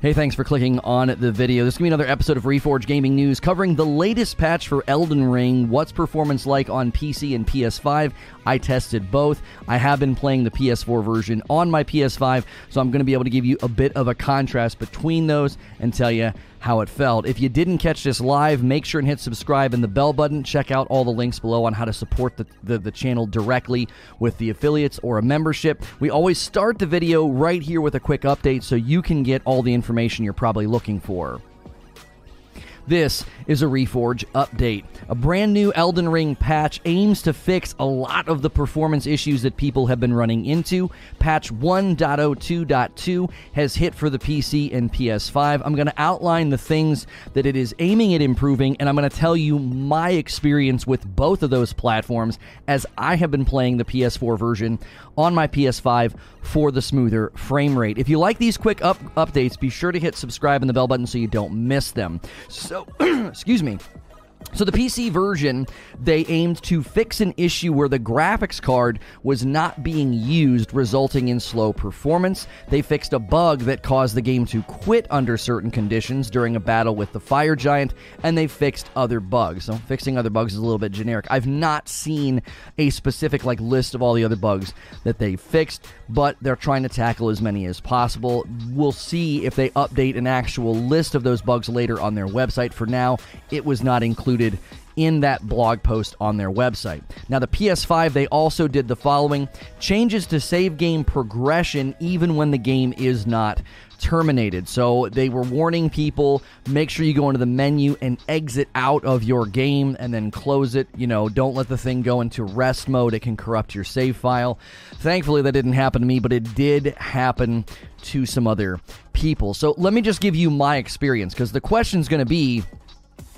Hey, thanks for clicking on the video. This is going to be another episode of Reforge Gaming News covering the latest patch for Elden Ring, what's performance like on PC and PS5. I tested both. I have been playing the PS4 version on my PS5, so I'm going to be able to give you a bit of a contrast between those and tell you how it felt. If you didn't catch this live, make sure and hit subscribe and the bell button. Check out all the links below on how to support the, the, the, channel directly with the affiliates or a membership. We always start the video right here with a quick update so you can get all the information you're probably looking for. This is a Reforge update. A brand new Elden Ring patch aims to fix a lot of the performance issues that people have been running into. Patch 1.02.2 has hit for the PC and PS5. I'm going to outline the things that it is aiming at improving, and I'm going to tell you my experience with both of those platforms as I have been playing the PS4 version on my PS5 for the smoother frame rate. If you like these quick up- updates, be sure to hit subscribe and the bell button so you don't miss them. So, excuse me. So, the PC version, they aimed to fix an issue where the graphics card was not being used, resulting in slow performance. They fixed a bug that caused the game to quit under certain conditions during a battle with the Fire Giant, and they fixed other bugs. So, fixing other bugs is a little bit generic. I've not seen a specific like list of all the other bugs that they fixed, but they're trying to tackle as many as possible. We'll see if they update an actual list of those bugs later on their website. For now, it was not included included in that blog post on their website. Now, the PS5, they also did the following changes to save game progression even when the game is not terminated. So they were warning people make sure you go into the menu and exit out of your game and then close it. You know, don't let the thing go into rest mode, it can corrupt your save file. Thankfully, that didn't happen to me, but it did happen to some other people. So let me just give you my experience because the question's going to be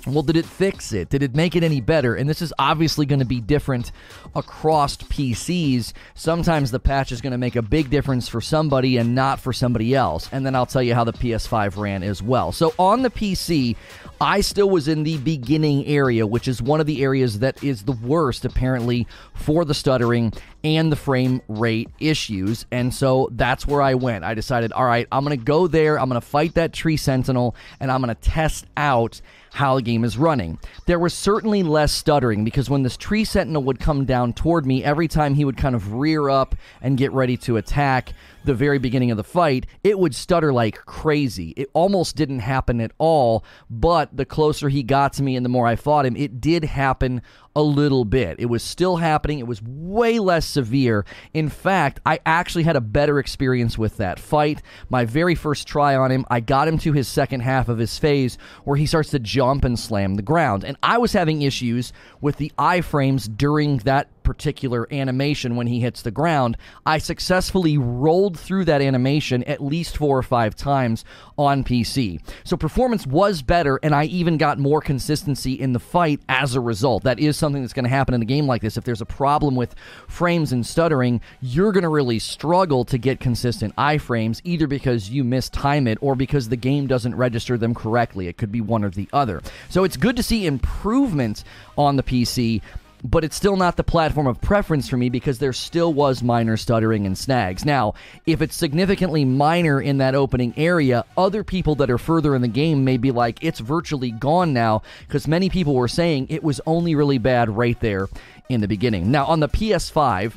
well, did it fix it? Did it make it any better? And this is obviously going to be different across PCs. Sometimes the patch is going to make a big difference for somebody and not for somebody else. And then I'll tell you how the PS5 ran as well. So on the PC, I still was in the beginning area, which is one of the areas that is the worst, apparently, for the stuttering and the frame rate issues. And so that's where I went. I decided, all right, I'm going to go there. I'm going to fight that tree sentinel and I'm going to test out how the game is running. There was certainly less stuttering because when this tree sentinel would come down toward me, every time he would kind of rear up and get ready to attack the very beginning of the fight, it would stutter like crazy. It almost didn't happen at all, but the closer he got to me and the more I fought him, it did happen a little bit. It was still happening. It was way less severe. In fact, I actually had a better experience with that fight. My very first try on him, I got him to his second half of his phase where he starts to jump and slam the ground. And I was having issues with the iframes during that particular animation when he hits the ground. I successfully rolled through that animation at least four or five times on PC. So performance was better, and I even got more consistency in the fight as a result. That is something that's going to happen in a game like this. If there's a problem with frames and stuttering, you're going to really struggle to get consistent iframes, either because you mistime it or because the game doesn't register them correctly. It could be one or the other. So it's good to see improvement on the PC, but it's still not the platform of preference for me because there still was minor stuttering and snags. Now, if it's significantly minor in that opening area, other people that are further in the game may be like, it's virtually gone now because many people were saying it was only really bad right there in the beginning. Now, on the PS5,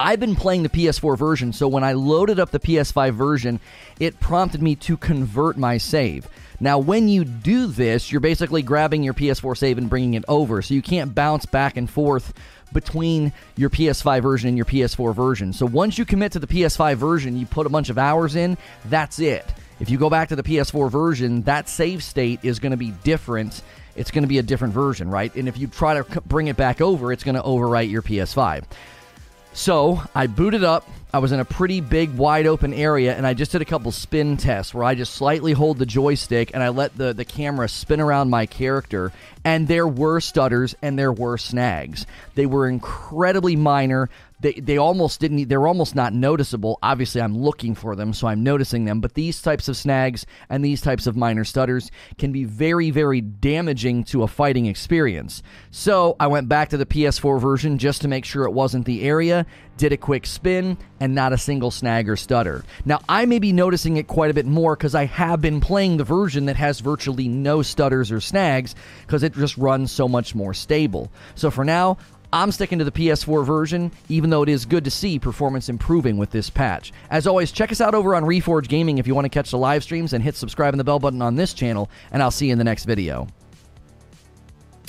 I've been playing the PS4 version, so when I loaded up the PS5 version, it prompted me to convert my save. Now, when you do this, you're basically grabbing your PS4 save and bringing it over, so you can't bounce back and forth between your PS5 version and your PS4 version. So once you commit to the PS5 version, you put a bunch of hours in, that's it. If you go back to the PS4 version, that save state is going to be different. It's going to be a different version, right? And if you try to bring it back over, it's going to overwrite your PS5. So I booted up. I was in a pretty big, wide open area, and I just did a couple spin tests where I just slightly hold the joystick and I let the, the camera spin around my character. And there were stutters and there were snags. They were incredibly minor they they almost didn't they're almost not noticeable obviously i'm looking for them so i'm noticing them but these types of snags and these types of minor stutters can be very very damaging to a fighting experience so i went back to the ps4 version just to make sure it wasn't the area did a quick spin and not a single snag or stutter. Now, I may be noticing it quite a bit more because I have been playing the version that has virtually no stutters or snags because it just runs so much more stable. So for now, I'm sticking to the PS4 version, even though it is good to see performance improving with this patch. As always, check us out over on Reforge Gaming if you want to catch the live streams and hit subscribe and the bell button on this channel, and I'll see you in the next video.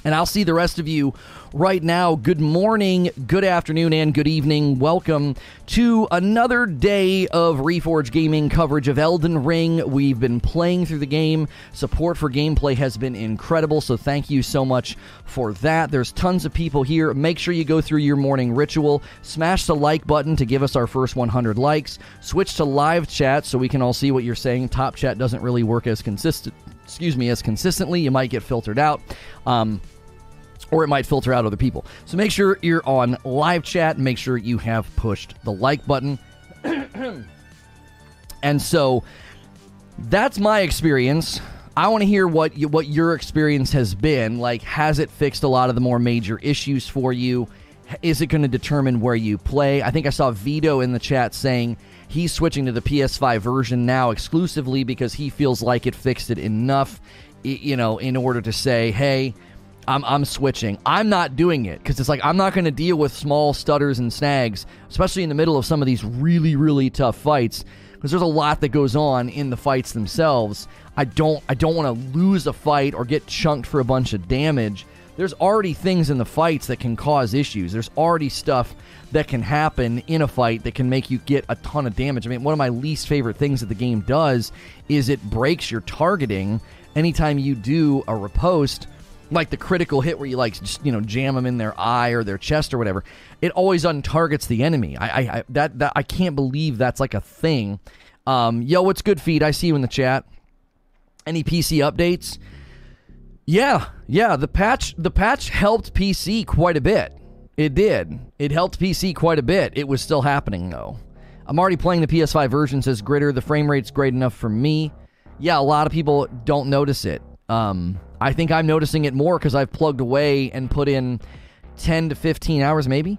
And I'll see the rest of you right now. Good morning, good afternoon, and good evening. Welcome to another day of Reforge Gaming coverage of Elden Ring. We've been playing through the game. Support for gameplay has been incredible, so thank you so much for that. There's tons of people here. Make sure you go through your morning ritual. Smash the like button to give us our first 100 likes. Switch to live chat so we can all see what you're saying. Top chat doesn't really work as consistent excuse me, as consistently. You might get filtered out. Um, or it might filter out other people. So make sure you're on live chat make sure you have pushed the like button. and so that's my experience. I want to hear what you, what your experience has been. Like, has it fixed a lot of the more major issues for you? Is it going to determine where you play? I think I saw Vito in the chat saying he's switching to the PS5 version now exclusively because he feels like it fixed it enough, you know, in order to say, hey, I'm, I'm switching. I'm not doing it because it's like I'm not going to deal with small stutters and snags, especially in the middle of some of these really, really tough fights because there's a lot that goes on in the fights themselves. I don't I don't want to lose a fight or get chunked for a bunch of damage. There's already things in the fights that can cause issues. There's already stuff that can happen in a fight that can make you get a ton of damage. I mean, one of my least favorite things that the game does is it breaks your targeting anytime you do a riposte like the critical hit where you like just you know jam them in their eye or their chest or whatever. It always untargets the enemy. I, I, I that, that i can't believe that's like a thing. Um, yo what's good feed? I see you in the chat. Any pc updates yeah yeah the patch the patch helped pc quite a bit. It did. It helped pc quite a bit. It was still happening though. I'm already playing the ps5 version says gritter. The frame rate's great enough for me. Yeah a lot of people don't notice it. Um, I think I'm noticing it more because I've plugged away and put in 10 to 15 hours maybe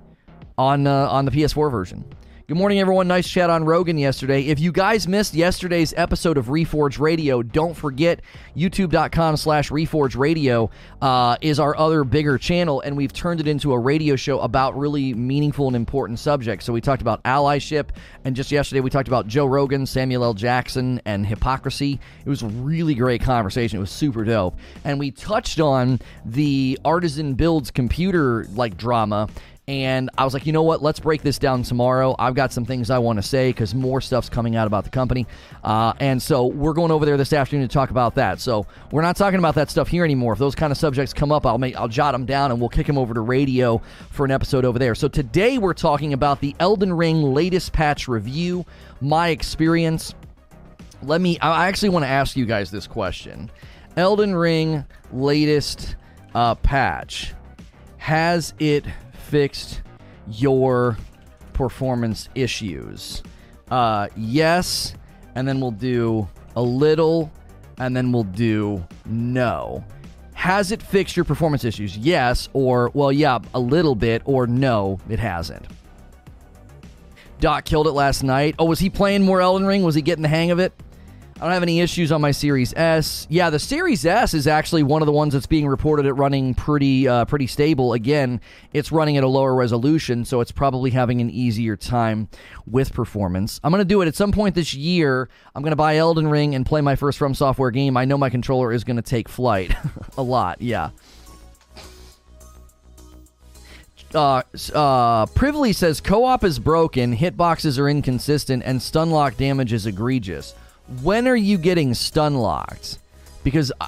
on uh, on the PS4 version. Good morning, everyone. Nice chat on Rogan yesterday. If you guys missed yesterday's episode of Reforge Radio, don't forget youtube.com slash Reforge Radio uh, is our other bigger channel, and we've turned it into a radio show about really meaningful and important subjects. So we talked about allyship, and just yesterday we talked about Joe Rogan, Samuel L. Jackson, and hypocrisy. It was a really great conversation. It was super dope. And we touched on the Artesian Builds computer like drama and I was like, you know what? Let's break this down tomorrow. I've got some things I want to say because more stuff's coming out about the company. Uh, and so we're going over there this afternoon to talk about that. So we're not talking about that stuff here anymore. If those kind of subjects come up, I'll make I'll jot them down and we'll kick them over to radio for an episode over there. So today we're talking about the Elden Ring latest patch review, my experience. Let me. I actually want to ask you guys this question: Elden Ring latest uh, patch has it fixed your performance issues? Uh, yes, and then we'll do a little, and then we'll do no. Has it fixed your performance issues? Yes, or, well, yeah, a little bit, or no, it hasn't. Doc killed it last night. Oh, was he playing more Elden Ring? Was he getting the hang of it? I don't have any issues on my Series S. Yeah, the Series S is actually one of the ones that's being reported at running pretty uh, pretty stable. Again, it's running at a lower resolution, so it's probably having an easier time with performance. I'm going to do it at some point this year. I'm going to buy Elden Ring and play my first From Software game. I know my controller is going to take flight a lot. Yeah. Uh, uh, Privily says co-op is broken, hitboxes are inconsistent, and stun lock damage is egregious when are you getting stun locked? Because uh,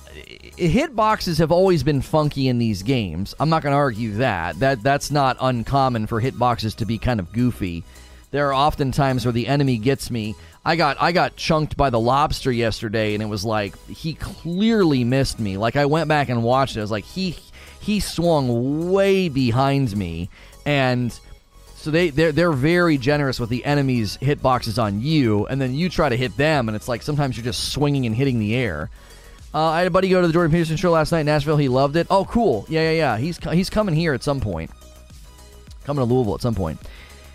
hitboxes have always been funky in these games. I'm not going to argue that. That that's not uncommon for hitboxes to be kind of goofy. There are often times where the enemy gets me. I got I got chunked by the lobster yesterday, and it was like he clearly missed me. Like I went back and watched it. I was like he he swung way behind me, and so they they're they're very generous with the enemy's hitboxes on you, and then you try to hit them, and it's like sometimes you're just swinging and hitting the air. Uh, I had a buddy go to the Jordan Peterson show last night in Nashville. He loved it. Oh, cool. Yeah, yeah, yeah. He's he's coming here at some point. Coming to Louisville at some point.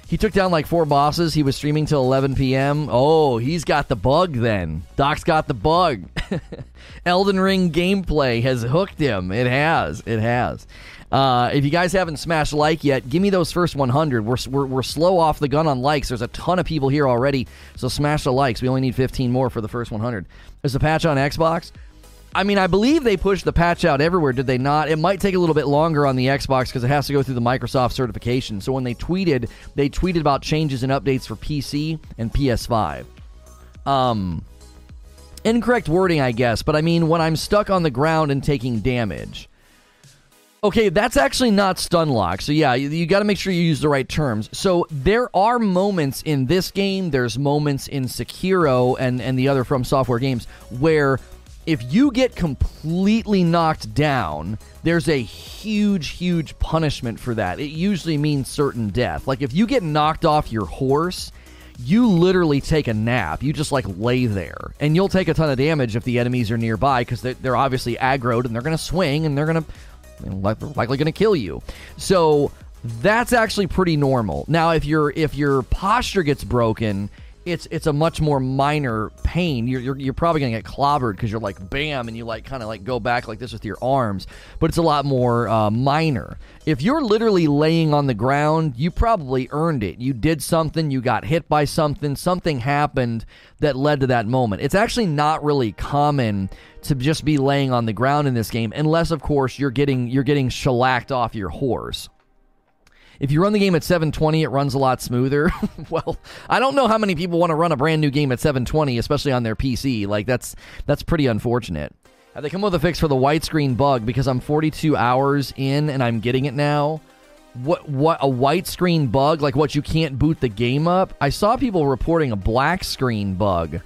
He took down like four bosses. He was streaming till 11 p.m. Oh, he's got the bug then. Doc's got the bug. Elden Ring gameplay has hooked him. It has. It has. Uh, if you guys haven't smashed like yet, give me those first 100. We're, we're, we're slow off the gun on likes. There's a ton of people here already, so smash the likes. We only need 15 more for the first 100. There's a patch on Xbox. I mean, I believe they pushed the patch out everywhere, did they not? It might take a little bit longer on the Xbox because it has to go through the Microsoft certification. So when they tweeted, they tweeted about changes and updates for PC and PS5. Um, incorrect wording, I guess, but I mean, when I'm stuck on the ground and taking damage. Okay, that's actually not stun lock. So yeah, you, you got to make sure you use the right terms. So there are moments in this game, there's moments in Sekiro and and the other From Software games where if you get completely knocked down, there's a huge, huge punishment for that. It usually means certain death. Like if you get knocked off your horse, you literally take a nap. You just like lay there, and you'll take a ton of damage if the enemies are nearby because they're, they're obviously aggroed and they're to swing and they're to likely going to kill you. So that's actually pretty normal. Now, if your if your posture gets broken, it's it's a much more minor pain. You're you're, you're probably to get clobbered because you're like bam, and you like kind of like go back like this with your arms. But it's a lot more uh, minor. If you're literally laying on the ground, you probably earned it. You did something. You got hit by something. Something happened that led to that moment. It's actually not really common to just be laying on the ground in this game, unless of course you're getting you're getting shellacked off your horse. If you run the game at 720, it runs a lot smoother. well, I don't know how many people want to run a brand new game at 720, especially on their PC. Like that's that's pretty unfortunate. Have they come with a fix for the white screen bug? Because I'm 42 hours in and I'm getting it now. What what a white screen bug? Like what you can't boot the game up? I saw people reporting a black screen bug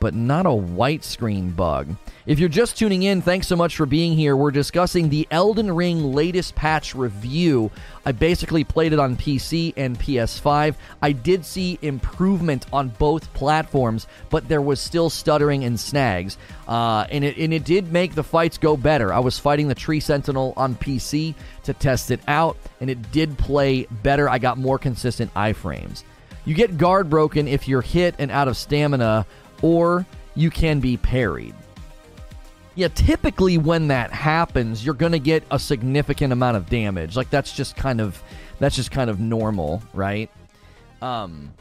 but not a white screen bug. If you're just tuning in, thanks so much for being here. We're discussing the Elden Ring latest patch review. I basically played it on PC and PS5. I did see improvement on both platforms, but there was still stuttering and snags. Uh, and, it, and it did make the fights go better. I was fighting the Tree Sentinel on PC to test it out, and it did play better. I got more consistent iframes. You get guard broken if you're hit and out of stamina or you can be parried. Yeah, typically when that happens, you're going to get a significant amount of damage. Like that's just kind of that's just kind of normal, right? Um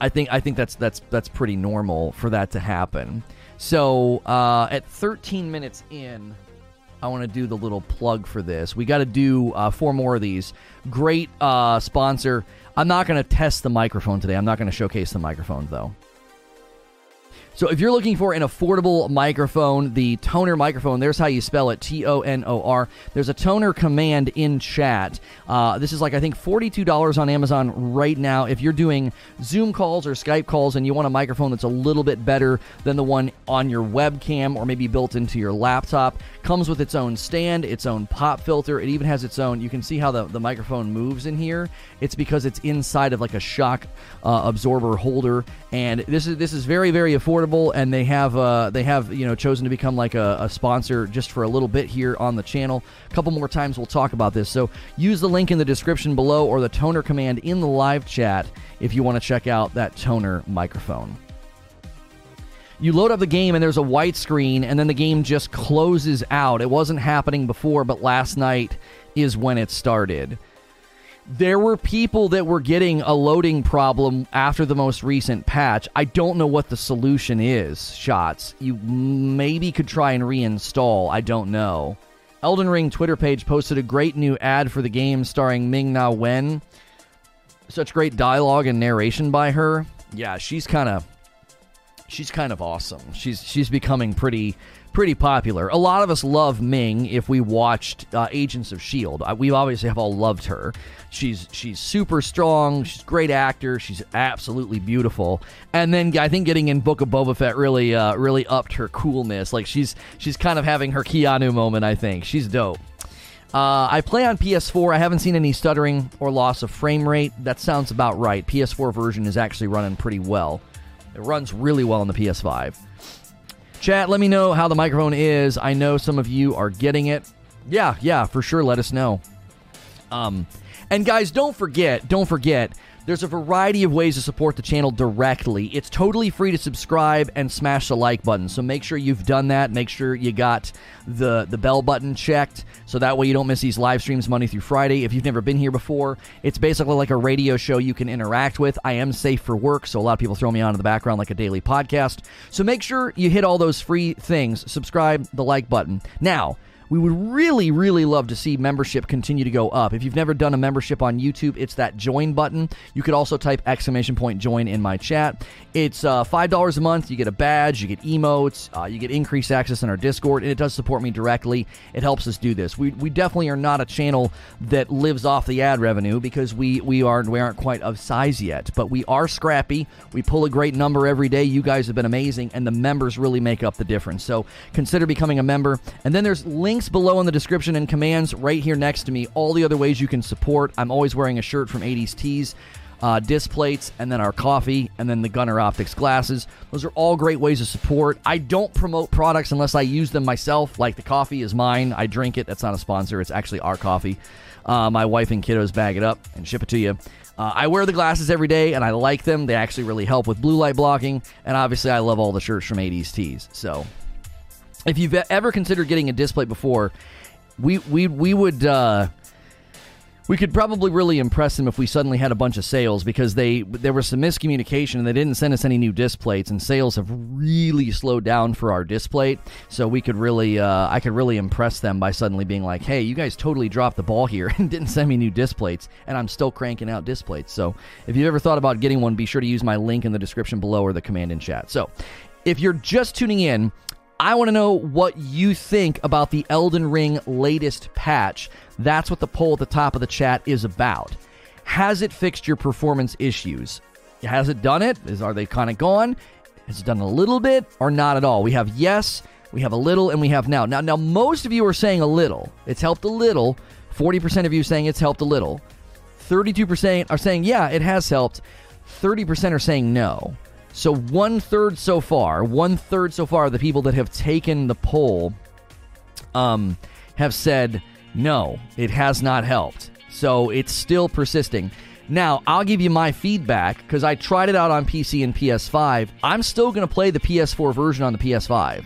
I think I think that's that's that's pretty normal for that to happen. So, uh at 13 minutes in, I want to do the little plug for this. We got to do uh, four more of these. Great uh, sponsor. I'm not going to test the microphone today. I'm not going to showcase the microphone, though. So if you're looking for an affordable microphone, the Tonor microphone, there's how you spell it T O N O R. There's a Tonor command in chat. Uh, this is like, I think, $42 on Amazon right now. If you're doing Zoom calls or Skype calls and you want a microphone that's a little bit better than the one on your webcam or maybe built into your laptop, comes with its own stand, its own pop filter. It even has its own, you can see how the, the microphone moves in here. It's because it's inside of like a shock uh, absorber holder. And this is, this is very, very affordable and they have uh, they have you know chosen to become like a, a, sponsor just for a little bit here on the channel. A couple more times we'll talk about this. So use the link in the description below or the Tonor command in the live chat if you want to check out that Tonor microphone. You load up the game and there's a white screen, and then the game just closes out. It wasn't happening before, but last night is when it started there were people that were getting a loading problem after the most recent patch. I don't know what the solution is, shots. You maybe could try and reinstall. I don't know. Elden Ring Twitter page posted a great new ad for the game starring Ming Na Wen. Such great dialogue and narration by her. Yeah, she's kind of she's kind of awesome. She's she's becoming pretty pretty popular. A lot of us love Ming if we watched uh, Agents of Shield. Uh, we obviously have all loved her. She's she's super strong. She's a great actor. She's absolutely beautiful. And then I think getting in Book of Boba Fett really uh, really upped her coolness. Like she's she's kind of having her Keanu moment. I think she's dope. Uh, I play on PS4. I haven't seen any stuttering or loss of frame rate. That sounds about right. PS4 version is actually running pretty well. It runs really well on the PS5. Chat, let me know how the microphone is. I know some of you are getting it. Yeah, yeah, for sure. Let us know. Um, And guys, don't forget, don't forget, there's a variety of ways to support the channel directly. It's totally free to subscribe and smash the like button. So make sure you've done that. Make sure you got the the bell button checked so that way you don't miss these live streams Monday through Friday. If you've never been here before, it's basically like a radio show you can interact with. I am safe for work, so a lot of people throw me on in the background like a daily podcast. So make sure you hit all those free things. Subscribe, the like button. Now, we would really, really love to see membership continue to go up. If you've never done a membership on YouTube, it's that join button. You could also type exclamation point join in my chat. It's uh, $5 a month. You get a badge, you get emotes, uh, you get increased access in our Discord, and it does support me directly. It helps us do this. We, we definitely are not a channel that lives off the ad revenue because we, we, aren't, we aren't quite of size yet, but we are scrappy. We pull a great number every day. You guys have been amazing, and the members really make up the difference. So consider becoming a member. And then there's links links below in the description and commands right here next to me. All the other ways you can support. I'm always wearing a shirt from 80s Tees. Uh, Displates, and then our coffee, and then the Gunnar Optics glasses. Those are all great ways to support. I don't promote products unless I use them myself. Like the coffee is mine. I drink it. That's not a sponsor. It's actually our coffee. Uh, my wife and kiddos bag it up and ship it to you. Uh, I wear the glasses every day, and I like them. They actually really help with blue light blocking. And obviously, I love all the shirts from 80s Tees. So if you've ever considered getting a Displate before, we we we would uh, we could probably really impress them if we suddenly had a bunch of sales because they there was some miscommunication and they didn't send us any new Displates and sales have really slowed down for our Displate. So we could really uh, I could really impress them by suddenly being like, hey, you guys totally dropped the ball here and didn't send me new Displates, and I'm still cranking out Displates. So if you've ever thought about getting one, be sure to use my link in the description below or the command in chat. So if you're just tuning in. I want to know what you think about the Elden Ring latest patch. That's what the poll at the top of the chat is about. Has it fixed your performance issues? Has it done it? Is are they kind of gone? Has it done a little bit or not at all? We have yes, we have a little, and we have now. Now, now most of you are saying a little. It's helped a little. Forty percent of you saying it's helped a little. Thirty-two percent are saying yeah, it has helped. Thirty percent are saying no. So one third so far, one third so far the people that have taken the poll um, have said no, it has not helped. So it's still persisting. Now, I'll give you my feedback because I tried it out on PC and PS5. I'm still going to play the PS4 version on the PS5.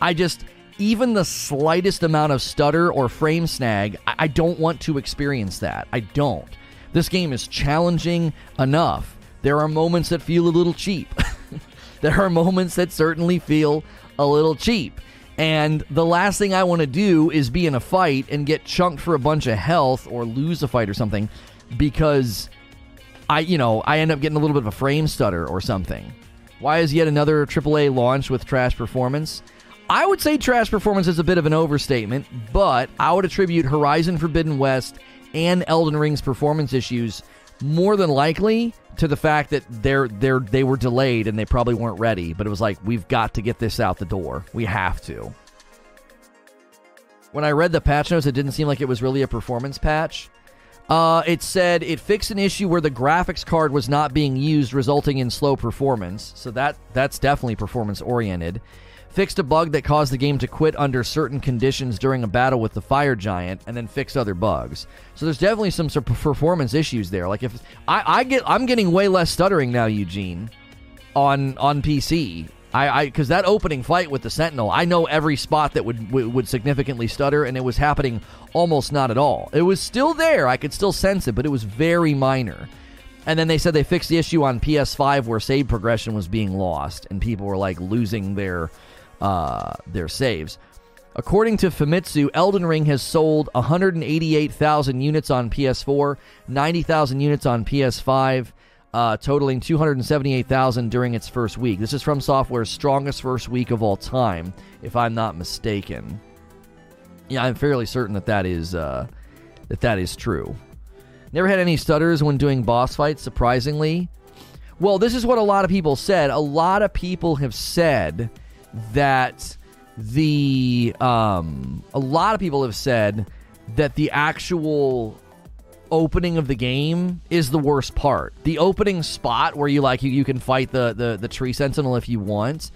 I just, even the slightest amount of stutter or frame snag, I don't want to experience that. I don't. This game is challenging enough there are moments that feel a little cheap. there are moments that certainly feel a little cheap. And the last thing I want to do is be in a fight and get chunked for a bunch of health or lose a fight or something because I, you know, I end up getting a little bit of a frame stutter or something. Why is yet another AAA launch with trash performance? I would say trash performance is a bit of an overstatement, but I would attribute Horizon Forbidden West and Elden Ring's performance issues more than likely to the fact that they're they're they were delayed and they probably weren't ready, but it was like we've got to get this out the door. We have to. When I read the patch notes, it didn't seem like it was really a performance patch. Uh, it said it fixed an issue where the graphics card was not being used, resulting in slow performance. So that that's definitely performance oriented fixed a bug that caused the game to quit under certain conditions during a battle with the fire giant, and then fixed other bugs. So there's definitely some sort of performance issues there. Like if I, I get, I'm getting way less stuttering now, Eugene, on on PC. I because that opening fight with the Sentinel, I know every spot that would would significantly stutter, and it was happening almost not at all. It was still there. I could still sense it, but it was very minor. And then they said they fixed the issue on PS5 where save progression was being lost, and people were like losing their uh, their saves. According to Famitsu, Elden Ring has sold 188,000 units on PS4, 90,000 units on PS5, uh, totaling 278,000 during its first week. This is from Software's strongest first week of all time, if I'm not mistaken. Yeah, I'm fairly certain that that is uh, that that is true. Never had any stutters when doing boss fights. Surprisingly, well, this is what a lot of people said. A lot of people have said that the um, a lot of people have said that the actual opening of the game is the worst part. The opening spot where you like you, you can fight the, the the tree sentinel if you want.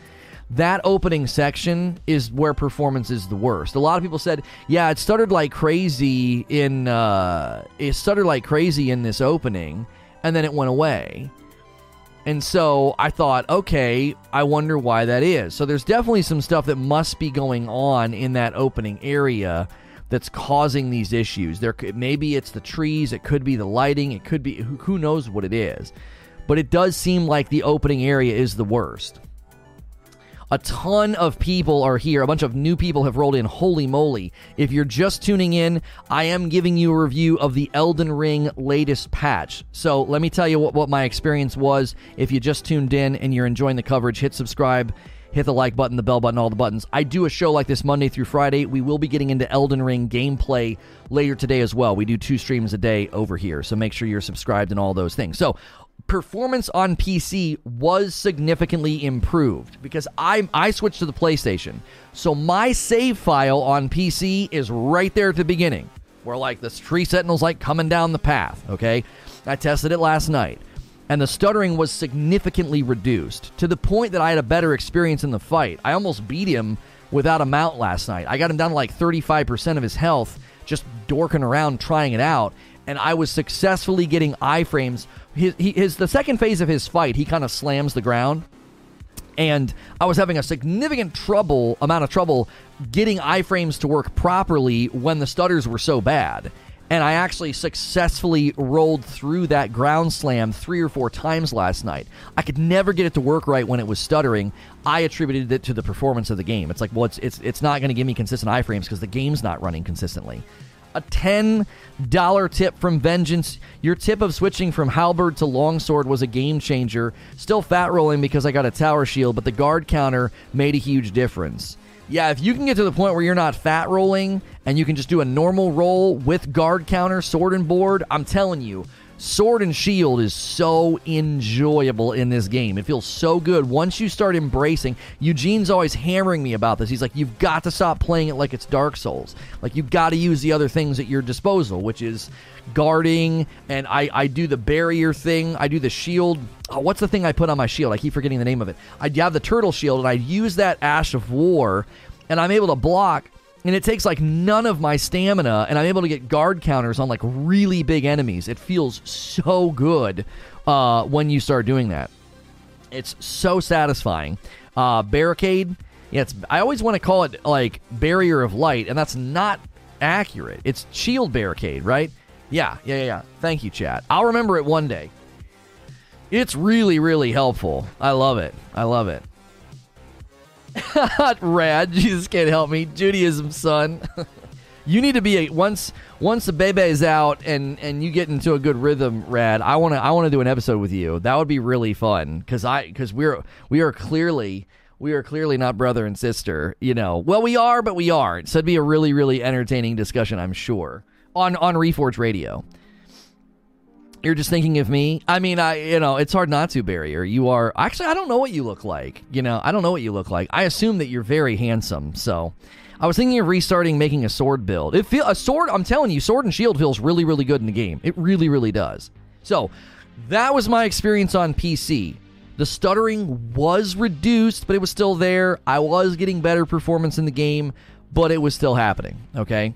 that opening section is where performance is the worst. A lot of people said, "Yeah, it stuttered like crazy in uh, it stuttered like crazy in this opening, and then it went away." And so I thought, okay, I wonder why that is. So there's definitely some stuff that must be going on in that opening area that's causing these issues. There maybe it's the trees, it could be the lighting, it could be who knows what it is. But it does seem like the opening area is the worst. A ton of people are here. A bunch of new people have rolled in. Holy moly. If you're just tuning in, I am giving you a review of the Elden Ring latest patch. So let me tell you what, what my experience was. If you just tuned in and you're enjoying the coverage, hit subscribe hit the like button, the bell button, all the buttons. I do a show like this Monday through Friday. We will be getting into Elden Ring gameplay later today as well. We do two streams a day over here, so make sure you're subscribed and all those things. So, performance on PC was significantly improved because I I switched to the PlayStation. So my save file on PC is right there at the beginning. Where like this tree sentinel's like coming down the path, okay? I tested it last night. And the stuttering was significantly reduced to the point that I had a better experience in the fight. I almost beat him without a mount last night. I got him down to like 35% of his health just dorking around trying it out and I was successfully getting iframes his, his the second phase of his fight, he kind of slams the ground, and I was having a significant trouble amount of trouble getting iframes to work properly when the stutters were so bad. And I actually successfully rolled through that ground slam three or four times last night. I could never get it to work right when it was stuttering. I attributed it to the performance of the game. It's like, well, it's it's, it's not going to give me consistent iframes because the game's not running consistently a $10 tip from Vengeance. Your tip of switching from halberd to longsword was a game changer. Still fat rolling because I got a tower shield, but the guard counter made a huge difference. Yeah, if you can get to the point where you're not fat rolling and you can just do a normal roll with guard counter, sword and board, I'm telling you, Sword and Shield is so enjoyable in this game. It feels so good once you start embracing. Eugene's always hammering me about this. He's like, you've got to stop playing it like it's Dark Souls. Like, you've got to use the other things at your disposal, which is guarding, and I, I do the barrier thing. I do the shield. Oh, what's the thing I put on my shield? I keep forgetting the name of it. I have the turtle shield, and I use that Ash of War, and I'm able to block and it takes like none of my stamina and i'm able to get guard counters on like really big enemies. It feels so good uh, when you start doing that. It's so satisfying. Uh, barricade yeah it's i always want to call it like barrier of light and that's not accurate. It's shield barricade right? Yeah yeah yeah, yeah. thank you chat. I'll remember it one day. It's really really helpful. I love it. I love it Rad, Jesus can't help me. Judaism, son. you need to be a once once the baby is out and and you get into a good rhythm, Rad. I want to I want to do an episode with you. That would be really fun because I because we're we are clearly we are clearly not brother and sister. You know, well we are, but we aren't. So it'd be a really really entertaining discussion, I'm sure on on Reforge Radio. You're just thinking of me. I mean, I you know, it's hard not to, Barrier. You are actually I don't know what you look like. You know, I don't know what you look like. I assume that you're very handsome. So, I was thinking of restarting making a sword build. It feel a sword. I'm telling you, sword and shield feels really really good in the game. It really really does. So, that was my experience on PC. The stuttering was reduced, but it was still there. I was getting better performance in the game, but it was still happening. Okay.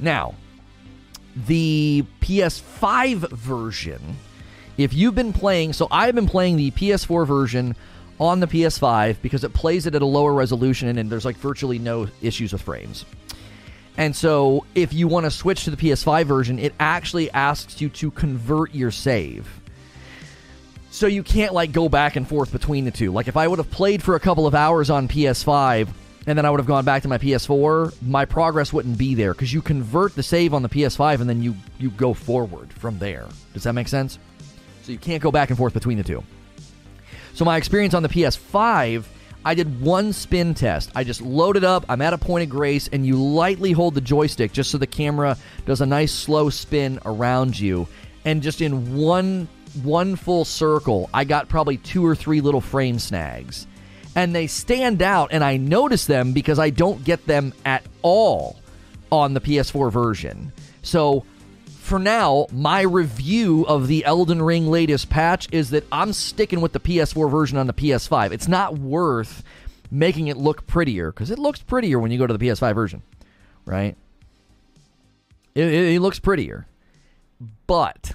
Now, the PS5 version, if you've been playing, so I've been playing the PS4 version on the PS5 because it plays it at a lower resolution and there's like virtually no issues with frames. And so if you want to switch to the PS5 version, it actually asks you to convert your save. So you can't like go back and forth between the two. Like if I would have played for a couple of hours on PS5 and then I would have gone back to my PS4, my progress wouldn't be there because you convert the save on the PS5 and then you you go forward from there. Does that make sense? So you can't go back and forth between the two. So my experience on the PS5, I did one spin test. I just load it up. I'm at a point of grace, and you lightly hold the joystick just so the camera does a nice slow spin around you, and just in one one full circle, I got probably two or three little frame snags and they stand out, and I notice them because I don't get them at all on the PS4 version. So, for now, my review of the Elden Ring latest patch is that I'm sticking with the PS4 version on the PS5. It's not worth making it look prettier because it looks prettier when you go to the PS5 version, right? It, it, it looks prettier, but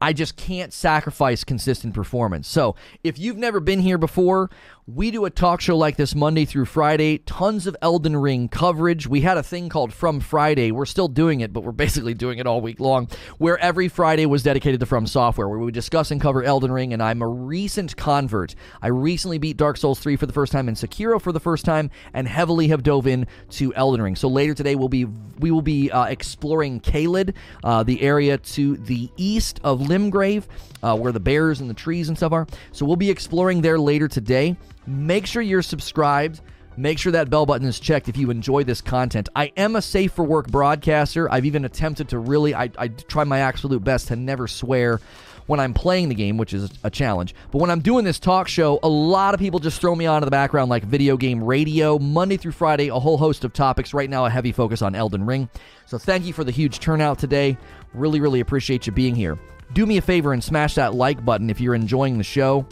I just can't sacrifice consistent performance. So, if you've never been here before, we do a talk show like this Monday through Friday, tons of Elden Ring coverage. We had a thing called From Friday. We're still doing it, but we're basically doing it all week long, where every Friday was dedicated to From Software, where we would discuss and cover Elden Ring. And I'm a recent convert. I recently beat Dark Souls 3 for the first time and Sekiro for the first time, and heavily have dove in to Elden Ring. So later today, we'll be we will be uh, exploring Caelid, uh, the area to the east of Limgrave, uh, where the bears and the trees and stuff are. So we'll be exploring there later today. Make sure you're subscribed. Make sure that bell button is checked if you enjoy this content. I am a safe for work broadcaster. I've even attempted to really, I, I try my absolute best to never swear when I'm playing the game, which is a challenge. But when I'm doing this talk show, a lot of people just throw me onto the background like video game radio, Monday through Friday, a whole host of topics. Right now, a heavy focus on Elden Ring. So thank you for the huge turnout today. Really, really appreciate you being here. Do me a favor and smash that like button if you're enjoying the show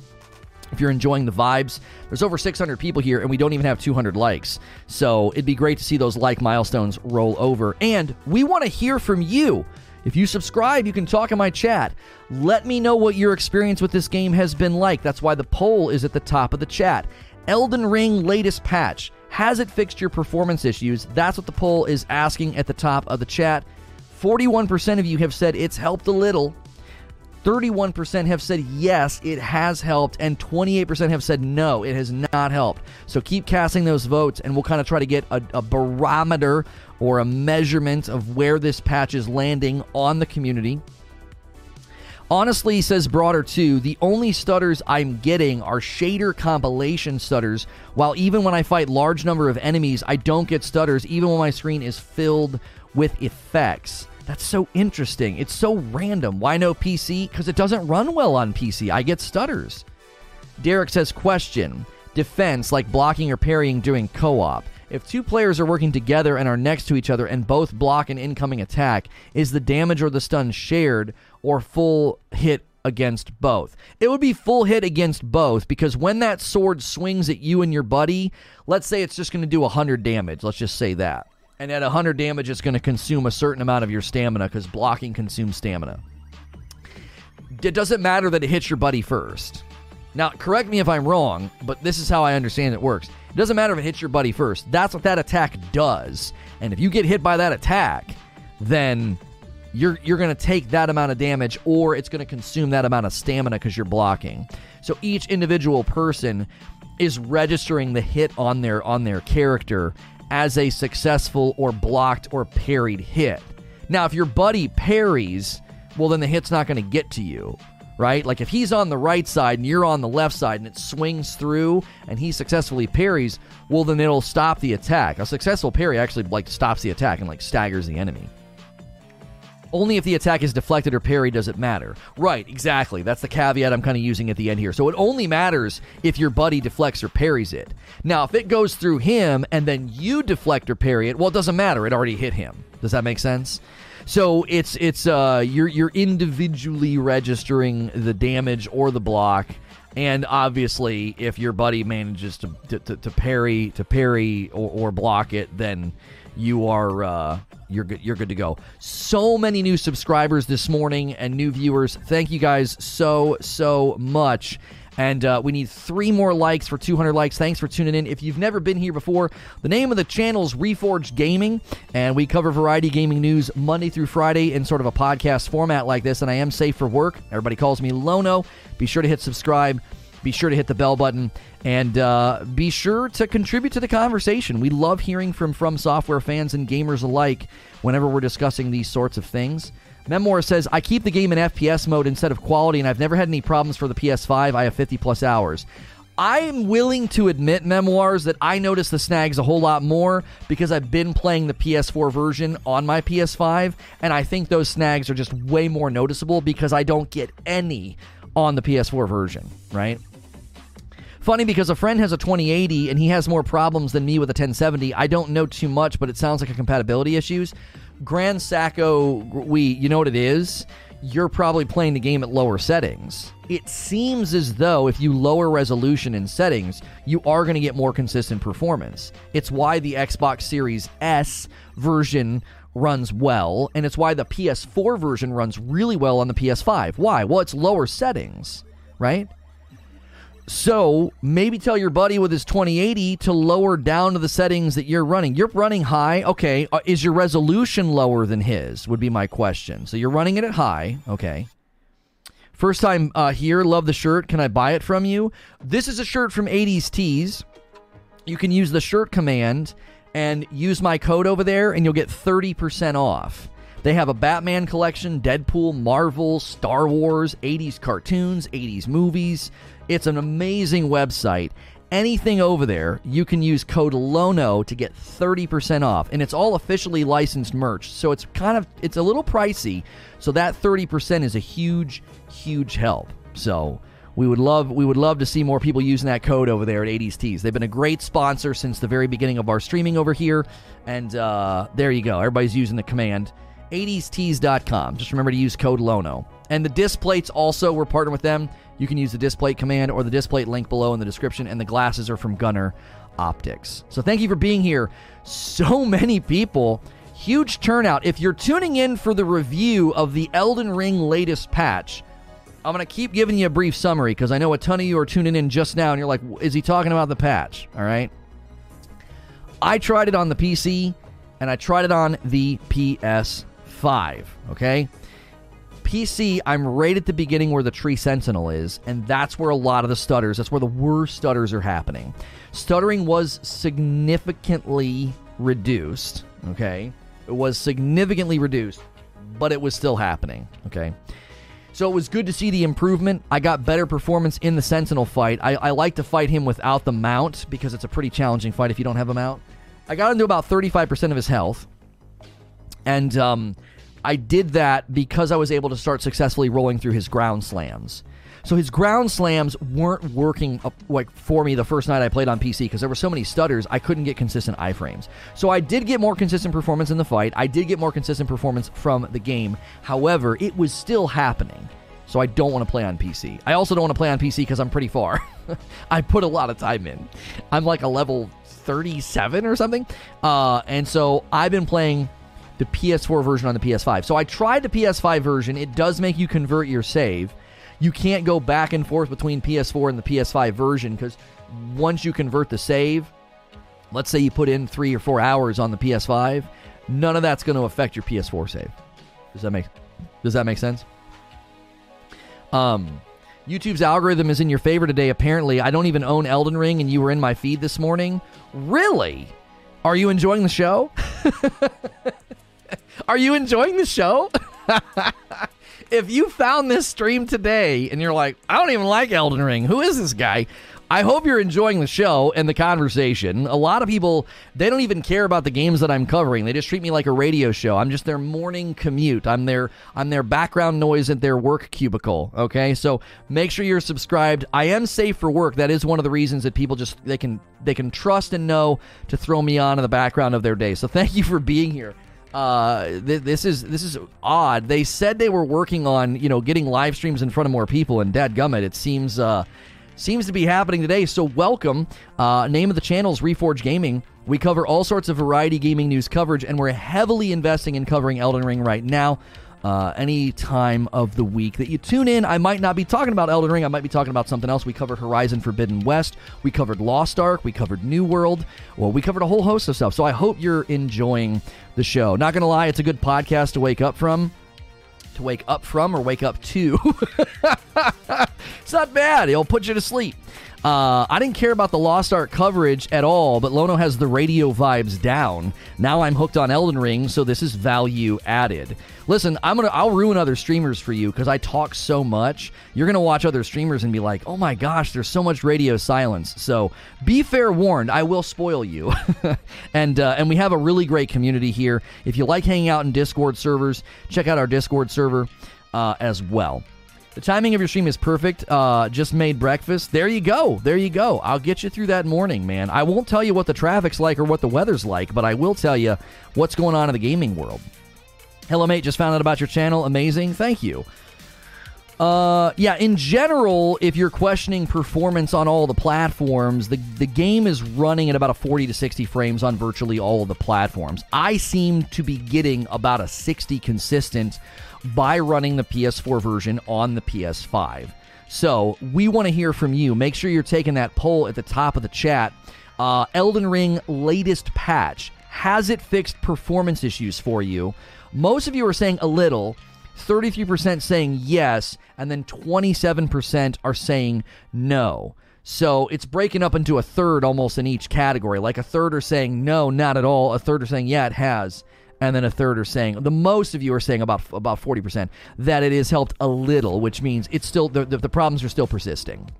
if you're enjoying the vibes. There's over 600 people here, and we don't even have 200 likes. So it'd be great to see those like milestones roll over. And we want to hear from you. If you subscribe, you can talk in my chat. Let me know what your experience with this game has been like. That's why the poll is at the top of the chat. Elden Ring latest patch. Has it fixed your performance issues? That's what the poll is asking at the top of the chat. 41% of you have said it's helped a little. 31% have said yes, it has helped, and 28% have said no, it has not helped. So keep casting those votes, and we'll kind of try to get a, a, barometer or a measurement of where this patch is landing on the community. Honestly, says Broader 2, the only stutters I'm getting are shader compilation stutters, while even when I fight large number of enemies, I don't get stutters, even when my screen is filled with effects. That's so interesting. It's so random. Why no PC? Because it doesn't run well on PC. I get stutters. Derek says, question. Defense, like blocking or parrying during co op. If two players are working together and are next to each other and both block an incoming attack, is the damage or the stun shared or full hit against both? It would be full hit against both because when that sword swings at you and your buddy, let's say it's just going to do 100 damage. Let's just say that. And at 100 damage, it's going to consume a certain amount of your stamina because blocking consumes stamina. It doesn't matter that it hits your buddy first. Now, correct me if I'm wrong, but this is how I understand it works. It doesn't matter if it hits your buddy first. That's what that attack does. And if you get hit by that attack, then you're you're going to take that amount of damage or it's going to consume that amount of stamina cuz you're blocking. So each individual person is registering the hit on their on their character as a successful or blocked or parried hit. Now, if your buddy parries, well, then the hit's not going to get to you, right? Like if he's on the right side and you're on the left side and it swings through and he successfully parries, well, then it'll stop the attack. A successful parry actually like stops the attack and like staggers the enemy. Only if the attack is deflected or parried does it matter. Right, exactly. That's the caveat I'm kind of using at the end here. So it only matters if your buddy deflects or parries it. Now, if it goes through him and then you deflect or parry it, well, it doesn't matter. It already hit him. Does that make sense? So it's it's uh you're you're individually registering the damage or the block, and obviously if your buddy manages to to, to, to parry to parry or, or block it, then you are uh, you're good. You're good to go. So many new subscribers this morning and new viewers. Thank you guys so so much. And uh, we need three more likes for 200 likes. Thanks for tuning in. If you've never been here before, the name of the channel is Reforged Gaming, and we cover variety gaming news Monday through Friday in sort of a podcast format like this. And I am safe for work. Everybody calls me Lono. Be sure to hit subscribe. Be sure to hit the bell button and uh, be sure to contribute to the conversation. We love hearing from From Software fans and gamers alike whenever we're discussing these sorts of things. Memoir says, I keep the game in FPS mode instead of quality, and I've never had any problems for the PS5. I have 50 plus hours. I'm willing to admit, Memoirs, that I notice the snags a whole lot more because I've been playing the PS4 version on my PS5, and I think those snags are just way more noticeable because I don't get any on the PS4 version, right? Funny because a friend has a 2080 and he has more problems than me with a 1070. I don't know too much, but it sounds like a compatibility issues. Grand Sacco, we, you know what it is? you're probably playing the game at lower settings. It seems as though if you lower resolution in settings, you are going to get more consistent performance. It's why the Xbox Series S version runs well, and it's why the PS4 version runs really well on the PS5. Why? Well, it's lower settings, right? So maybe tell your buddy with his 2080 to lower down to the settings that you're running. You're running high. Okay. Uh, is your resolution lower than his? Would be my question. So you're running it at high. Okay. First time uh, here. Love the shirt. Can I buy it from you? This is a shirt from 80s Tees. You can use the shirt command and use my code over there, and you'll get 30% off. They have a Batman collection, Deadpool, Marvel, Star Wars, 80s cartoons, 80s movies. It's an amazing website. Anything over there, you can use code LONO to get 30% off. And it's all officially licensed merch. So it's kind of it's a little pricey. So that 30% is a huge huge help. So we would love we would love to see more people using that code over there at 80s Tees. They've been a great sponsor since the very beginning of our streaming over here. And uh, there you go. Everybody's using the command 80stees.com. Just remember to use code LONO. And the Displates also, we're partnering with them. You can use the Displate command or the Displate link below in the description. And the glasses are from Gunnar Optics. So thank you for being here. So many people. Huge turnout. If you're tuning in for the review of the Elden Ring latest patch, I'm going to keep giving you a brief summary because I know a ton of you are tuning in just now and you're like, is he talking about the patch? All right. I tried it on the PC and I tried it on the PS5. Okay. PC, I'm right at the beginning where the Tree Sentinel is, and that's where a lot of the stutters, that's where the worst stutters are happening. Stuttering was significantly reduced, okay? It was significantly reduced, but it was still happening, okay? So it was good to see the improvement. I got better performance in the Sentinel fight. I, I like to fight him without the mount because it's a pretty challenging fight if you don't have a mount. I got him to about 35% of his health. And um, I did that because I was able to start successfully rolling through his ground slams. So his ground slams weren't working up, like for me the first night I played on PC because there were so many stutters I couldn't get consistent iframes. So I did get more consistent performance in the fight. I did get more consistent performance from the game. However, it was still happening. So I don't want to play on PC. I also don't want to play on PC because I'm pretty far. I put a lot of time in. I'm like a level 37 or something. Uh, and so I've been playing the PS4 version on the PS5. So I tried the PS5 version. It does make you convert your save you can't go back and forth between PS4 and the PS5 version because once you convert the save, let's say you put in three or four hours on the PS5, none of that's going to affect your PS4 save. Does that make Does that make sense? Um, YouTube's algorithm is in your favor today. Apparently, I don't even own Elden Ring, and you were in my feed this morning. Really? Are you enjoying the show? Are you enjoying the show? if you found this stream today and you're like, I don't even like Elden Ring, who is this guy? I hope you're enjoying the show and the conversation. A lot of people, they don't even care about the games that I'm covering. They just treat me like a radio show. I'm just their morning commute. I'm their I'm their background noise at their work cubicle, okay? So make sure you're subscribed. I am safe for work. That is one of the reasons that people just they can they can trust and know to throw me on in the background of their day. So thank you for being here. Uh, th- this is this is odd. They said they were working on you know getting live streams in front of more people, and dadgummit, it seems uh, seems to be happening today. So welcome. Uh, name of the channel is Reforge Gaming. We cover all sorts of variety gaming news coverage, and we're heavily investing in covering Elden Ring right now uh, any time of the week that you tune in. I might not be talking about Elden Ring. I might be talking about something else. We covered Horizon Forbidden West. We covered Lost Ark. We covered New World. Well, we covered a whole host of stuff. So I hope you're enjoying the show. Not going to lie, it's a good podcast to wake up from. To wake up from or wake up to. it's not bad. It'll put you to sleep. Uh, I didn't care about the Lost Ark coverage at all, but Lono has the radio vibes down. Now I'm hooked on Elden Ring, so this is value added. Listen, I'm gonna I'll ruin other streamers for you because I talk so much. You're gonna watch other streamers and be like, oh my gosh, there's so much radio silence. So be fair warned, I will spoil you. and uh, and we have a really great community here. If you like hanging out in Discord servers, check out our Discord server uh, as well. The timing of your stream is perfect. Uh, just made breakfast. There you go. There you go. I'll get you through that morning, man. I won't tell you what the traffic's like or what the weather's like, but I will tell you what's going on in the gaming world. Hello, mate. Just found out about your channel. Amazing. Thank you. Uh, yeah. In general, if you're questioning performance on all the platforms, the the game is running at about a 40 to 60 frames on virtually all of the platforms. I seem to be getting about a 60 consistent by running the PS4 version on the PS5. So we want to hear from you. Make sure you're taking that poll at the top of the chat. Uh, Elden Ring latest patch has it fixed performance issues for you? Most of you are saying a little. 33% saying yes, and then 27% are saying no. So it's breaking up into a third almost in each category. Like a third are saying no, not at all. A third are saying yeah, it has. And then a third are saying the most of you are saying about about 40% that it has helped a little, which means it's still the, the, the problems are still persisting.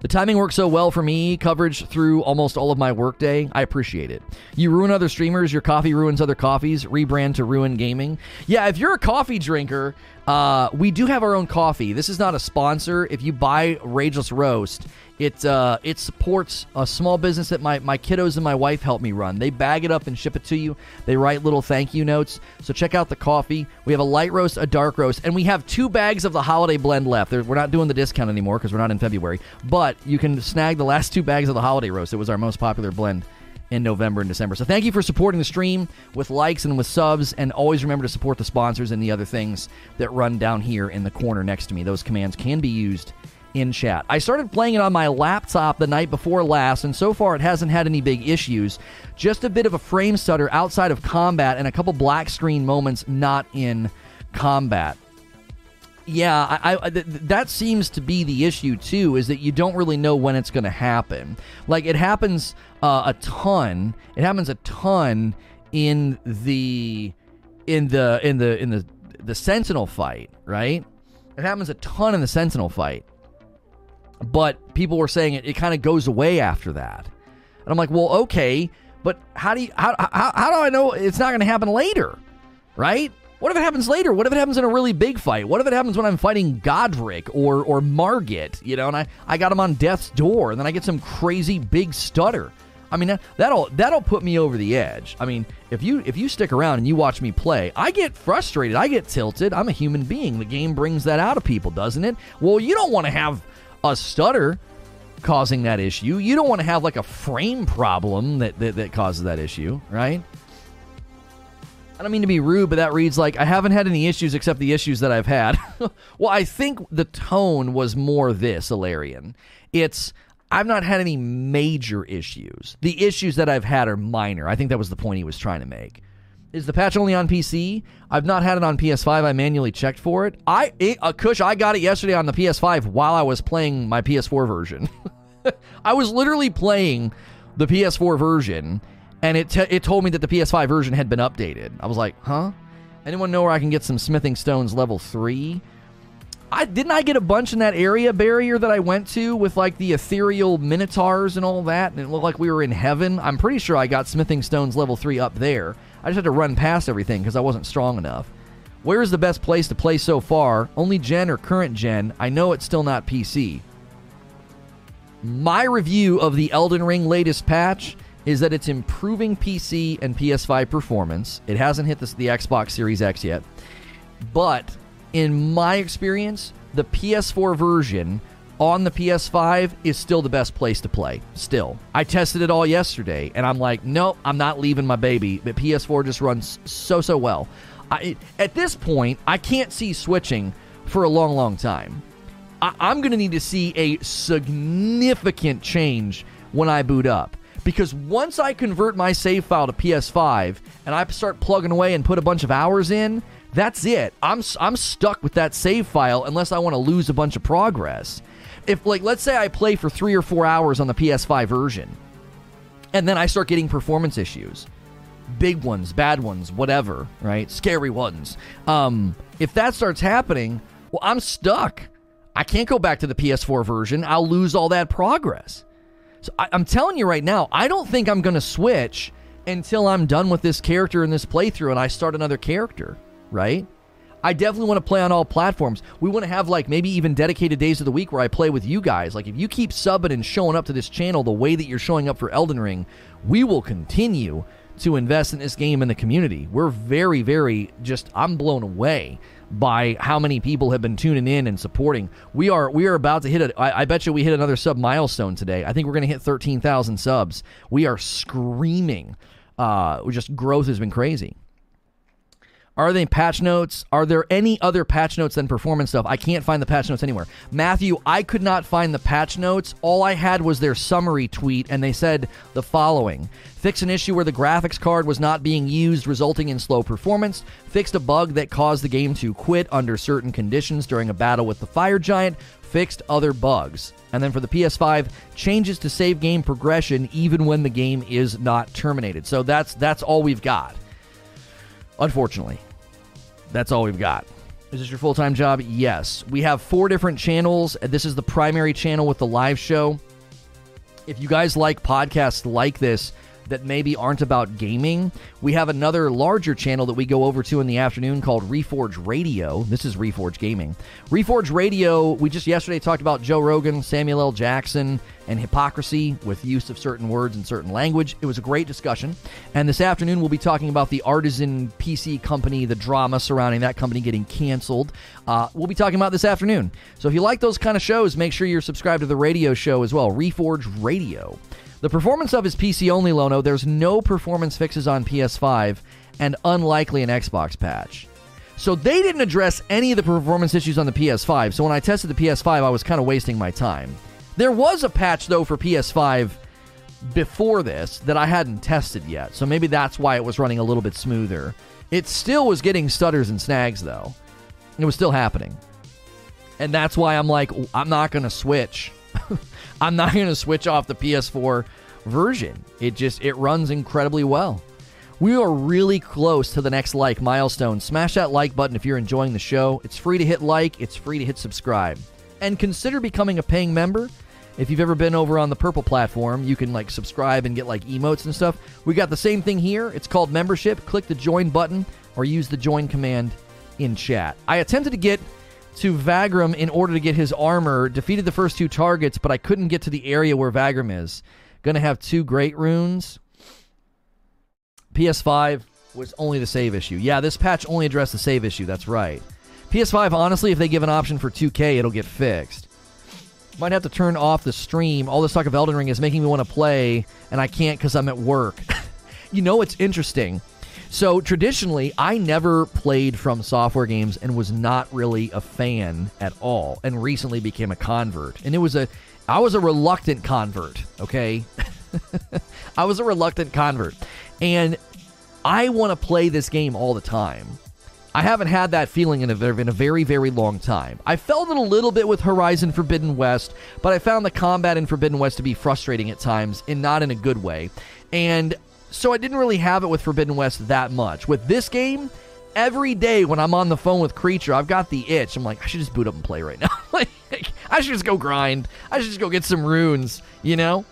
The timing works so well for me, coverage through almost all of my workday. I appreciate it. You ruin other streamers, your coffee ruins other coffees, rebrand to ruin gaming. Yeah, if you're a coffee drinker, uh, we do have our own coffee. This is not a sponsor. If you buy Rageless Roast, it uh, it supports a small business that my, my kiddos and my wife help me run. They bag it up and ship it to you. They write little thank you notes. So check out the coffee. We have a light roast, a dark roast, and we have two bags of the holiday blend left. We're not doing the discount anymore because we're not in February. But you can snag the last two bags of the holiday roast. It was our most popular blend in November and December. So thank you for supporting the stream with likes and with subs. And always remember to support the sponsors and the other things that run down here in the corner next to me. Those commands can be used in chat. I started playing it on my laptop the night before last, and so far it hasn't had any big issues. Just a bit of a frame stutter outside of combat and a couple black screen moments not in combat. Yeah, I, I th- that seems to be the issue too. Is that you don't really know when it's going to happen. Like it happens uh, a ton. It happens a ton in the in the in the in the the Sentinel fight, right? It happens a ton in the Sentinel fight but people were saying it, it kind of goes away after that. And I'm like, well, okay, but how do you how how, how do I know it's not going to happen later, right? What if it happens later? What if it happens in a really big fight? What if it happens when I'm fighting Godrick or or Margit, you know, and I, I got him on death's door, and then I get some crazy big stutter. I mean that, that'll that'll put me over the edge. I mean, if you if you stick around and you watch me play, I get frustrated, I get tilted. I'm a human being. The game brings that out of people, doesn't it? Well, you don't want to have a stutter causing that issue. You don't want to have like a frame problem that, that, that causes that issue, right? I don't mean to be rude, but that reads like I haven't had any issues except the issues that I've had. well, I think the tone was more this, Alarian. It's I've not had any major issues. The issues that I've had are minor. I think that was the point he was trying to make. Is the patch only on PC? I've not had it on PS5. I manually checked for it. I it, uh, Kush, I got it yesterday on the PS5 while I was playing my PS4 version. I was literally playing the PS4 version, and it t- it told me that the PS5 version had been updated. I was like, huh? Anyone know where I can get some smithing stones level three? I didn't I get a bunch in that area barrier that I went to with like the ethereal minotaurs and all that, and it looked like we were in heaven. I'm pretty sure I got smithing stones level three up there. I just had to run past everything because I wasn't strong enough. Where is the best place to play so far? Only gen or current gen? I know it's still not PC. My review of the Elden Ring latest patch is that it's improving PC and PS5 performance. It hasn't hit the, Xbox Series X yet. But in my experience, the PS4 version on the PS5 is still the best place to play. Still. I tested it all yesterday and I'm like, nope, I'm not leaving my baby. But PS4 just runs so, so well. I, at this point, I can't see switching for a long, long time. I, I'm going to need to see a significant change when I boot up. Because once I convert my save file to PS5 and I start plugging away and put a bunch of hours in, that's it. I'm, I'm stuck with that save file unless I want to lose a bunch of progress if like let's say I play for three or four hours on the PS5 version, and then I start getting performance issues, big ones, bad ones, whatever, right? Scary ones. Um, if that starts happening, well, I'm stuck. I can't go back to the PS4 version. I'll lose all that progress. So I, I'm telling you right now, I don't think I'm going to switch until I'm done with this character in this playthrough and I start another character, right? I definitely want to play on all platforms. We want to have like maybe even dedicated days of the week where I play with you guys. Like if you keep subbing and showing up to this channel the way that you're showing up for Elden Ring, we will continue to invest in this game in the community. We're very, very just I'm blown away by how many people have been tuning in and supporting. We are we are about to hit it. I bet you we hit another sub milestone today. I think we're going to hit 13,000 subs. We are screaming. Uh, just growth has been crazy. Are they patch notes? Are there any other patch notes than performance stuff? I can't find the patch notes anywhere. Matthew, I could not find the patch notes. All I had was their summary tweet, and they said the following Fix an issue where the graphics card was not being used, resulting in slow performance. Fixed a bug that caused the game to quit under certain conditions during a battle with the fire giant. Fixed other bugs. And then for the PS5, changes to save game progression even when the game is not terminated. So that's that's all we've got. Unfortunately. That's all we've got. Is this your full time job? Yes. We have four different channels. This is the primary channel with the live show. If you guys like podcasts like this, that maybe aren't about gaming. We have another larger channel that we go over to in the afternoon called Reforge Radio. This is Reforge Gaming. Reforge Radio, we just yesterday talked about Joe Rogan, Samuel L. Jackson, and hypocrisy with use of certain words and certain language. It was a great discussion. And this afternoon, we'll be talking about the Artesian PC company, the drama surrounding that company getting canceled. Uh, we'll be talking about this afternoon. So if you like those kind of shows, make sure you're subscribed to the radio show as well, Reforge Radio. The performance of his PC only, Lono, there's no performance fixes on PS5 and unlikely an Xbox patch. So they didn't address any of the performance issues on the PS5. So when I tested the PS5, I was kind of wasting my time. There was a patch though for PS5 before this that I hadn't tested yet. So maybe that's why it was running a little bit smoother. It still was getting stutters and snags though. It was still happening. And that's why I'm like I'm not going to switch I'm not going to switch off the PS4 version. It just it runs incredibly well. We are really close to the next like milestone. Smash that like button if you're enjoying the show. It's free to hit like, it's free to hit subscribe. And consider becoming a paying member. If you've ever been over on the Purple platform, you can like subscribe and get like emotes and stuff. We got the same thing here. It's called membership. Click the join button or use the join command in chat. I attempted to get to Vagram in order to get his armor. Defeated the first two targets, but I couldn't get to the area where Vagram is. Gonna have two great runes. PS5 was only the save issue. Yeah, this patch only addressed the save issue. That's right. PS5, honestly, if they give an option for 2K, it'll get fixed. Might have to turn off the stream. All this talk of Elden Ring is making me want to play, and I can't because I'm at work. you know, it's interesting. So traditionally, I never played FromSoftware games and was not really a fan at all, and recently became a convert. And it was a, I was a reluctant convert. Okay, I was a reluctant convert, and I want to play this game all the time. I haven't had that feeling in a, in a very, very long time. I felt it a little bit with Horizon Forbidden West, but I found the combat in Forbidden West to be frustrating at times and not in a good way. And so I didn't really have it with Forbidden West that much. With this game, every day when I'm on the phone with Creature, I've got the itch. I'm like, I should just boot up and play right now. like, I should just go grind. I should just go get some runes, you know?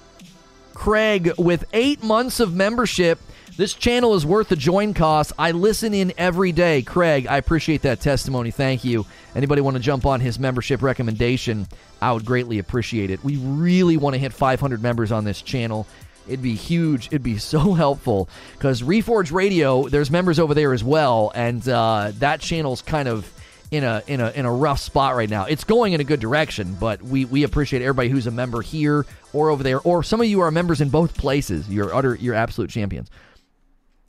Craig, with eight months of membership, this channel is worth the join cost. I listen in every day. Craig, I appreciate that testimony. Thank you. Anybody want to jump on his membership recommendation? I would greatly appreciate it. We really want to hit 500 members on this channel. It'd be huge. It'd be so helpful because Reforge Radio, there's members over there as well, and uh, that channel's kind of in a in a in a rough spot right now. It's going in a good direction, but we we appreciate everybody who's a member here or over there, or some of you are members in both places. You're utter you're absolute champions.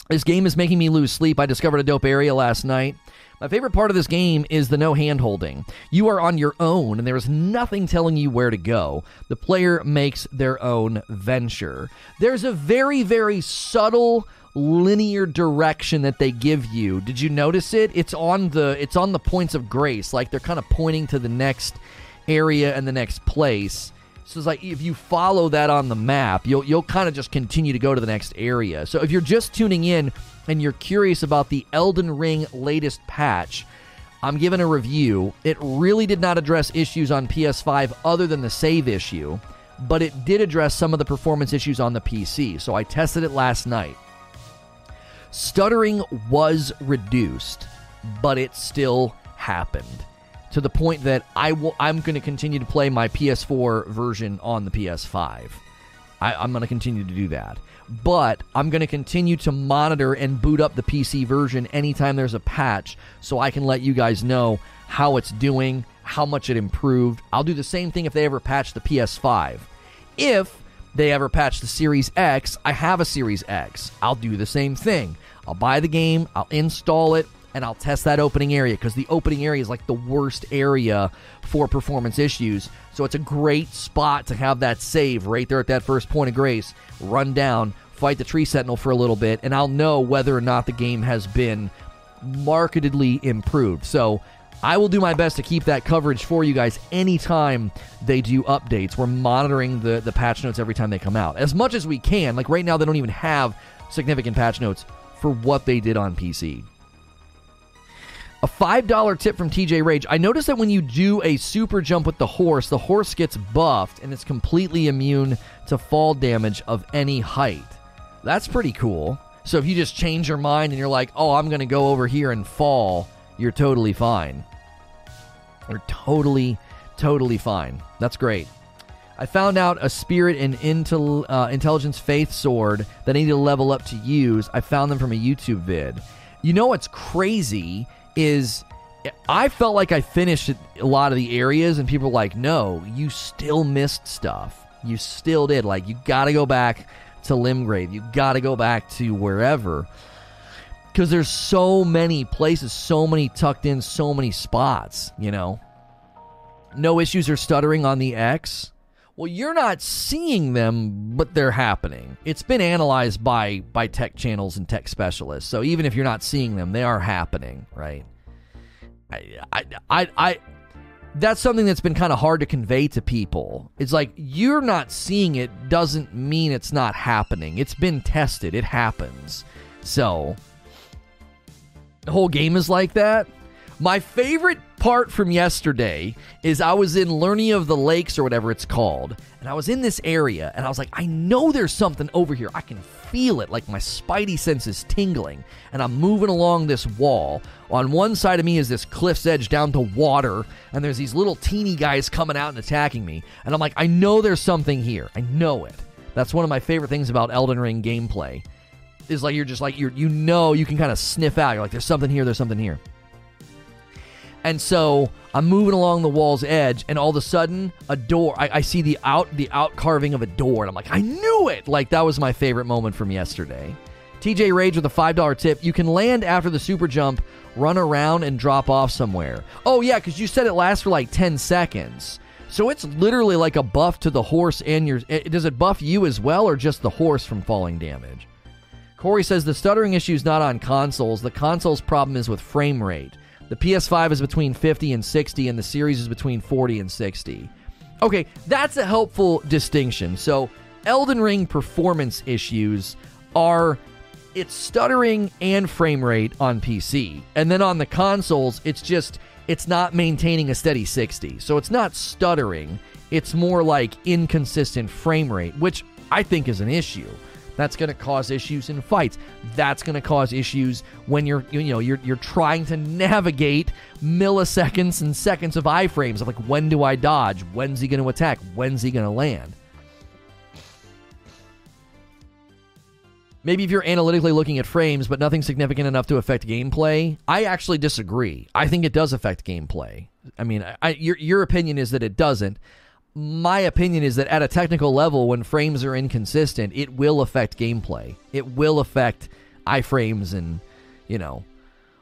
This game is making me lose sleep. I discovered a dope area last night. My favorite part of this game is the no hand holding. You are on your own, and there is nothing telling you where to go. The player makes their own venture. There's a very, very subtle linear direction that they give you. Did you notice it? It's on the it's on the points of grace, like they're kind of pointing to the next area and the next place. So it's like if you follow that on the map, you'll you'll kind of just continue to go to the next area. So if you're just tuning in, and you're curious about the Elden Ring latest patch, I'm giving a review. It really did not address issues on PS5 other than the save issue, but it did address some of the performance issues on the PC. So I tested it last night. Stuttering was reduced, but it still happened to the point that I will, I'm going to continue to play my PS4 version on the PS5. I, I'm going to continue to do that. But I'm going to continue to monitor and boot up the PC version anytime there's a patch so I can let you guys know how it's doing, how much it improved. I'll do the same thing if they ever patch the PS5. If they ever patch the Series X, I have a Series X. I'll do the same thing. I'll buy the game, I'll install it, and I'll test that opening area because the opening area is like the worst area for performance issues. So it's a great spot to have that save right there at that first point of grace, run down, fight the tree sentinel for a little bit, and I'll know whether or not the game has been markedly improved. So I will do my best to keep that coverage for you guys anytime they do updates. We're monitoring the, the patch notes every time they come out as much as we can. Like right now, they don't even have significant patch notes for what they did on PC. A $5 tip from TJ Rage. I noticed that when you do a super jump with the horse, the horse gets buffed and it's completely immune to fall damage of any height. That's pretty cool. So if you just change your mind and you're like, oh, I'm going to go over here and fall, you're totally fine. You're totally, totally fine. That's great. I found out a spirit and intel, uh, intelligence faith sword that I need to level up to use. I found them from a YouTube vid. You know what's crazy is I felt like I finished a lot of the areas, and people were like, no, you still missed stuff. You still did. Like, you got to go back to Limgrave. You got to go back to wherever. Because there's so many places, so many tucked in, so many spots, you know. No issues or stuttering on the X. Well, you're not seeing them, but they're happening. It's been analyzed by by tech channels and tech specialists. So even if you're not seeing them, they are happening, right? I I I, I that's something that's been kind of hard to convey to people. It's like you're not seeing it doesn't mean it's not happening. It's been tested. It happens. So the whole game is like that. My favorite part from yesterday is I was in Liurnia of the Lakes or whatever it's called, and I was in this area, and I was like, I know there's something over here. I can feel it, like my spidey sense is tingling, and I'm moving along this wall. On one side of me is this cliff's edge down to water, and there's these little teeny guys coming out and attacking me, and I'm like, I know there's something here. I know it. That's one of my favorite things about Elden Ring gameplay. Is like you're just like you're you know you can kind of sniff out. You're like there's something here. There's something here. And so I'm moving along the wall's edge, and all of a sudden, a door. I, I, see the out the out carving of a door, and I'm like, I knew it! Like that was my favorite moment from yesterday. TJ Rage with a five dollar tip. You can land after the super jump, run around, and drop off somewhere. Oh yeah, because you said it lasts for like ten seconds. So it's literally like a buff to the horse and your. It, does it buff you as well, or just the horse from falling damage? Corey says the stuttering issue is not on consoles. The console's problem is with frame rate. The PS5 is between 50 and 60, and the Series is between 40 and 60. Okay, that's a helpful distinction. So, Elden Ring performance issues are it's stuttering and frame rate on PC. And then on the consoles, it's just it's not maintaining a steady 60. So it's not stuttering, it's more like inconsistent frame rate, which I think is an issue. That's going to cause issues in fights. That's going to cause issues when you're you know you're you're trying to navigate milliseconds and seconds of iframes of like when do I dodge? When's he going to attack? When's he going to land? Maybe if you're analytically looking at frames, but nothing significant enough to affect gameplay, I actually disagree. I think it does affect gameplay. I mean, I, your your opinion is that it doesn't my opinion is that at a technical level, when frames are inconsistent, it will affect gameplay. It will affect iframes and, you know.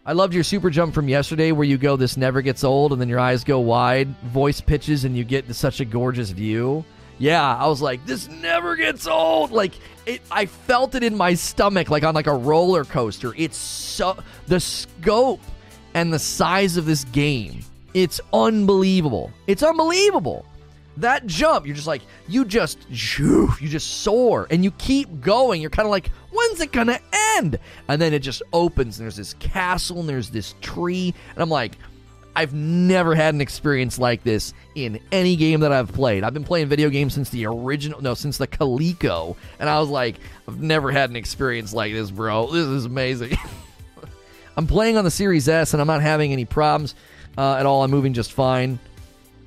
I loved your super jump from yesterday where you go, this never gets old, and then your eyes go wide, voice pitches, and you get such a gorgeous view. Yeah, I was like, this never gets old. Like, it, I felt it in my stomach, like on like a roller coaster. It's so, the scope and the size of this game, it's unbelievable. It's unbelievable that jump, you're just like, you just, you just soar and you keep going. You're kind of like, when's it gonna end? And then it just opens and there's this castle and there's this tree. And I'm like, I've never had an experience like this in any game that I've played. I've been playing video games since the original, no, since the Coleco. And I was like, I've never had an experience like this, bro. This is amazing. I'm playing on the Series S and I'm not having any problems uh, at all. I'm moving just fine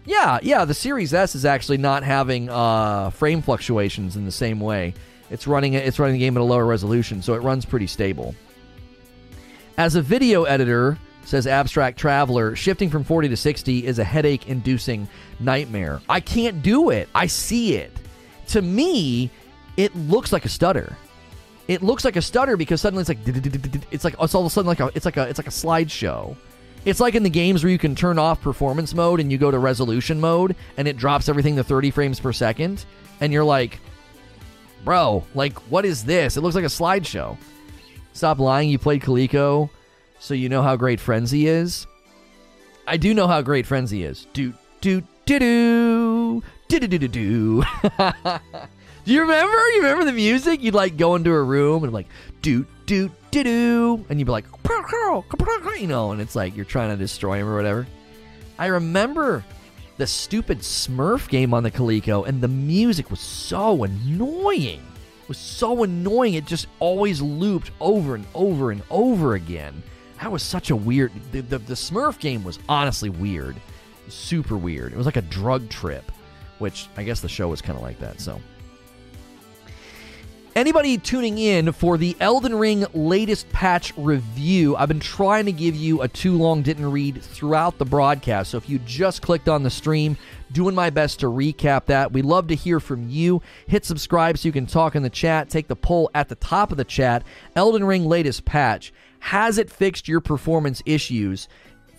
Yeah, yeah. The Series S is actually not having uh, frame fluctuations in the same way. It's running it's running the game at a lower resolution, so it runs pretty stable. As a video editor, says Abstract Traveler, shifting from 40 to 60 is a headache inducing nightmare. I can't do it. I see it. To me, it looks like a stutter. It looks like a stutter because suddenly it's like it's like it's all of a sudden like a it's like a it's like a slideshow. It's like in the games where you can turn off performance mode and you go to resolution mode and it drops everything to 30 frames per second. And you're like, bro, like, what is this? It looks like a slideshow. Stop lying. You played Coleco, so you know how great Frenzy is. I do know how great Frenzy is. Do, do, do, do, do, do, do, do. do you remember? You remember the music? You'd like go into a room and like, do, do, do and you'd be like, you know, and it's like you're trying to destroy him or whatever. I remember the stupid Smurf game on the Coleco, and the music was so annoying. It was so annoying. It just always looped over and over and over again. That was such a weird. The, the, the Smurf game was honestly weird, super weird. It was like a drug trip, which I guess the show was kind of like that. So. Anybody tuning in for the Elden Ring latest patch review, I've been trying to give you a too long didn't read throughout the broadcast. So if you just clicked on the stream, doing my best to recap that. We'd love to hear from you. Hit subscribe so you can talk in the chat. Take the poll at the top of the chat. Elden Ring latest patch. Has it fixed your performance issues?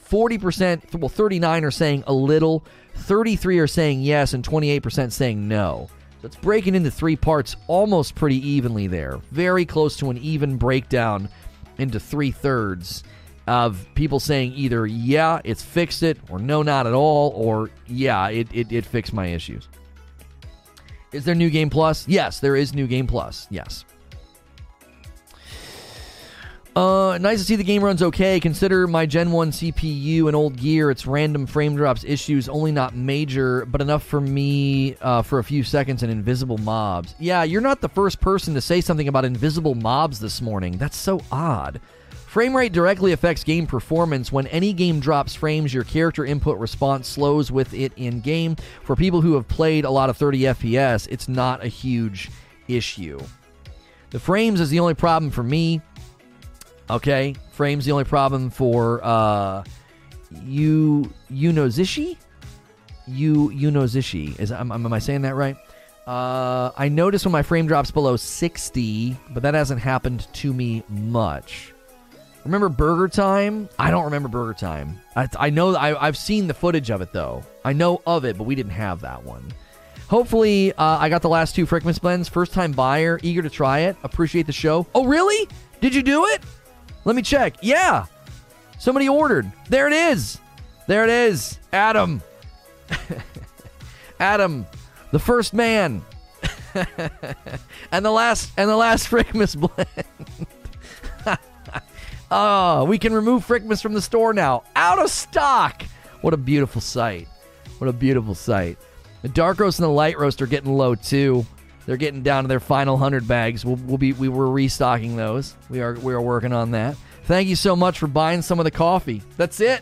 40%, well, 39 are saying a little, 33 are saying yes, and 28% saying no. So it's breaking into three parts almost pretty evenly there. Very close to an even breakdown into three thirds of people saying either, yeah, it's fixed it, or no, not at all, or yeah, it, it, it fixed my issues. Is there New Game Plus? Yes, there is New Game Plus. Yes. Uh, nice to see the game runs okay. Consider my Gen 1 CPU and old gear. It's random frame drops issues, only not major, but enough for me uh, for a few seconds and invisible mobs. Yeah, you're not the first person to say something about invisible mobs this morning. That's so odd. Frame rate directly affects game performance. When any game drops frames, your character input response slows with it in game. For people who have played a lot of 30 FPS, it's not a huge issue. The frames is the only problem for me. Okay, frame's the only problem for uh, you know, Zishi. You you know Zishi. Is am, am I saying that right? Uh, I notice when my frame drops below 60, but that hasn't happened to me much. Remember Burger Time? I don't remember Burger Time. I, I know I, have seen the footage of it though. I know of it, but we didn't have that one. Hopefully, uh, I got the last two Frickmas blends. First time buyer, eager to try it. Appreciate the show. Oh, really? Did you do it? Let me check. Yeah. Somebody ordered. There it is. There it is. Adam. Adam, the first man. and the last and the last Frickmas blend. oh, we can remove Frickmas from the store now. Out of stock. What a beautiful sight. What a beautiful sight. The dark roast and the light roast are getting low too. They're getting down to their final hundred bags. We'll, we'll be we were restocking those. We are we are working on that. Thank you so much for buying some of the coffee. That's it.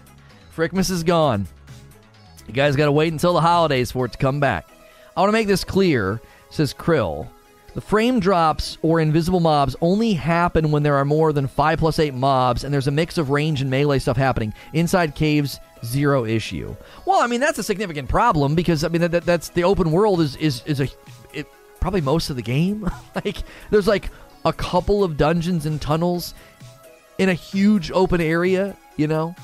Frickmas is gone. You guys got to wait until the holidays for it to come back. I want to make this clear, says Krill. The frame drops or invisible mobs only happen when there are more than 5 plus 8 mobs and there's a mix of range and melee stuff happening. Inside caves, zero issue. Well, I mean, that's a significant problem because, I mean, that, that that's the open world is, is, is a probably most of the game. like there's like a couple of dungeons and tunnels in a huge open area, you know?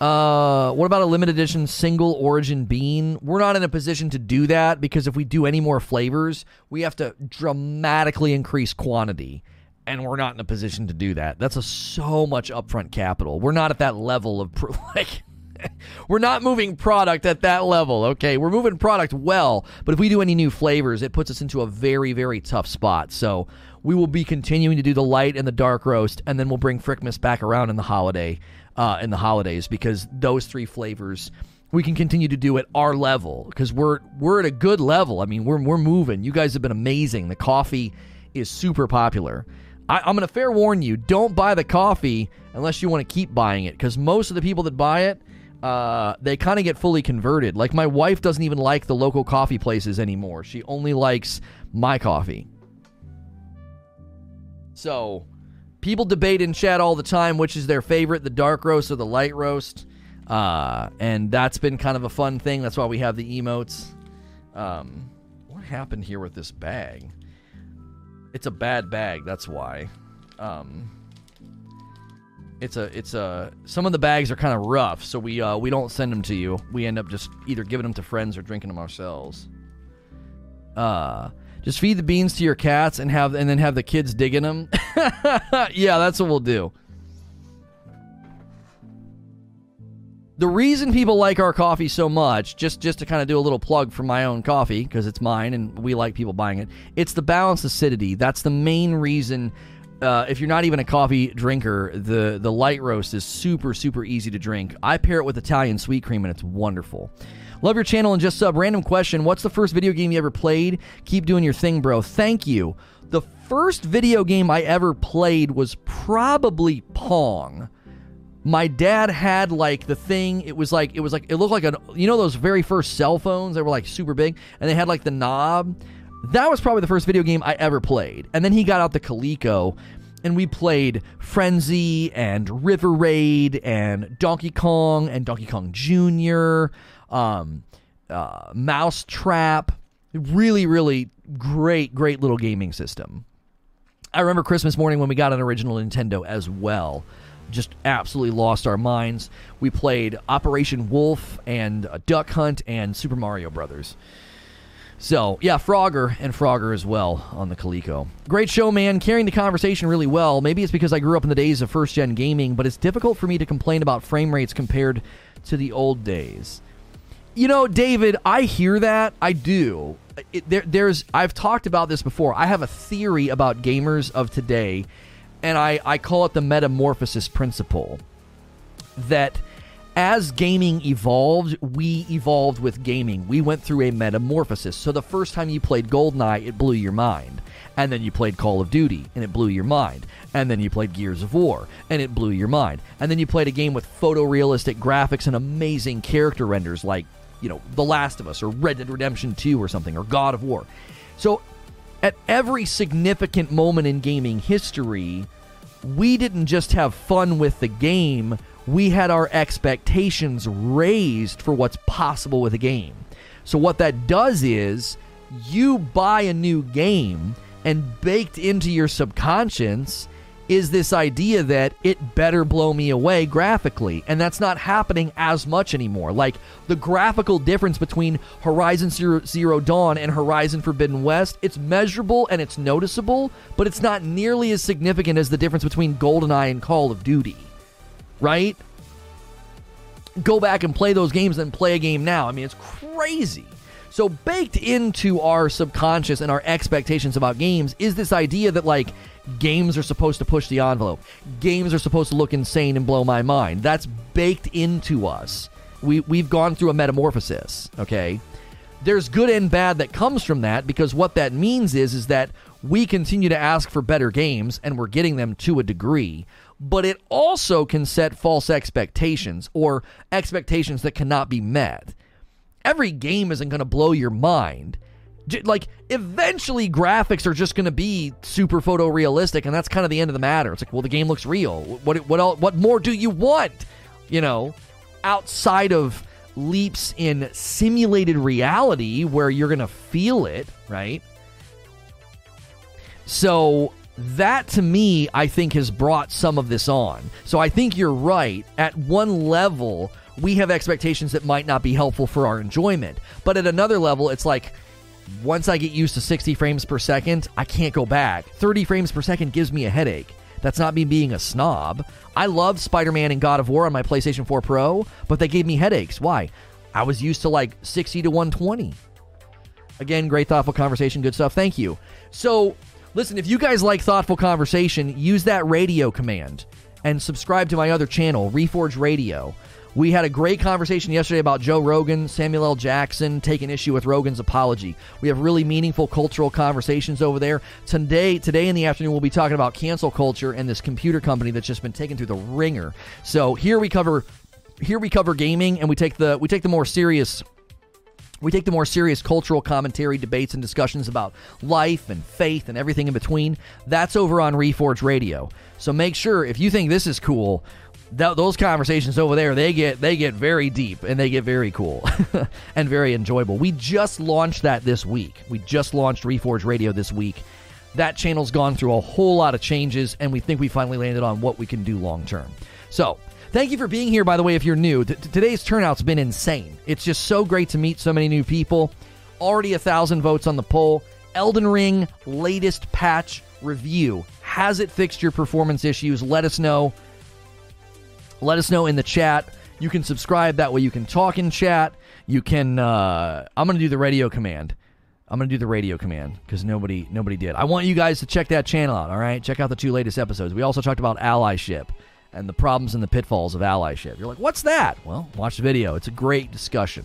Uh, what about a limited edition single origin bean? We're not in a position to do that because if we do any more flavors, we have to dramatically increase quantity. And we're not in a position to do that. That's a so much upfront capital. We're not at that level of like we're not moving product at that level, okay? We're moving product well, but if we do any new flavors, it puts us into a very, very tough spot. So we will be continuing to do the light and the dark roast, and then we'll bring Frickmas back around in the holiday, uh, in the holidays, because those three flavors we can continue to do at our level because we're we're at a good level. I mean, we're we're moving. You guys have been amazing. The coffee is super popular. I, I'm going to fair warn you: don't buy the coffee unless you want to keep buying it because most of the people that buy it uh, they kind of get fully converted. Like my wife doesn't even like the local coffee places anymore. She only likes my coffee. So, people debate in chat all the time which is their favorite, the dark roast or the light roast. Uh, and that's been kind of a fun thing. That's why we have the emotes. Um, what happened here with this bag? It's a bad bag. That's why. Um, it's a it's a some of the bags are kind of rough, so we uh, we don't send them to you. We end up just either giving them to friends or drinking them ourselves. Uh, just feed the beans to your cats and have and then have the kids digging them. yeah, that's what we'll do. The reason people like our coffee so much, just just to kind of do a little plug for my own coffee because it's mine and we like people buying it. It's the balanced acidity. That's the main reason. Uh, if you're not even a coffee drinker, the the light roast is super super easy to drink. I pair it with Italian sweet cream and it's wonderful. Love your channel and just sub. Random question: What's the first video game you ever played? Keep doing your thing, bro. Thank you. The first video game I ever played was probably Pong my dad had like the thing it was like it was like it looked like a you know those very first cell phones that were like super big and they had like the knob that was probably the first video game i ever played and then he got out the coleco and we played frenzy and river raid and donkey kong and donkey kong jr um, uh, mouse trap really really great great little gaming system i remember christmas morning when we got an original nintendo as well just absolutely lost our minds. We played Operation Wolf and Duck Hunt and Super Mario Brothers. So, yeah, Frogger and Frogger as well on the Coleco. Great show, man. Carrying the conversation really well. Maybe it's because I grew up in the days of first gen gaming, but it's difficult for me to complain about frame rates compared to the old days. You know, David, I hear that. I do. It, there, there's I've talked about this before. I have a theory about gamers of today and I, I call it the metamorphosis principle that as gaming evolved, we evolved with gaming. We went through a metamorphosis. So the first time you played GoldenEye, it blew your mind. And then you played Call of Duty, and it blew your mind. And then you played Gears of War, and it blew your mind. And then you played a game with photorealistic graphics and amazing character renders like, you know, The Last of Us or Red Dead Redemption 2 or something, or God of War. So at every significant moment in gaming history, we didn't just have fun with the game, we had our expectations raised for what's possible with a game. So, what that does is you buy a new game, and baked into your subconscious is this idea that it better blow me away graphically. And that's not happening as much anymore. Like the graphical difference between Horizon Zero, Zero, Dawn and Horizon Forbidden West, it's measurable and it's noticeable, but it's not nearly as significant as the difference between GoldenEye and Call of Duty. Right? Go back and play those games and play a game now. I mean, it's crazy. So, baked into our subconscious and our expectations about games is this idea that, like, games are supposed to push the envelope. Games are supposed to look insane and blow my mind. That's baked into us. We, we've gone through a metamorphosis, okay? There's good and bad that comes from that because what that means is, is that we continue to ask for better games and we're getting them to a degree but it also can set false expectations or expectations that cannot be met every game isn't going to blow your mind. Like, eventually, graphics are just going to be super photorealistic, and that's kind of the end of the matter. It's like, well, the game looks real. What, what, what more do you want? You know, outside of leaps in simulated reality where you're going to feel it, right? So, that to me, I think, has brought some of this on. So, I think you're right. At one level, we have expectations that might not be helpful for our enjoyment. But at another level, it's like once I get used to 60 frames per second, I can't go back. 30 frames per second gives me a headache. That's not me being a snob. I love Spider Man and God of War on my PlayStation 4 Pro, but they gave me headaches. Why? I was used to like 60 to 120. Again, great thoughtful conversation. Good stuff. Thank you. So, listen, if you guys like thoughtful conversation, use that radio command and subscribe to my other channel, Reforge Radio. We had a great conversation yesterday about Joe Rogan, Samuel L. Jackson taking issue with Rogan's apology. We have really meaningful cultural conversations over there. Today, today in the afternoon, we'll be talking about cancel culture and this computer company that's just been taken through the ringer. So here we cover here we cover gaming and we take the we take the more serious we take the more serious cultural commentary, debates, and discussions about life and faith and everything in between. That's over on Reforge Radio. So make sure if you think this is cool, th- those conversations over there they get they get very deep and they get very cool and very enjoyable. We just launched that this week. We just launched Reforge Radio this week. That channel's gone through a whole lot of changes, and we think we finally landed on what we can do long term. So Thank you for being here, by the way, if you're new. Today's turnout's been insane. It's just so great to meet so many new people. Already a thousand votes on the poll. Elden Ring latest patch review. Has it fixed your performance issues? Let us know. Let us know in the chat. You can subscribe. That way you can talk in chat. You can. Uh, I'm going to do the radio command. I'm to do the radio command because nobody nobody did. I want you guys to check that channel out. All right, check out the two latest episodes. We also talked about allyship and the problems and the pitfalls of allyship. You're like, what's that? Well, watch the video. It's a great discussion.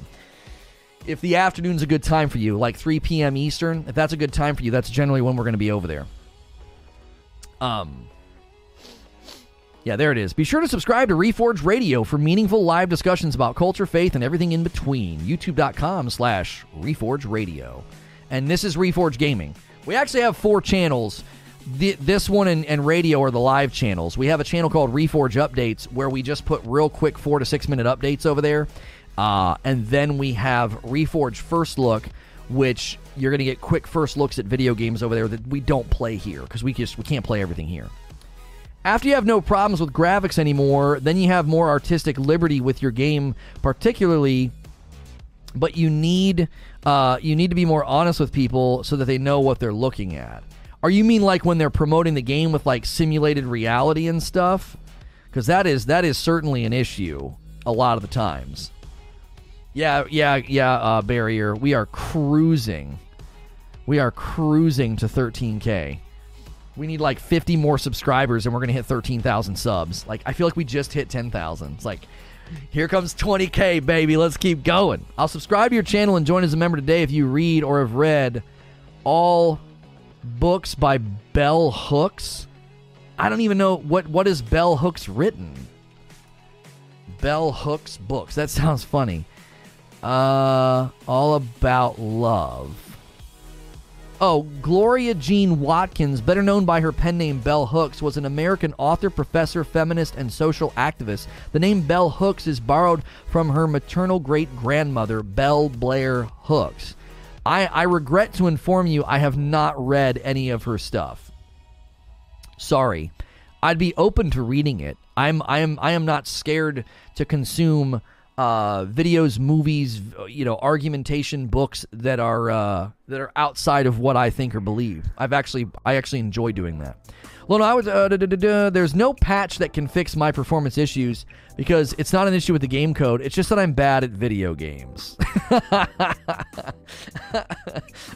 If the afternoon's a good time for you, like 3 p.m. Eastern, if that's a good time for you, that's generally when we're going to be over there. Um, yeah, there it is. Be sure to subscribe to Reforge Radio for meaningful live discussions about culture, faith, and everything in between. YouTube.com slash Reforge Radio. And this is Reforge Gaming. We actually have four channels the, this one and, and, radio are the live channels. We have a channel called Reforge Updates where we just put real quick four to six minute updates over there. Uh, and then we have Reforge First Look, which you're going to get quick first looks at video games over there that we don't play here because we just we can't play everything here. After you have no problems with graphics anymore, then you have more artistic liberty with your game, particularly. But you need uh, you need to be more honest with people so that they know what they're looking at. You mean like when they're promoting the game with like simulated reality and stuff? Because that is that is certainly an issue a lot of the times. Yeah, yeah, yeah. Uh, barrier. We are cruising. We are cruising to 13k. We need like 50 more subscribers, and we're gonna hit 13,000 subs. Like I feel like we just hit 10,000. It's like. Here comes 20k, baby. Let's keep going. I'll subscribe to your channel and join as a member today if you read or have read all books by Bell Hooks. I don't even know what what is Bell Hooks written. Bell Hooks books. That sounds funny. Uh, all about love. Oh, Gloria Jean Watkins, better known by her pen name Bell Hooks, was an American author, professor, feminist, and social activist. The name Bell Hooks is borrowed from her maternal great grandmother, Bell Blair Hooks. I, I regret to inform you, I have not read any of her stuff. Sorry. I'd be open to reading it. I'm I am I am not scared to consume uh, videos, movies, you know, argumentation books that are uh, that are outside of what I think or believe. I've actually I actually enjoy doing that. Well, no, I was. Uh, da, da, da, there's no patch that can fix my performance issues because it's not an issue with the game code. It's just that I'm bad at video games.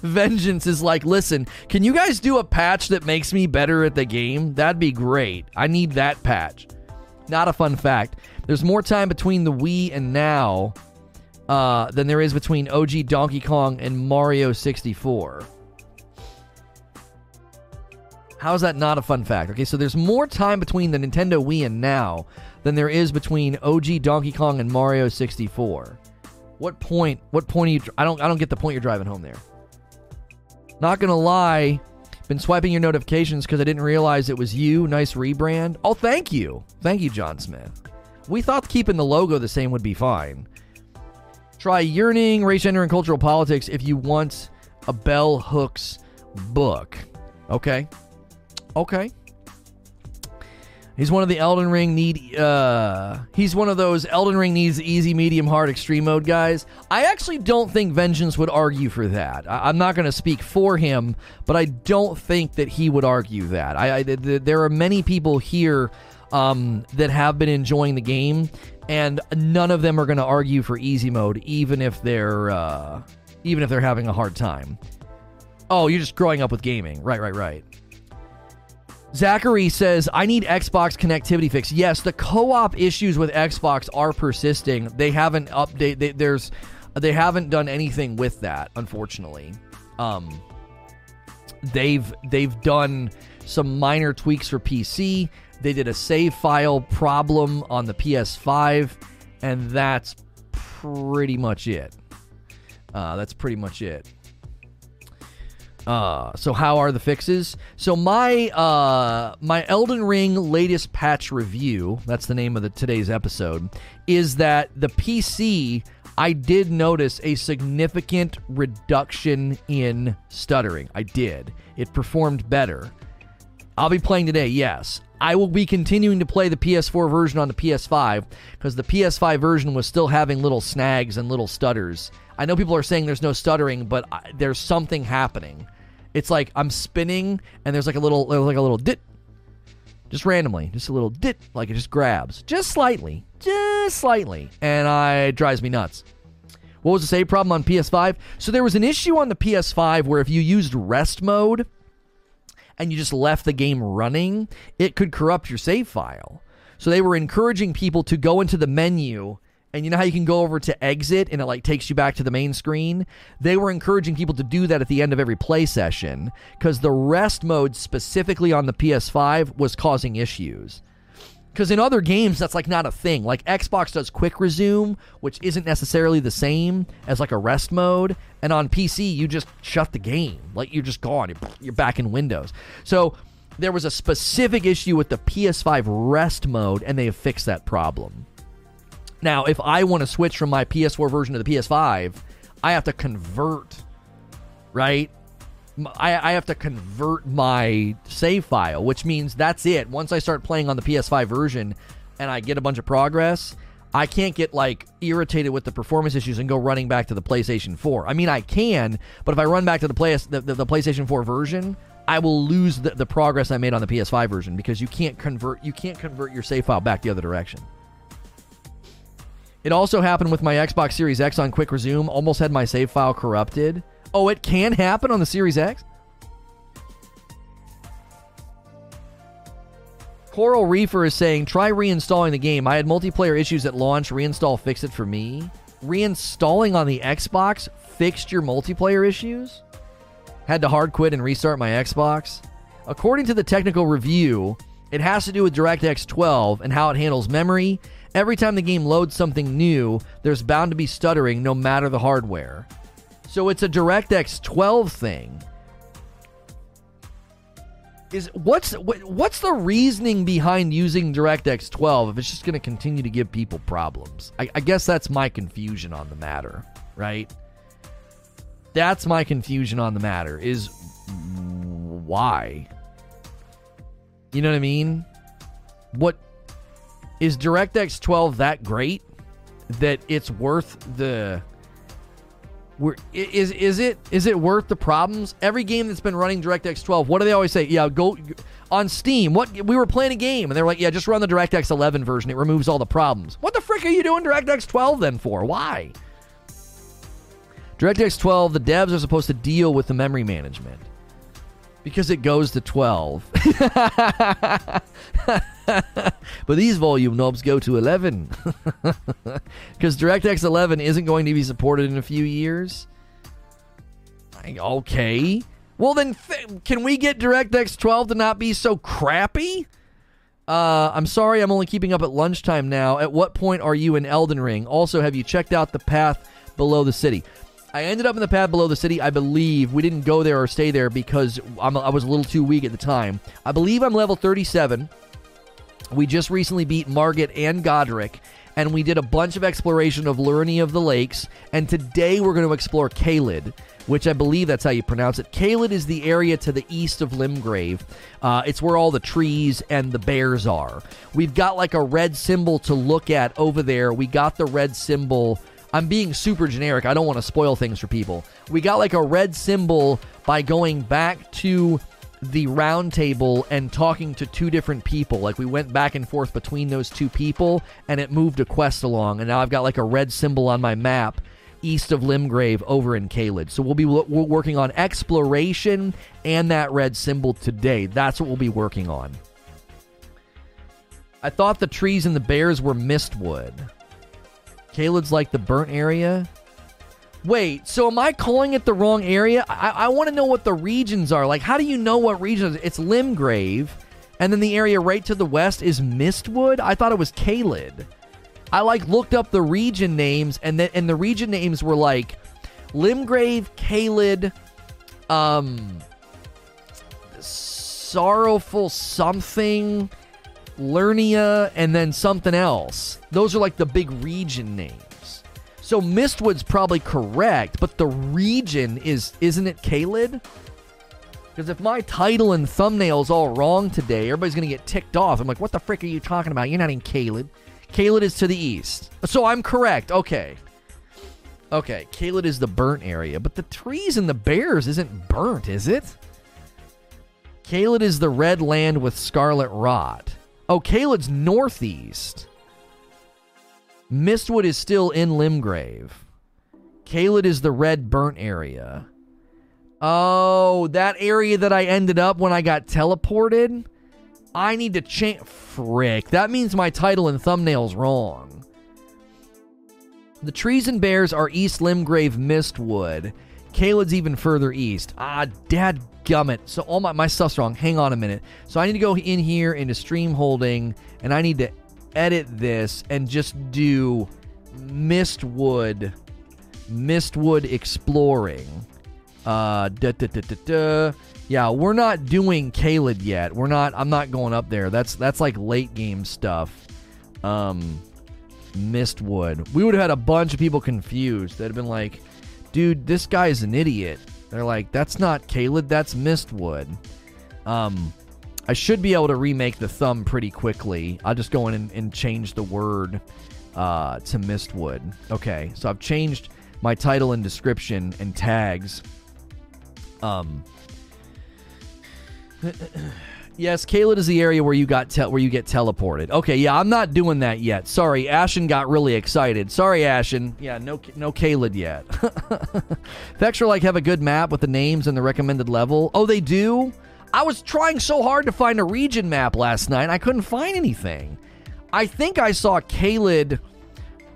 Vengeance is like, listen, can you guys do a patch that makes me better at the game? That'd be great. I need that patch. Not a fun fact. There's more time between the Wii and now uh, than there is between OG Donkey Kong and Mario 64. How is that not a fun fact? Okay, so there's more time between the Nintendo Wii and now than there is between OG Donkey Kong and Mario 64. What point? What point are you? I don't. I don't get the point you're driving home there. Not gonna lie, been swiping your notifications because I didn't realize it was you. Nice rebrand. Oh, thank you, thank you, John Smith. We thought keeping the logo the same would be fine. Try yearning, race, gender, and cultural politics if you want a bell hooks book. Okay. Okay. He's one of the Elden Ring need. Uh, he's one of those Elden Ring needs easy, medium, hard, extreme mode guys. I actually don't think Vengeance would argue for that. I, am not going to speak for him, but I don't think that he would argue that. I, I th- there are many people here um, that have been enjoying the game, and none of them are going to argue for easy mode, even if they're uh, even if they're having a hard time. Oh, you're just growing up with gaming, right? Right? Right. Zachary says, I need Xbox connectivity fix. Yes, the co-op issues with Xbox are persisting. They haven't update they, there's they haven't done anything with that, unfortunately. Um they've they've done some minor tweaks for PC. They did a save file problem on the PS5 and that's pretty much it. Uh, that's pretty much it. Uh, so how are the fixes? So my uh, my Elden Ring latest patch review, that's the name of the today's episode, is that the PC I did notice a significant reduction in stuttering. I did. It performed better. I'll be playing today, yes. I will be continuing to play the PS4 version on the PS5 because the PS5 version was still having little snags and little stutters. I know people are saying there's no stuttering, but I, there's something happening. It's like I'm spinning and there's like a little like a little dit just randomly, just a little dit like it just grabs just slightly, just slightly, and I it drives me nuts. What was the save problem on PS5? So there was an issue on the PS5 where if you used rest mode and you just left the game running, it could corrupt your save file. So they were encouraging people to go into the menu and you know how you can go over to exit and it like takes you back to the main screen? They were encouraging people to do that at the end of every play session because the rest mode specifically on the ps5 was causing issues. Because in other games that's like not a thing. Like xbox does quick resume which isn't necessarily the same as like a rest mode. And on pc you just shut the game. Like you're just gone. You're, back in windows. So there was a specific issue with the ps5 rest mode and they have fixed that problem now, if I want to switch from my PS4 version to the PS5, I have to convert, right? I, I have to convert my save file, which means that's it. Once I start playing on the PS5 version and I get a bunch of progress, I can't get like irritated with the performance issues and go running back to the PlayStation 4. I mean, I can, but if I run back to the, play, the, the, the PlayStation 4 version, I will lose the, the progress I made on the PS5 version because you can't convert you can't convert your save file back the other direction. It also happened with my Xbox Series X on Quick Resume. Almost had my save file corrupted. Oh, it can happen on the Series X? Coral Reefer is saying, try reinstalling the game. I had multiplayer issues at launch. Reinstall fixed it for me. Reinstalling on the Xbox fixed your multiplayer issues? Had to hard quit and restart my Xbox? According to the technical review, it has to do with DirectX 12 and how it handles memory Every time the game loads something new, there's bound to be stuttering no matter the hardware. So it's a DirectX 12 thing. Is what's what's the reasoning behind using DirectX 12 if it's just going to continue to give people problems? I, I guess that's my confusion on the matter, right? That's my confusion on the matter. Is why? You know what I mean? What is DirectX 12 that great that it's worth the is is it is it worth the problems? Every game that's been running DirectX 12, what do they always say? Yeah, go on Steam. What we were playing a game and they were like, yeah, just run the DirectX 11 version. It removes all the problems. What the frick are you doing DirectX 12 then for? Why? DirectX 12, the devs are supposed to deal with the memory management because it goes to 12. but these volume knobs go to 11. Because DirectX 11 isn't going to be supported in a few years. Okay. Well, then, th- can we get DirectX 12 to not be so crappy? Uh, I'm sorry, I'm only keeping up at lunchtime now. At what point are you in Elden Ring? Also, have you checked out the path below the city? I ended up in the pad below the city. I believe we didn't go there or stay there because I'm, i was a little too weak at the time. I believe I'm level 37. We just recently beat Margit and Godrick, and we did a bunch of exploration of Liurnia of the Lakes. And today we're going to explore Caelid, which I believe that's how you pronounce it. Caelid is the area to the east of Limgrave. Uh, it's where all the trees and the bears are. We've got like a red symbol to look at over there. We got the red symbol. I'm being super generic. I don't want to spoil things for people. We got like a red symbol by going back to the round table and talking to two different people. Like we went back and forth between those two people and it moved a quest along. And now I've got like a red symbol on my map east of Limgrave over in Caelid. So we'll be we're working on exploration and that red symbol today. That's what we'll be working on. I thought the trees and the bears were mistwood. Caelid's like the burnt area. Wait, so am I calling it the wrong area? I, I want to know what the regions are. Like, how do you know what regions? It's Limgrave, and then the area right to the west is Mistwood. I thought it was Caelid. I like looked up the region names, and then and the region names were like Limgrave, Caelid, um, Sorrowful something, Liurnia, and then something else. Those are like the big region names. So Mistwood's probably correct, but the region is isn't it Caelid? Because if my title and thumbnail's all wrong today, everybody's gonna get ticked off. I'm like, what the frick are you talking about? You're not in Caelid. Caelid is to the east. So I'm correct. Okay. Okay, Caelid is the burnt area, but the trees and the bears isn't burnt, is it? Caelid is the red land with scarlet rot. Oh, Caelid's northeast. Mistwood is still in Limgrave. Caelid is the red burnt area. Oh, that area that I ended up when I got teleported? I need to change. Frick. That means my title and thumbnail's wrong. The trees and bears are East Limgrave Mistwood. Caelid's even further east. Ah, dad gummit. So all my, my stuff's wrong. Hang on a minute. So I need to go in here into stream holding and I need to edit this and just do Mistwood. Mistwood exploring. Uh. Yeah, we're not doing Caelid yet. We're not. I'm not going up there. That's that's like late game stuff. Um, Mistwood. We would have had a bunch of people confused. They'd have been like, "Dude, this guy's an idiot." They're like, "That's not Caelid. That's Mistwood." Um, I should be able to remake the thumb pretty quickly. I'll just go in and, and change the word uh, to Mistwood. Okay, so I've changed my title and description and tags. Um. yes, Caelid is the area where you got te- where you get teleported. Okay, yeah, I'm not doing that yet. Sorry, Ashen got really excited. Sorry, Ashen. Yeah, no, no Caelid yet. Fextra Life have a good map with the names and the recommended level. Oh, they do. I was trying so hard to find a region map last night. I couldn't find anything. I think I saw Caelid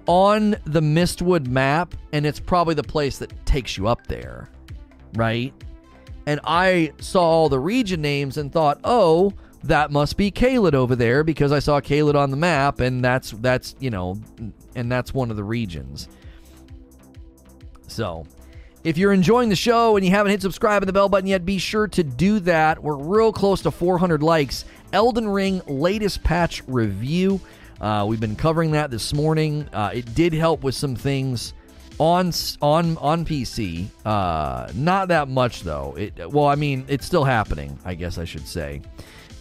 on the Mistwood map, and it's probably the place that takes you up there, right? And I saw all the region names and thought, oh, that must be Caelid over there because I saw Caelid on the map, and that's that's you know, and that's one of the regions. So, if you're enjoying the show and you haven't hit subscribe and the bell button yet, be sure to do that. We're real close to 400 likes. Elden Ring latest patch review. Uh, we've been covering that this morning. Uh, it did help with some things on on on PC. Uh, not that much though. It well, I mean, it's still happening. I guess I should say.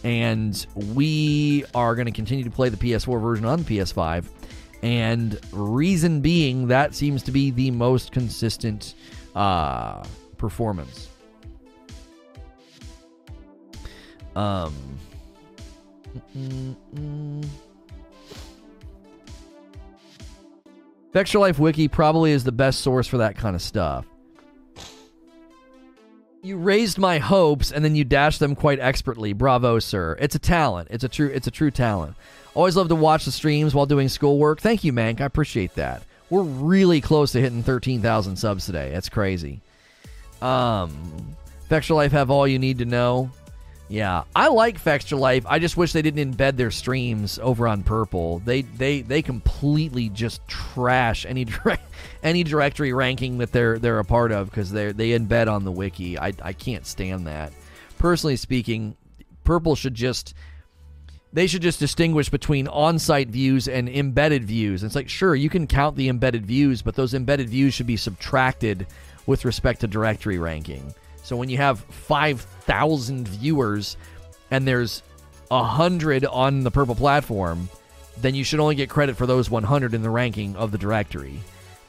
And we are going to continue to play the PS4 version on the PS5. And reason being, that seems to be the most consistent uh, performance. Um. Mm-mm. Fextra Life Wiki probably is the best source for that kind of stuff. You raised my hopes and then you dashed them quite expertly. Bravo, sir. It's a talent. It's a true it's a true talent. Always love to watch the streams while doing schoolwork. Thank you, Mank. I appreciate that. We're really close to hitting 13,000 subs today. That's crazy. Um Fextra Life have all you need to know. Yeah, I like Fextra Life. I just wish they didn't embed their streams over on Purple. They they they completely just trash any direct, any directory ranking that they're they're a part of because they they embed on the wiki. I I can't stand that. Personally speaking, Purple should just they should just distinguish between on-site views and embedded views. It's like sure you can count the embedded views, but those embedded views should be subtracted with respect to directory ranking. So when you have 5,000 viewers and there's a 100 on the purple platform, then you should only get credit for those 100 in the ranking of the directory.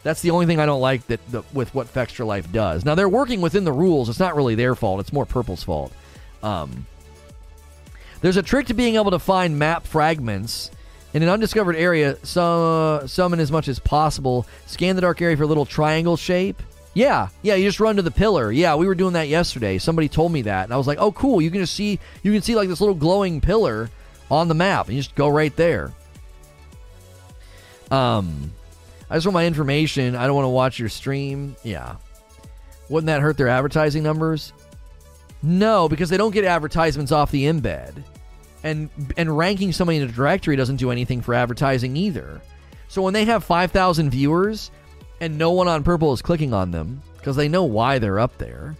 That's the only thing I don't like that the, with what Fextra Life does. Now they're working within the rules. It's not really their fault. It's more Purple's fault. Um, there's a trick to being able to find map fragments in an undiscovered area. So, summon as much as possible. Scan the dark area for a little triangle shape. Yeah, yeah, you just run to the pillar. Yeah, we were doing that yesterday. Somebody told me that, and I was like, "Oh, cool! You can just see, you can see like this little glowing pillar on the map, and you just go right there." Um, I just want my information. I don't want to watch your stream. Yeah, wouldn't that hurt their advertising numbers? No, because they don't get advertisements off the embed, and and ranking somebody in a directory doesn't do anything for advertising either. So when they have 5,000 viewers and no one on Purple is clicking on them because they know why they're up there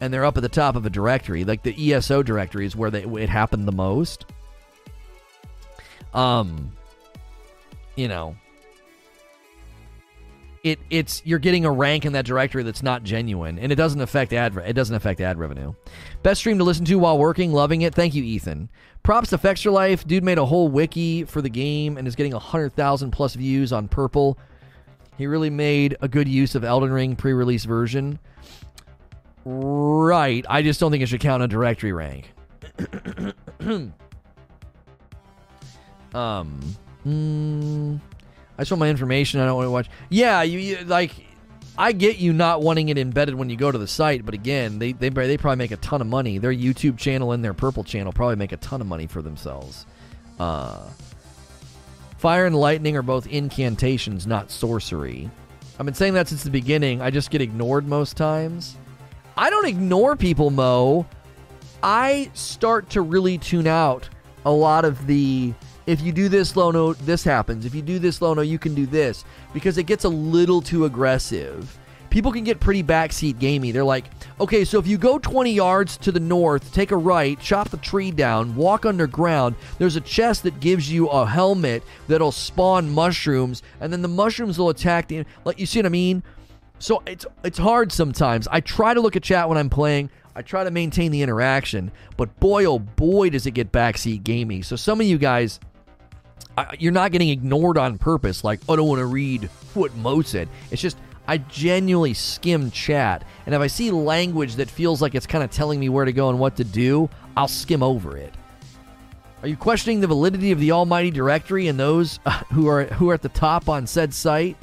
and they're up at the top of a directory, like the ESO directory is where they, it happened the most. Um, you know, it it's you're getting a rank in that directory that's not genuine, and it doesn't affect ad it doesn't affect ad revenue. Best stream to listen to while working, loving it. Thank you, Ethan. Props to Fextra Life, dude made a whole wiki for the game and is getting hundred thousand plus views on Purple. He really made a good use of Elden Ring pre-release version. Right, I just don't think it should count a directory rank. um. Mm, I just want my information. I don't want to watch. Yeah, you, you, like. I get you not wanting it embedded when you go to the site, but again, they they they probably make a ton of money. Their YouTube channel and their Purple channel probably make a ton of money for themselves. Uh, fire and lightning are both incantations, not sorcery. I've been saying that since the beginning. I just get ignored most times. I don't ignore people, Mo. I start to really tune out a lot of the if you do this Lono, this happens. If you do this Lono, you can do this because it gets a little too aggressive. People can get pretty backseat gamey. They're like, okay, so if you go 20 yards to the north, take a right, chop the tree down, walk underground, there's a chest that gives you a helmet that'll spawn mushrooms, and then the mushrooms will attack the. Like, you see what I mean? So it's it's hard sometimes. I try to look at chat when I'm playing. I try to maintain the interaction, but boy oh boy does it get backseat gamey. So some of you guys I, you're not getting ignored on purpose. Like, oh, I don't want to read what Mo said. It's just I genuinely skim chat, and if I see language that feels like it's kind of telling me where to go and what to do, I'll skim over it. Are you questioning the validity of the Almighty Directory and those uh, who are who are at the top on said site?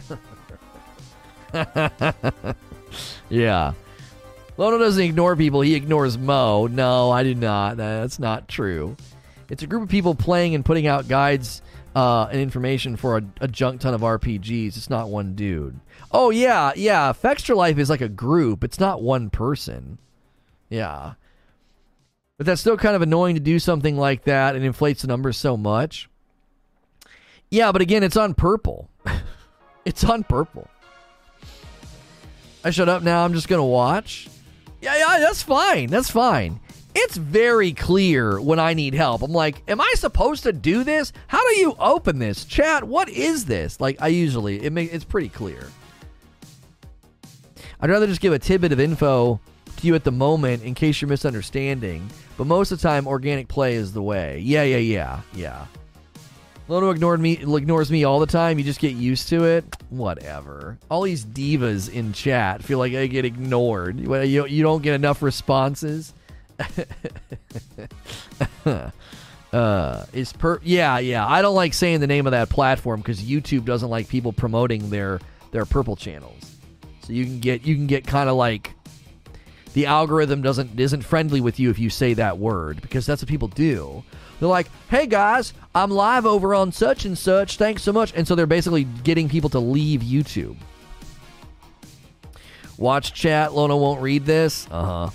yeah. Lono doesn't ignore people, he ignores Mo. No, I do not. That's not true. It's a group of people playing and putting out guides uh, and information for a, a, junk ton of RPGs. It's not one dude. Oh yeah, yeah. Fextra Life is like a group. It's not one person. Yeah, but that's still kind of annoying to do something like that and inflates the numbers so much. Yeah, but again, it's on purple. it's on purple. I shut up now. I'm just gonna watch. Yeah, yeah, that's fine. That's fine it's very clear when I need help. I'm like, am I supposed to do this? How do you open this? Chat, what is this? Like, I usually, it may, it's pretty clear. I'd rather just give a tidbit of info to you at the moment in case you're misunderstanding. But most of the time, organic play is the way. Yeah, yeah, yeah, yeah. Lono ignored me, ignores me all the time. You just get used to it. Whatever. All these divas in chat feel like I get ignored. You, you don't get enough responses. uh, is per yeah yeah. I don't like saying the name of that platform because YouTube doesn't like people promoting their their purple channels. So you can get you can get kind of like the algorithm doesn't isn't friendly with you if you say that word because that's what people do. They're like, "Hey guys, I'm live over on such and such. Thanks so much." And so they're basically getting people to leave YouTube. Watch chat. Lono won't read this. Uh huh.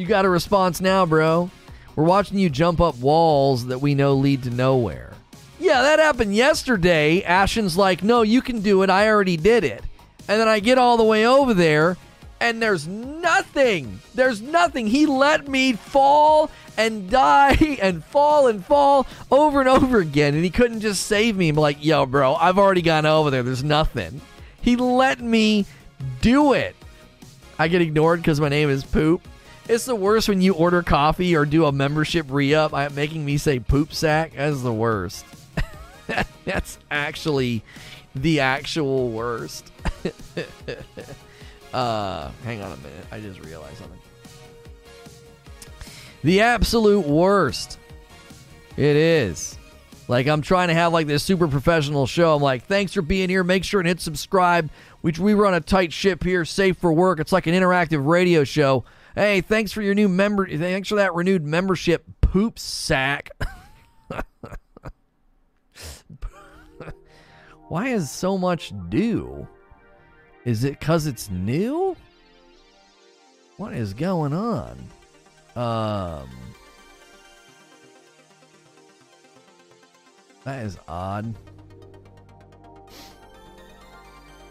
You got a response now, bro. We're watching you jump up walls that we know lead to nowhere. Yeah, that happened yesterday. Ashen's like, no, you can do it. I already did it. And then I get all the way over there, and there's nothing. There's nothing. He let me fall and die and fall and fall over and over again. And he couldn't just save me. I'm like, yo, bro, I've already gone over there. There's nothing. He let me do it. I get ignored because my name is Poop. It's the worst when you order coffee or do a membership re up, making me say poop sack. That's the worst. That's actually the actual worst. uh, hang on a minute. I just realized something. The absolute worst. It is. Like I'm trying to have like this super professional show. I'm like, thanks for being here. Make sure and hit subscribe. We we run a tight ship here, safe for work. It's like an interactive radio show. Hey, thanks for your new member. Thanks for that renewed membership, poop sack. Why is so much due? Is it because it's new? What is going on? Um, that is odd.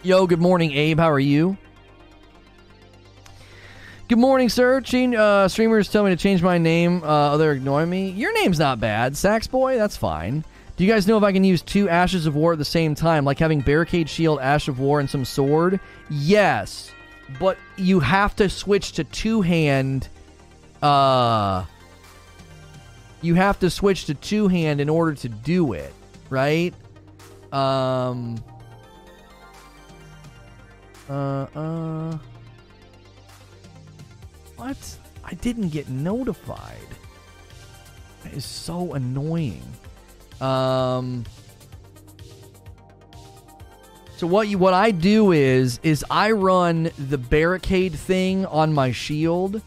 Yo, good morning, Abe. How are you? Good morning, sir. Change, uh, streamers tell me to change my name. Uh, they're ignoring me. Your name's not bad. Sax Boy, that's fine. Do you guys know if I can use two Ashes of War at the same time, like having Barricade Shield, Ash of War, and some sword? Yes, but you have to switch to two hand. Uh, you have to switch to two hand in order to do it, right? Um. Uh. Uh. What? I didn't get notified. That is so annoying. Um So what you what I do is is I run the barricade thing on my shield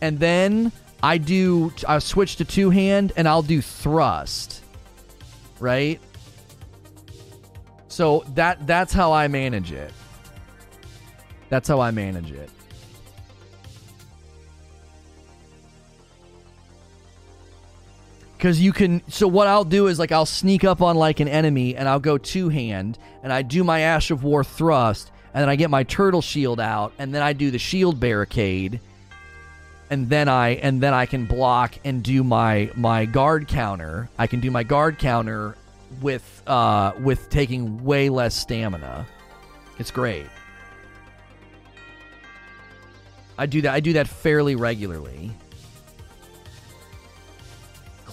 and then I do I switch to two hand and I'll do thrust. Right? So that that's how I manage it. That's how I manage it. Because you can. So, what I'll do is, like, I'll sneak up on, like, an enemy and I'll go two hand and I do my Ash of War thrust and then I get my turtle shield out and then I do the shield barricade and then I and then I can block and do my my guard counter. I can do my guard counter with uh with taking way less stamina. It's great. I do that I do that fairly regularly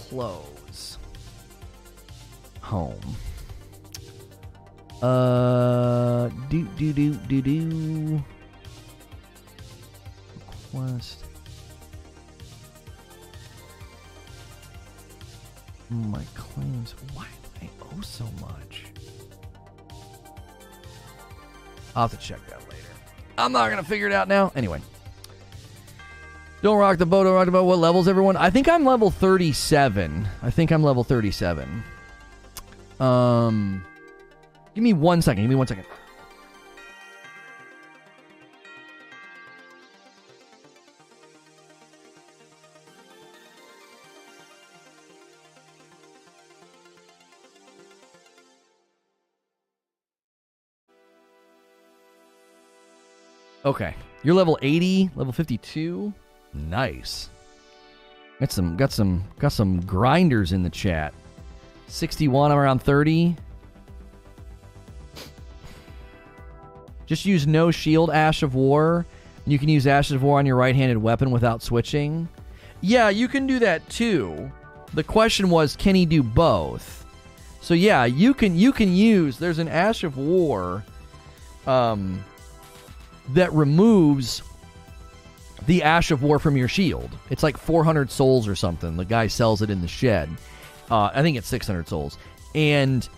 close. Home. Uh, do do do do do. Request. My claims. Why do I owe so much? I'll have to check that later. I'm not gonna figure it out now. Anyway. Don't rock the boat, don't rock the boat. What levels, everyone? I think I'm level 37. I think I'm level 37. Um, give me one second. Give me one second. Okay. You're level 80, level 52. Nice. Got some got some got some grinders in the chat. 61 I'm around 30. Just use no shield Ash of War. You can use Ash of War on your right-handed weapon without switching. Yeah, you can do that too. The question was can he do both? So yeah, you can you can use there's an Ash of War um that removes the Ash of War from your shield. It's like 400 souls or something. The guy sells it in the shed. Uh, I think it's 600 souls. And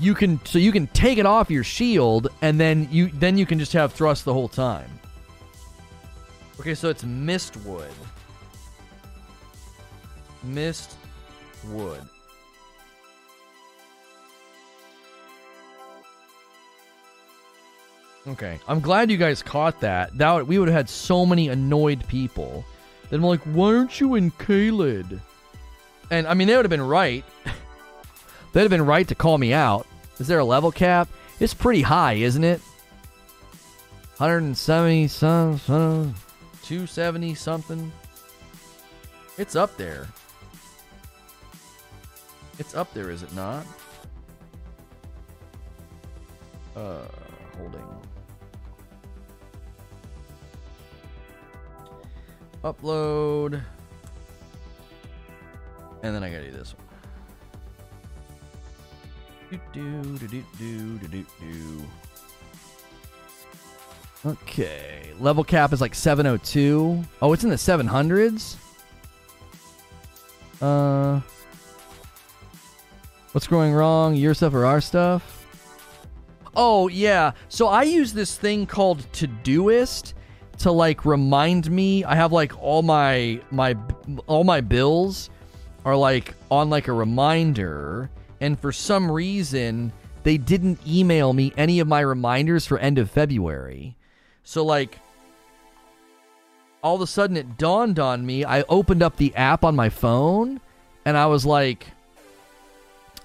you can so you can take it off your shield and then you then you can just have thrust the whole time. Okay, so it's Mistwood. Mist wood. Okay, I'm glad you guys caught that. That we would have had so many annoyed people. Then I'm like, why aren't you in Caelid? And I mean, they would have been right. They'd have been right to call me out. Is there a level cap? It's pretty high, isn't it? 170 some, some 270 something. It's up there. It's up there, is it not? Uh, holding. Upload. And then I gotta do this one. Do do do do do do do. Okay. Level cap is like 702. Oh, it's in the 700s? Uh What's going wrong? Your stuff or our stuff? Oh, yeah. So I use this thing called Todoist to like remind me. I have like all my my all my bills are like on like a reminder and for some reason they didn't email me any of my reminders for end of February. So like all of a sudden it dawned on me. I opened up the app on my phone and I was like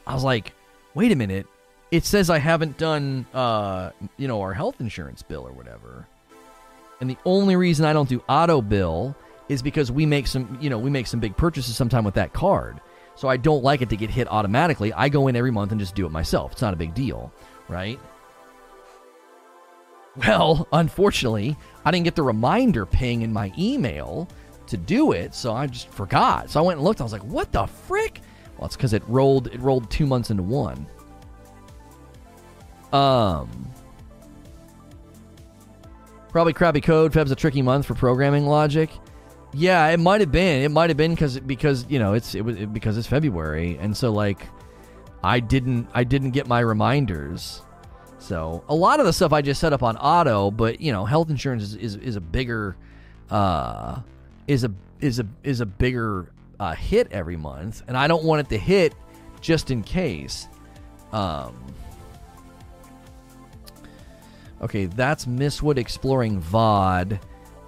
I was like, "Wait a minute. it says I haven't done, uh, you know, our health insurance bill or whatever. And the only reason I don't do auto bill is because we make some, you know, we make some big purchases sometime with that card. So I don't like it to get hit automatically. I go in every month and just do it myself. It's not a big deal, right? Well, unfortunately, I didn't get the reminder ping in my email to do it, so I just forgot. So I went and looked. I was like, "What the frick?" Well, it's because it rolled. It rolled two months into one. Um, probably crappy code. Feb's a tricky month for programming logic. Yeah, it might have been. It might have been because because you know it's it was it, because it's February, and so like I didn't I didn't get my reminders. So a lot of the stuff I just set up on auto, but you know, health insurance is is, is a bigger uh is a is a is a bigger uh, hit every month, and I don't want it to hit just in case. Um, okay, that's Mistwood exploring VOD,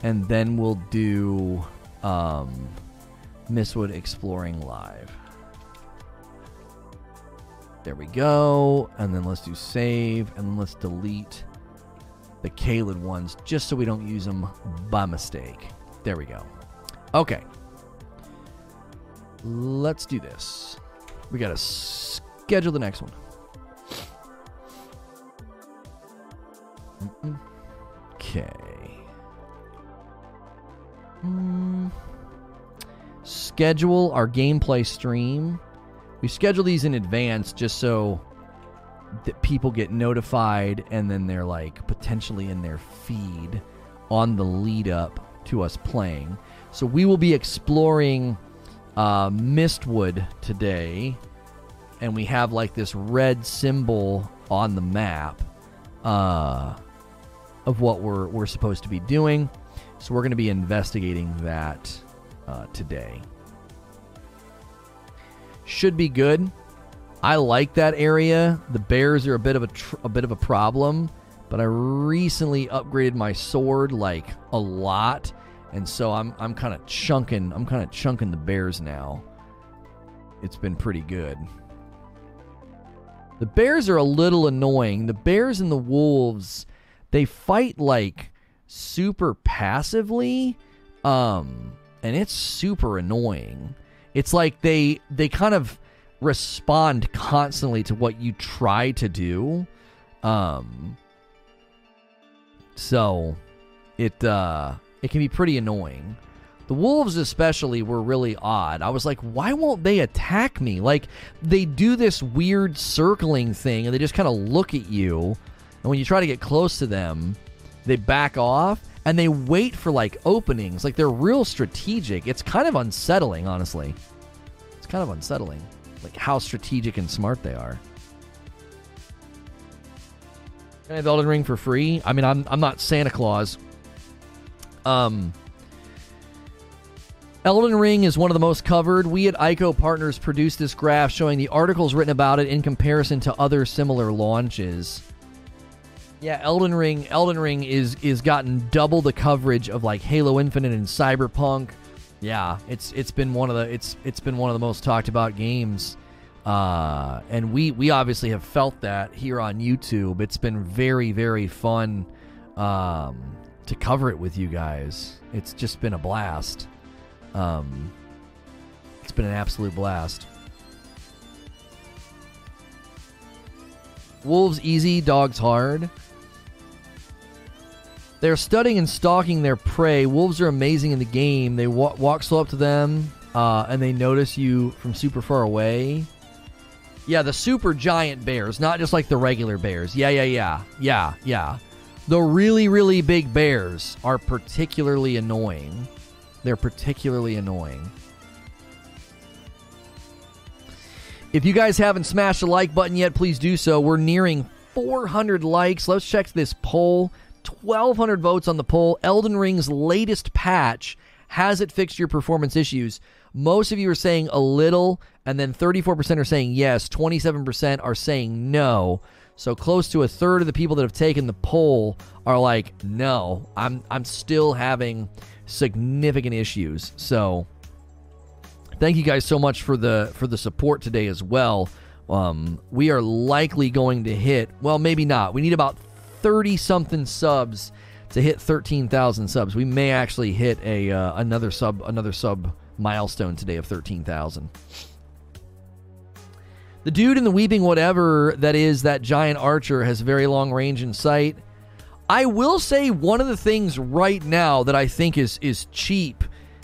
and then we'll do um, Mistwood exploring live. There we go. And then let's do save. And then let's delete the Caelid ones just so we don't use them by mistake. There we go. Okay. Let's do this. We got to schedule the next one. Okay. Mm. Schedule our gameplay stream we schedule these in advance just so that people get notified and then they're like potentially in their feed on the lead up to us playing. So we will be exploring uh, Mistwood today, and we have like this red symbol on the map uh, of what we're we're supposed to be doing. So we're going to be investigating that uh, today should be good. I like that area. The bears are a bit of a tr- a bit of a problem, but I recently upgraded my sword like a lot, and so I'm I'm kind of chunking I'm kind of chunking the bears now. It's been pretty good. The bears are a little annoying. The bears and the wolves, they fight like super passively, um, and it's super annoying. It's like they they kind of respond constantly to what you try to do. Um so it uh it can be pretty annoying. The wolves especially were really odd. I was like, why won't they attack me? Like they do this weird circling thing and they just kind of look at you. And when you try to get close to them, they back off and they wait for like openings. Like they're real strategic. It's kind of unsettling, honestly. It's kind of unsettling, like how strategic and smart they are. Can I have Elden Ring for free? I mean, I'm I'm not Santa Claus. Um. Elden Ring is one of the most covered. We at ICO Partners produced this graph showing the articles written about it in comparison to other similar launches. Yeah, Elden Ring. Elden Ring is is gotten double the coverage of like Halo Infinite and Cyberpunk. Yeah, it's it's been one of the it's it's been one of the most talked about games, uh, and we we obviously have felt that here on YouTube. It's been very very fun um, to cover it with you guys. It's just been a blast. Um, it's been an absolute blast. Wolves easy, dogs hard. They're studying and stalking their prey. Wolves are amazing in the game. They walk, walk slow up to them, uh, and they notice you from super far away. Yeah, the super giant bears, not just like the regular bears. Yeah, yeah, yeah, yeah, yeah. The really, really big bears are particularly annoying. They're particularly annoying. If you guys haven't smashed the like button yet, please do so. We're nearing 400 likes. Let's check this poll. 1,200 votes on the poll. Elden Ring's latest patch has it fixed your performance issues? Most of you are saying a little, and then 34% are saying yes, 27% are saying no. So close to a third of the people that have taken the poll are like, no, I'm I'm still having significant issues. So thank you guys so much for the for the support today as well. Um, we are likely going to hit. Well, maybe not. We need about thirty something subs to hit thirteen thousand subs. We may actually hit a uh, another sub another sub milestone today of thirteen thousand. The dude in the weeping whatever that is that giant archer has very long range in sight. I will say one of the things right now that I think is is cheap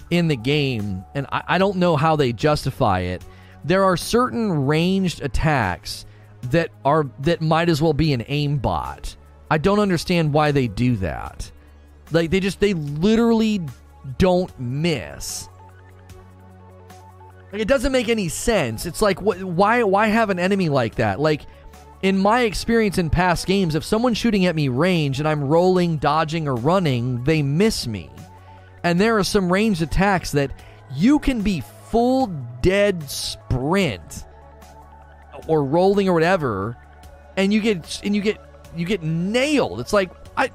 in the game, and I, I don't know how they justify it. There are certain ranged attacks that are that might as well be an aimbot. I don't understand why they do that. Like they just they literally don't miss. Like it doesn't make any sense. It's like wh- why why have an enemy like that? Like in my experience in past games, if someone's shooting at me range and I'm rolling, dodging, or running, they miss me. And there are some ranged attacks that you can be full dead sprint or rolling or whatever, and you get and you get you get nailed. It's like I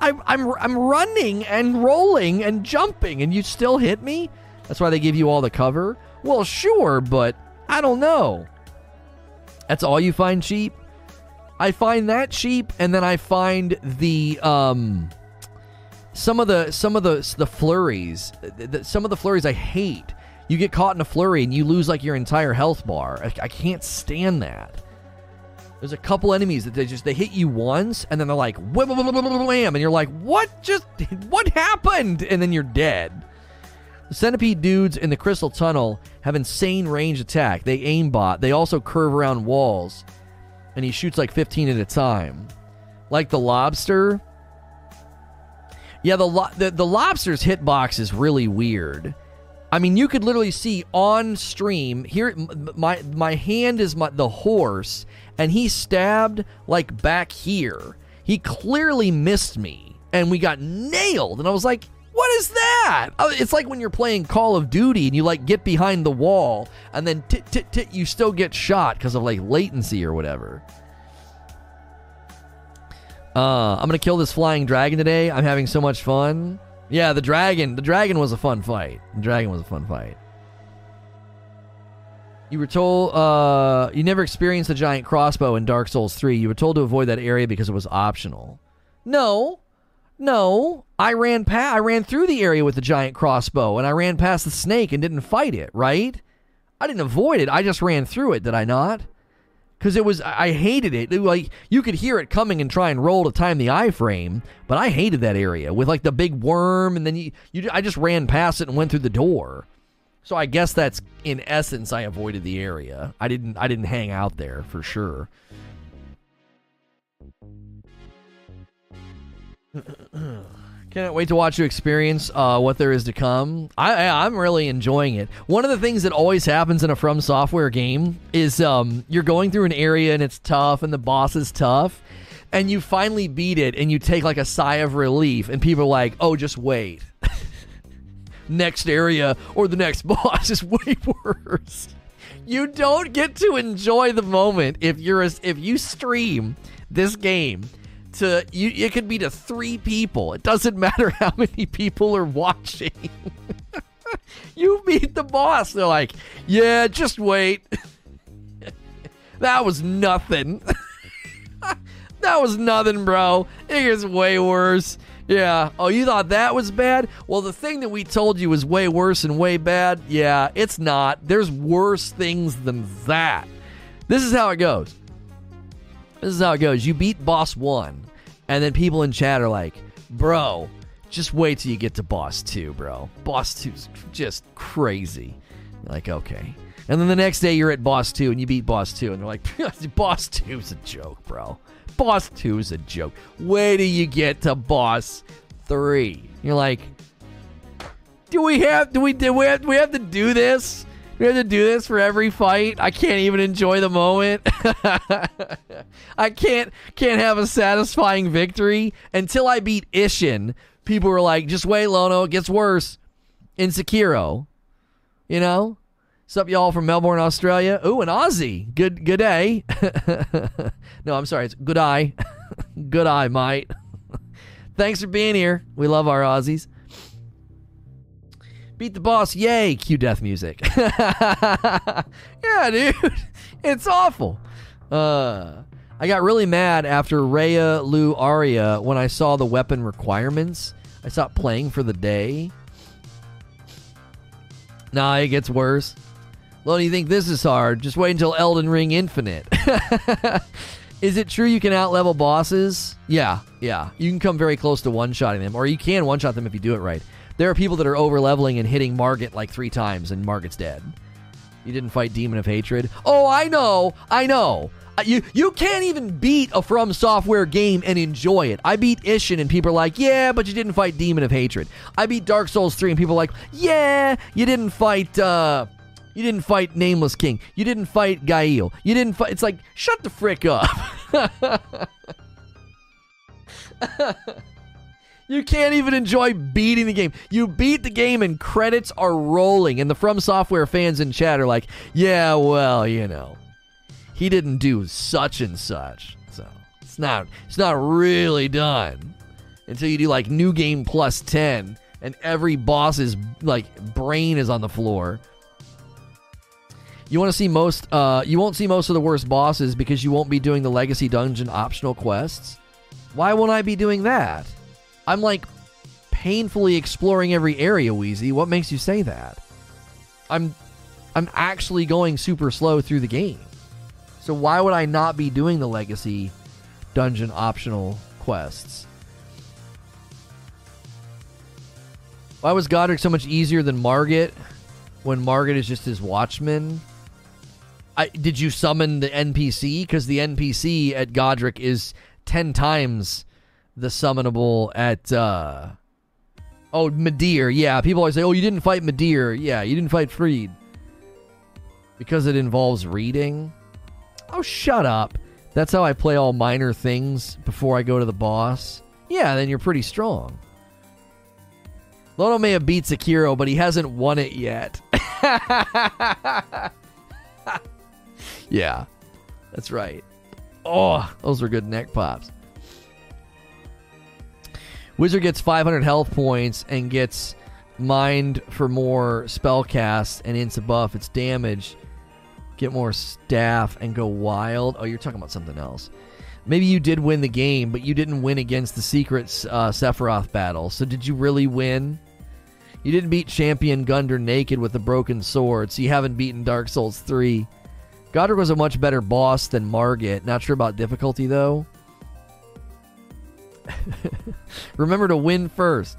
I'm I'm I'm running and rolling and jumping and you still hit me? That's why they give you all the cover? Well, sure, but I don't know. That's all you find cheap? I find that cheap and then I find the um some of the some of the the flurries, the, some of the flurries I hate. You get caught in a flurry and you lose like your entire health bar. I, I can't stand that. There's a couple enemies that they just they hit you once and then they're like wham, and you're like what just what happened and then you're dead. The centipede dudes in the crystal tunnel have insane range attack. They aimbot. They also curve around walls, and he shoots like 15 at a time. Like the lobster, yeah, the, lo- the the lobster's hitbox is really weird. I mean, you could literally see on stream here. My my hand is my the horse, and he stabbed like back here. He clearly missed me, and we got nailed. And I was like, "What is that?" Oh, It's like when you're playing Call of Duty and you like get behind the wall, and then tit tit tit, you still get shot because of like latency or whatever. Uh, I'm gonna kill this flying dragon today. I'm having so much fun. Yeah, the dragon. The dragon was a fun fight. The dragon was a fun fight. You were told uh, you never experienced the giant crossbow in Dark Souls 3. You were told to avoid that area because it was optional. No, no. I ran pa- I ran through the area with the giant crossbow, and I ran past the snake and didn't fight it. Right? I didn't avoid it. I just ran through it. Did I not? because it was I hated it. it. Like you could hear it coming and try and roll to time the iframe, but I hated that area with like the big worm, and then you, you I just ran past it and went through the door. So I guess that's in essence I avoided the area. I didn't I didn't hang out there for sure. Can't wait to watch you experience uh, what there is to come. I, I, am really enjoying it. One of the things that always happens in a FromSoftware game is um, you're going through an area and it's tough and the boss is tough, and you finally beat it and you take like a sigh of relief, and people are like, "Oh, just wait, next area or the next boss is way worse." You don't get to enjoy the moment if you're a, if you stream this game to you it could be to three people. It doesn't matter how many people are watching. You beat the boss. They're like yeah just wait. That was nothing. That was nothing bro. It gets way worse yeah oh you thought that was bad well the thing that we told you was way worse and way bad yeah it's not there's worse things than that this is how it goes this is how it goes. You beat boss one, and then people in chat are like, bro, just wait till you get to boss two, bro. Boss two's just crazy. You're like, okay. And then the next day you're at boss two and you beat boss two, and they're like, boss two's a joke, bro. Boss 2 is a joke. Wait till you get to boss three. You're like, do we have do we do we have, do we have to do this? We have to do this for every fight. I can't even enjoy the moment. I can't can't have a satisfying victory until I beat Isshin. People were like, "Just wait, Lono, it gets worse." In Sekiro, you know. What's up, y'all from Melbourne, Australia? Ooh, an Aussie. Good, good day. no, I'm sorry. It's good eye. good eye, mate. Thanks for being here. We love our Aussies. Beat the boss, yay! Cue death music. yeah, dude. It's awful. Uh, I got really mad after Raya Lucaria when I saw the weapon requirements. I stopped playing for the day. Nah, it gets worse. Well, you think this is hard? Just wait until Elden Ring Infinite. is it true you can outlevel bosses? Yeah, yeah. You can come very close to one shotting them, or you can one shot them if you do it right. There are people that are over leveling and hitting Margit like three times, and Margit's dead. You didn't fight Demon of Hatred. Oh, I know, I know. Uh, You you can't even beat a FromSoftware game and enjoy it. I beat Isshin and people are like, yeah, but you didn't fight Demon of Hatred. I beat Dark Souls 3 and people are like, yeah, you didn't fight uh you didn't fight Nameless King. You didn't fight Gael. You didn't fight it's like, shut the frick up. You can't even enjoy beating the game. You beat the game and credits are rolling, and the FromSoftware fans in chat are like, yeah, well, you know, he didn't do such and such. So it's not it's not really done until you do like new game plus 10 and every boss's like brain is on the floor. You want to see most uh you won't see most of the worst bosses because you won't be doing the legacy dungeon optional quests. Why won't I be doing that? I'm like painfully exploring every area, Wheezy. What makes you say that? I'm I'm actually going super slow through the game. So why would I not be doing the legacy dungeon optional quests? Why was Godrick so much easier than Margit when Margit is just his watchman? I, did you summon the NPC? Because the NPC at Godrick is 10 times the summonable at uh oh Medir. Yeah, people always say, "Oh, you didn't fight Medir." Yeah, you didn't fight Freed because it involves reading. Oh, shut up. That's how I play all minor things before I go to the boss. Yeah, then you're pretty strong. Lono may have beat Sekiro, but he hasn't won it yet. yeah, that's right. Oh, those are good neck pops. Wizard gets 500 health points and gets mined for more spell casts and into buff its damage. Get more staff and go wild. Oh, you're talking about something else. Maybe you did win the game, but you didn't win against the secret uh, Sephiroth battle. So did you really win? You didn't beat Champion Gundyr naked with a broken sword, so you haven't beaten Dark Souls 3. Godrick was a much better boss than Margit. Not sure about difficulty, though. Remember to win first.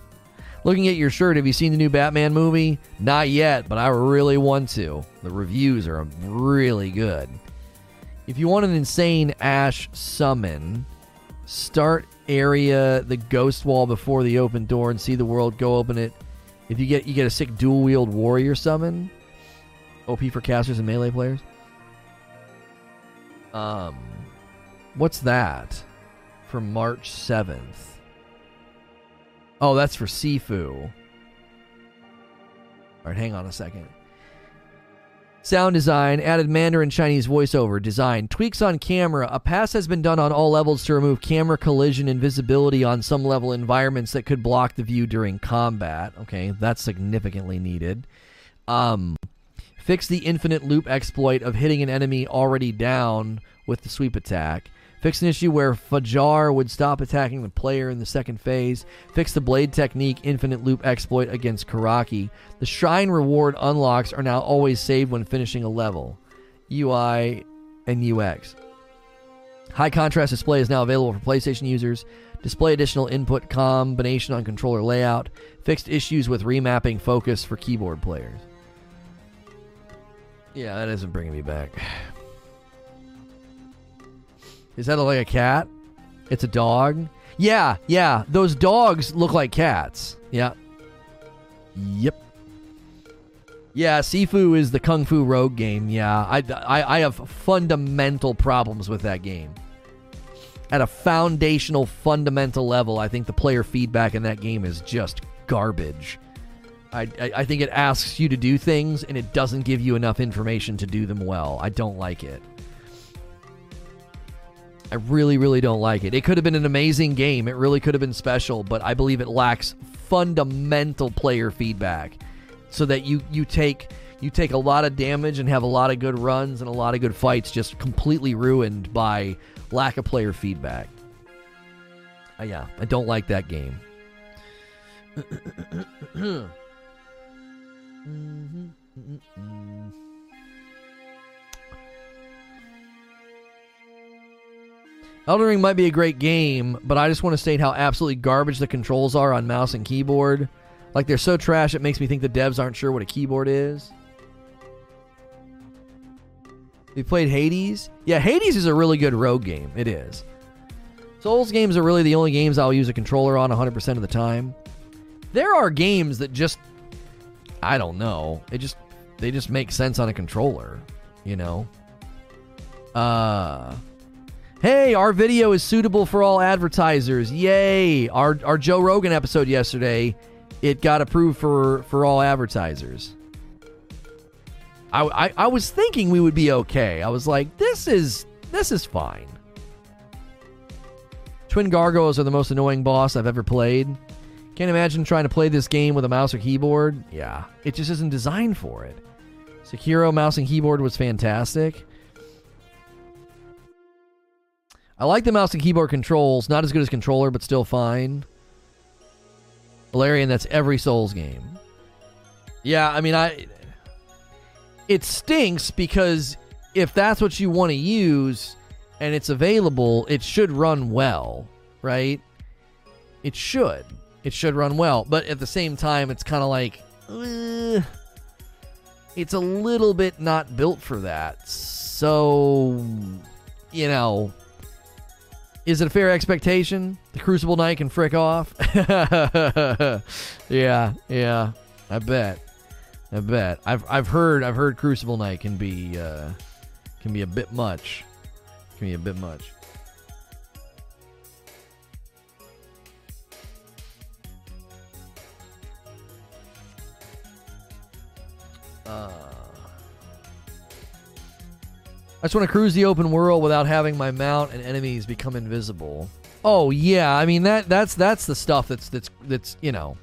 Looking at your shirt, have you seen the new Batman movie? Not yet, but I really want to. The reviews are really good. If you want an insane Ash summon, start area the ghost wall before the open door and see the world. Go open it. If you get you get a sick dual wield warrior summon, OP for casters and melee players. Um, what's that? For March seventh. Oh, that's for Sifu. All right, hang on a second. Sound design, added Mandarin Chinese voiceover, design, tweaks on camera. A pass has been done on all levels to remove camera collision and visibility on some level environments that could block the view during combat. Okay, that's significantly needed. Um, fix the infinite loop exploit of hitting an enemy already down with the sweep attack. Fix an issue where Fajar would stop attacking the player in the second phase. Fix the blade technique infinite loop exploit against Kuroki. The shrine reward unlocks are now always saved when finishing a level. UI and UX. High contrast display is now available for PlayStation users. Display additional input combination on controller layout. Fixed issues with remapping focus for keyboard players. Yeah, that isn't bringing me back. Is that like a cat? It's a dog? Yeah, yeah. Those dogs look like cats. Yeah. Yep. Yeah, Sifu is the Kung Fu Rogue game. Yeah, I, I, I have fundamental problems with that game. At a foundational, fundamental level, I think the player feedback in that game is just garbage. I, I, I think it asks you to do things and it doesn't give you enough information to do them well. I don't like it. I really, really don't like it. It could have been an amazing game. It really could have been special, but I believe it lacks fundamental player feedback. So that you you take you take a lot of damage and have a lot of good runs and a lot of good fights just completely ruined by lack of player feedback. Uh, yeah, I don't like that game. Mm-hmm. Mm-hmm. Elden Ring might be a great game, but I just want to state how absolutely garbage the controls are on mouse and keyboard. Like they're so trash it makes me think the devs aren't sure what a keyboard is. We played Hades. Yeah, Hades is a really good rogue game. It is. Souls games are really the only games I'll use a controller on 100% of the time. There are games that just I don't know. They just they just make sense on a controller, you know. Uh Hey, our video is suitable for all advertisers. Yay! Our our Joe Rogan episode yesterday, it got approved for for all advertisers. I, I, I was thinking we would be okay. I was like, this is this is fine. Twin gargoyles are the most annoying boss I've ever played. Can't imagine trying to play this game with a mouse or keyboard. Yeah, it just isn't designed for it. Sekiro mouse and keyboard was fantastic. I like the mouse and keyboard controls. Not as good as controller, but still fine. Valerian, that's every Souls game. Yeah, I mean, I. It stinks because if that's what you want to use and it's available, it should run well, right? It should. It should run well. But at the same time, it's kind of like. Uh, it's a little bit not built for that. So, you know, is it a fair expectation? The Crucible Knight can frick off? yeah, yeah. I bet. I bet. I've I've heard I've heard Crucible Knight can be uh, can be a bit much. Can be a bit much. Uh I just want to cruise the open world without having my mount and enemies become invisible. Oh yeah, I mean that that's that's the stuff that's that's that's you know.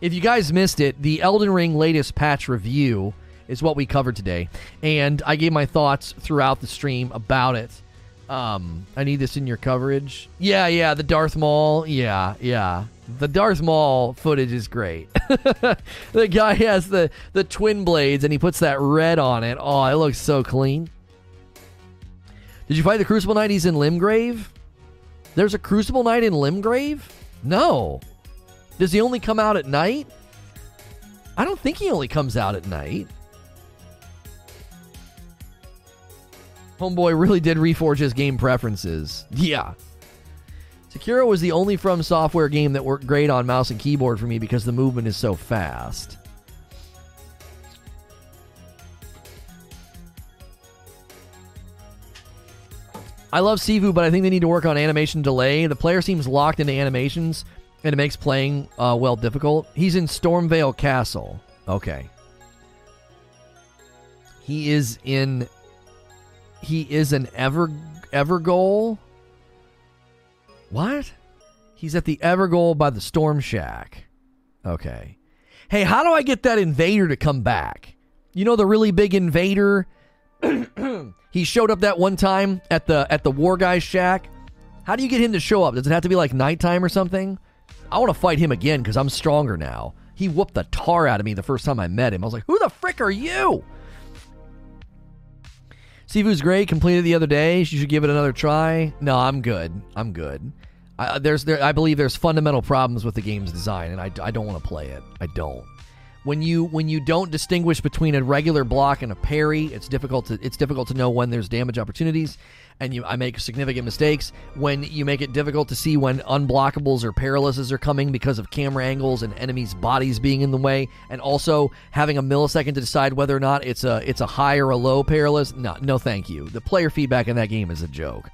If you guys missed it, the Elden Ring latest patch review is what we covered today, and I gave my thoughts throughout the stream about it. Um, I need this in your coverage. Yeah, yeah, the Darth Maul. Yeah, yeah. The Darth Maul footage is great. the guy has the the twin blades and he puts that red on it. Oh, it looks so clean. Did you fight the Crucible Knight? He's in Limgrave? There's a Crucible Knight in Limgrave? No. Does he only come out at night? I don't think he only comes out at night. Homeboy really did reforge his game preferences. Yeah. Sekiro was the only FromSoftware game that worked great on mouse and keyboard for me because the movement is so fast. I love Sifu, but I think they need to work on animation delay. The player seems locked into animations, and it makes playing uh, well difficult. He's in Stormveil Castle. Okay. He is in. He is an Ever Evergoal. What? He's at the Evergoal by the Storm Shack. Okay. Hey, how do I get that invader to come back? You know the really big invader he showed up that one time at the at the war guy's shack. How do you get him to show up? Does it have to be like nighttime or something? I want to fight him again because I'm stronger now. He whooped the tar out of me the first time I met him. I was like, "Who the frick are you?" Sifu's great. Completed the other day. You should give it another try. No, I'm good. I'm good. I, uh, there's there. I believe there's fundamental problems with the game's design, and I, I don't want to play it. I don't when you when you don't distinguish between a regular block and a parry, it's difficult to it's difficult to know when there's damage opportunities, and you I make significant mistakes when you make it difficult to see when unblockables or perilouses are coming because of camera angles and enemies' bodies being in the way, and also having a millisecond to decide whether or not it's a it's a high or a low perilous. No, no, thank you. The player feedback in that game is a joke.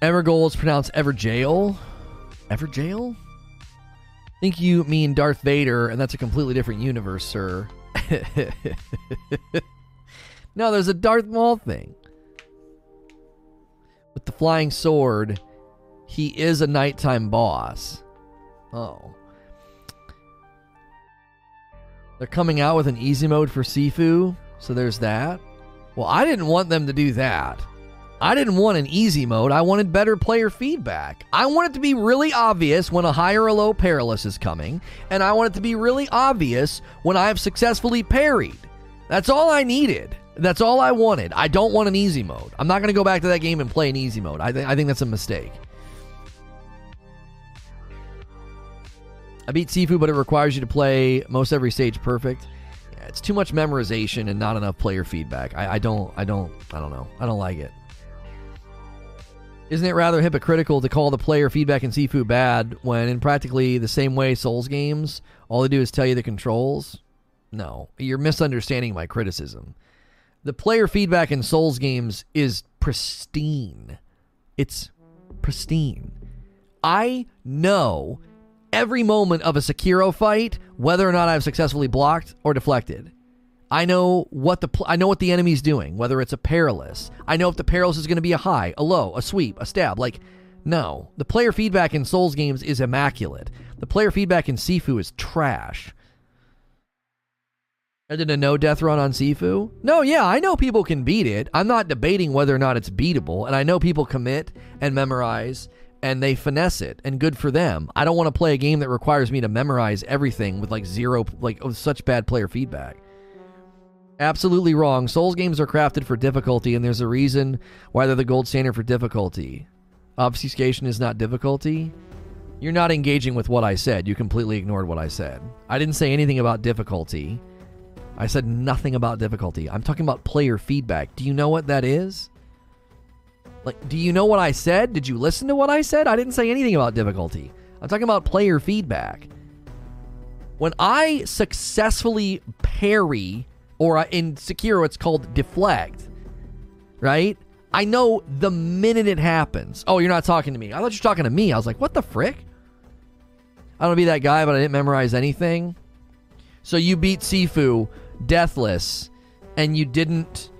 Evergoal is pronounced Everjail. Everjail? Think you mean Darth Vader, and that's a completely different universe, sir. no, there's a Darth Maul thing. With the flying sword, he is a nighttime boss. Oh. They're coming out with an easy mode for Sifu, so there's that. Well, I didn't want them to do that. I didn't want an easy mode. I wanted better player feedback. I want it to be really obvious when a high or a low perilous is coming, and I want it to be really obvious when I have successfully parried. That's all I needed. That's all I wanted. I don't want an easy mode. I'm not going to go back to that game and play an easy mode. I, th- I think that's a mistake. I beat Sifu, but it requires you to play most every stage perfect. Yeah, it's too much memorization and not enough player feedback. I, I don't, I don't, I don't know. I don't like it. Isn't it rather hypocritical to call the player feedback in Sifu bad when, in practically the same way Souls games, all they do is tell you the controls? No, you're misunderstanding my criticism. The player feedback in Souls games is pristine. It's pristine. I know every moment of a Sekiro fight, whether or not I've successfully blocked or deflected. I know what the pl- I know what the enemy's doing, whether it's a perilous. I know if the perilous is going to be a high, a low, a sweep, a stab. Like, no, the player feedback in Souls games is immaculate. The player feedback in Sifu is trash. I did a no death run on Sifu. No, yeah, I know people can beat it. I'm not debating whether or not it's beatable, and I know people commit and memorize and they finesse it and good for them. I don't want to play a game that requires me to memorize everything with like zero like oh, such bad player feedback. Absolutely wrong. Souls games are crafted for difficulty and there's a reason why they're the gold standard for difficulty. Obfuscation is not difficulty. You're not engaging with what I said. You completely ignored what I said. I didn't say anything about difficulty. I said nothing about difficulty. I'm talking about player feedback. Do you know what that is? Like, do you know what I said? Did you listen to what I said? I didn't say anything about difficulty. I'm talking about player feedback. When I successfully parry, or uh, in Sekiro it's called deflect, right? I know the minute it happens. Oh, you're not talking to me. I thought you were talking to me. I was like, what the frick? I don't be that guy, but I didn't memorize anything. So you beat Sifu deathless, and you didn't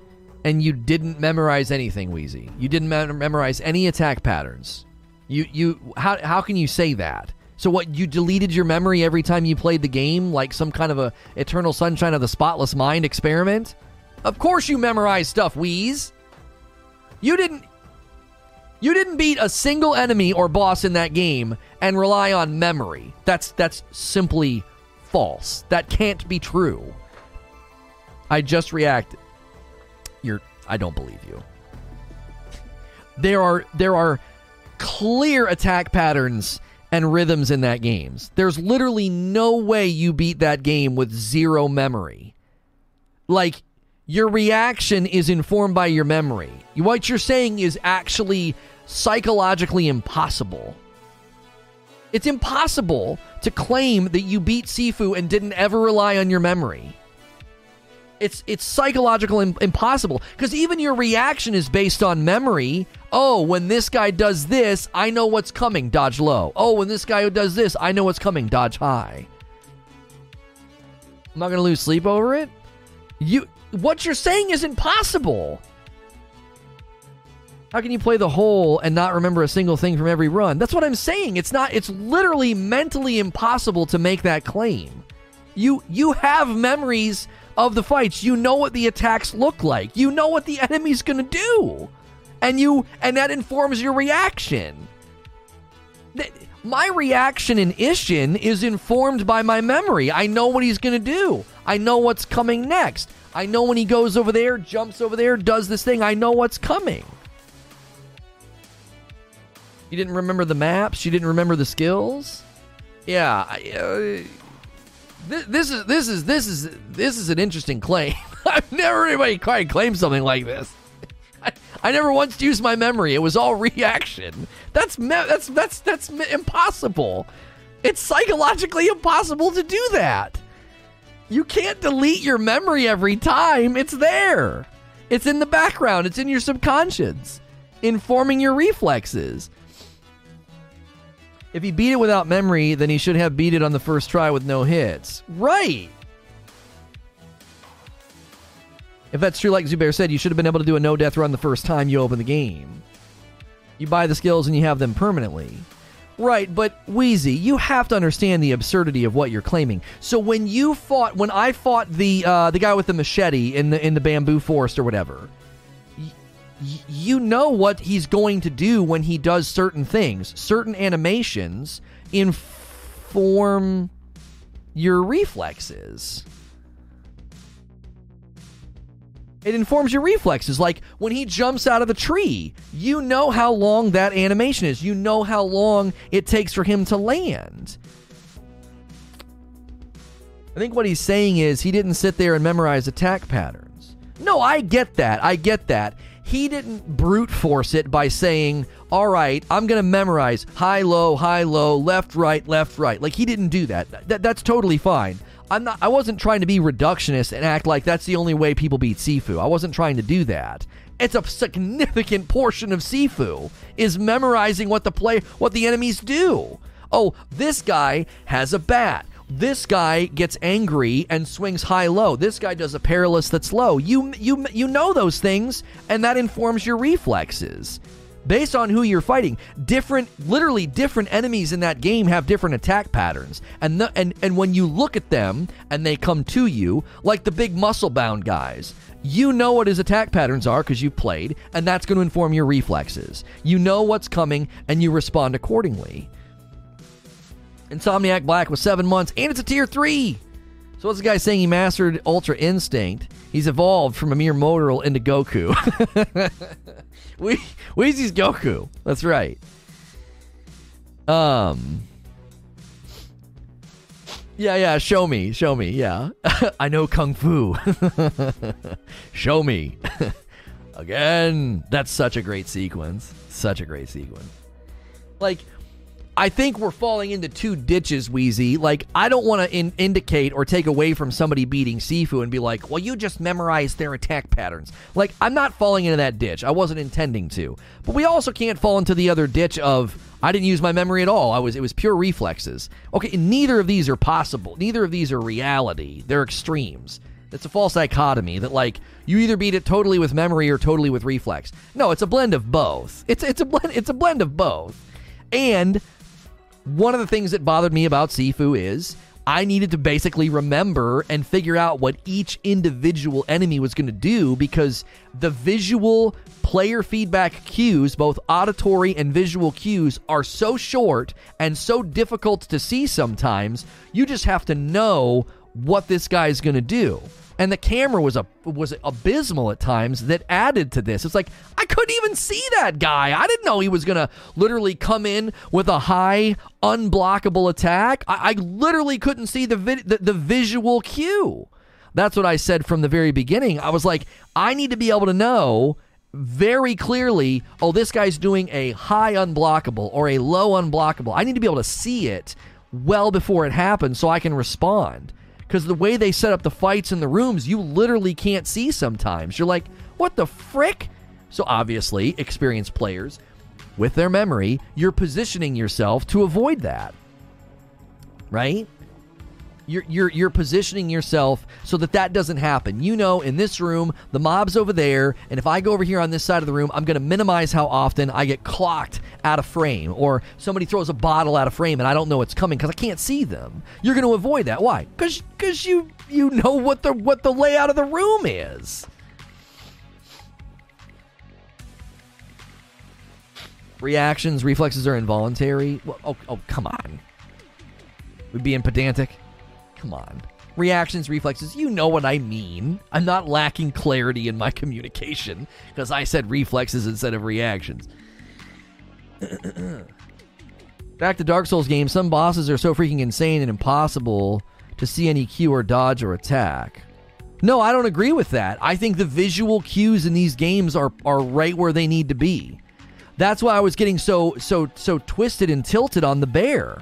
and you didn't memorize anything, Wheezy. You didn't memorize any attack patterns. You you how how can you say that? So what you deleted your memory every time you played the game like some kind of a eternal sunshine of the spotless mind experiment? Of course you memorize stuff, Wheeze. You didn't you didn't beat a single enemy or boss in that game and rely on memory. That's that's simply false. That can't be true. I just reacted. You're I don't believe you. There are there are clear attack patterns and rhythms in that games. There's literally no way you beat that game with zero memory. Like your reaction is informed by your memory. What you're saying is actually psychologically impossible. It's impossible to claim that you beat Sifu and didn't ever rely on your memory. It's it's psychological Im- impossible because even your reaction is based on memory. Oh, when this guy does this, I know what's coming. Dodge low. Oh, when this guy does this, I know what's coming. Dodge high. I'm not gonna lose sleep over it. You, what you're saying is impossible. How can you play the whole and not remember a single thing from every run? That's what I'm saying. It's not. It's literally mentally impossible to make that claim. You you have memories of the fights. You know what the attacks look like. You know what the enemy's going to do. And you and that informs your reaction. My reaction in Isshin is informed by my memory. I know what he's going to do. I know what's coming next. I know when he goes over there, jumps over there, does this thing. I know what's coming. You didn't remember the maps. You didn't remember the skills. Yeah, I, uh, this, this is this is this is this is an interesting claim. I've never anybody quite claimed something like this. I, I, never once used my memory. It was all reaction. That's me- that's that's that's impossible. It's psychologically impossible to do that. You can't delete your memory every time. It's there. It's in the background. It's in your subconscious, informing your reflexes. If he beat it without memory, then he should have beat it on the first try with no hits. Right. If that's true, like Zubair said, you should have been able to do a no death run the first time you open the game. You buy the skills and you have them permanently. Right, but Wheezy, you have to understand the absurdity of what you're claiming. So when you fought, when I fought the uh, the guy with the machete in the in the bamboo forest or whatever, you know what he's going to do when he does certain things. Certain animations inform your reflexes. It informs your reflexes. Like when he jumps out of the tree, you know how long that animation is. You know how long it takes for him to land. I think what he's saying is he didn't sit there and memorize attack patterns. No, I get that. I get that. He didn't brute force it by saying, all right, I'm going to memorize high, low, high, low, left, right, left, right. Like he didn't do that. that. That's totally fine. I'm not I wasn't trying to be reductionist and act like that's the only way people beat Sifu. I wasn't trying to do that. It's a significant portion of Sifu is memorizing what the play what the enemies do. Oh, this guy has a bat. This guy gets angry and swings high low. This guy does a perilous that's low. You you you know those things and that informs your reflexes based on who you're fighting. Different, literally different enemies in that game have different attack patterns, and the, and and when you look at them and they come to you, like the big muscle bound guys. You know what his attack patterns are because you played, and that's going to inform your reflexes. You know what's coming, and you respond accordingly. Insomniac Black was seven months, and it's a tier three. So what's the guy saying he mastered Ultra Instinct? He's evolved from a mere mortal into Goku. we Wheezy's Goku. That's right. Um. Yeah, yeah. Show me, show me. Yeah, I know kung fu. show me again. That's such a great sequence. Such a great sequence. Like I think we're falling into two ditches, Wheezy. Like, I don't want to in- indicate or take away from somebody beating Sifu and be like, well, you just memorized their attack patterns. Like, I'm not falling into that ditch. I wasn't intending to. But we also can't fall into the other ditch of, I didn't use my memory at all. I was It was pure reflexes. Okay, neither of these are possible. Neither of these are reality. They're extremes. It's a false dichotomy that like you either beat it totally with memory or totally with reflex. No, it's a blend of both. It's it's a blend it's a blend of both. And one of the things that bothered me about Sifu is I needed to basically remember and figure out what each individual enemy was going to do because the visual player feedback cues, both auditory and visual cues, are so short and so difficult to see sometimes. You just have to know what this guy's going to do and the camera was a was abysmal at times that added to this. It's like I couldn't even see that guy. I didn't know he was gonna literally come in with a high unblockable attack. I, I literally couldn't see the, vid, the the visual cue. That's what I said from the very beginning. I was like, I need to be able to know very clearly, oh, this guy's doing a high unblockable or a low unblockable. I need to be able to see it well before it happens so I can respond because the way they set up the fights in the rooms, you literally can't see sometimes. You're like, what the frick? So obviously, experienced players, with their memory, you're positioning yourself to avoid that. Right? You're, you're, you're positioning yourself so that that doesn't happen. You know, in this room, the mob's over there, and if I go over here on this side of the room, I'm going to minimize how often I get clocked out of frame, or somebody throws a bottle out of frame and I don't know it's coming because I can't see them. You're going to avoid that. Why? Because because you you know what the what the layout of the room is. Reactions, reflexes are involuntary. Well, oh, oh, come on. We being pedantic. Come on. Reactions, reflexes, you know what I mean. I'm not lacking clarity in my communication because I said reflexes instead of reactions. Back to Dark Souls games, some bosses are so freaking insane and impossible to see any cue or dodge or attack. No, I don't agree with that. I think the visual cues in these games are, are right where they need to be. That's why I was getting so so so twisted and tilted on the bear.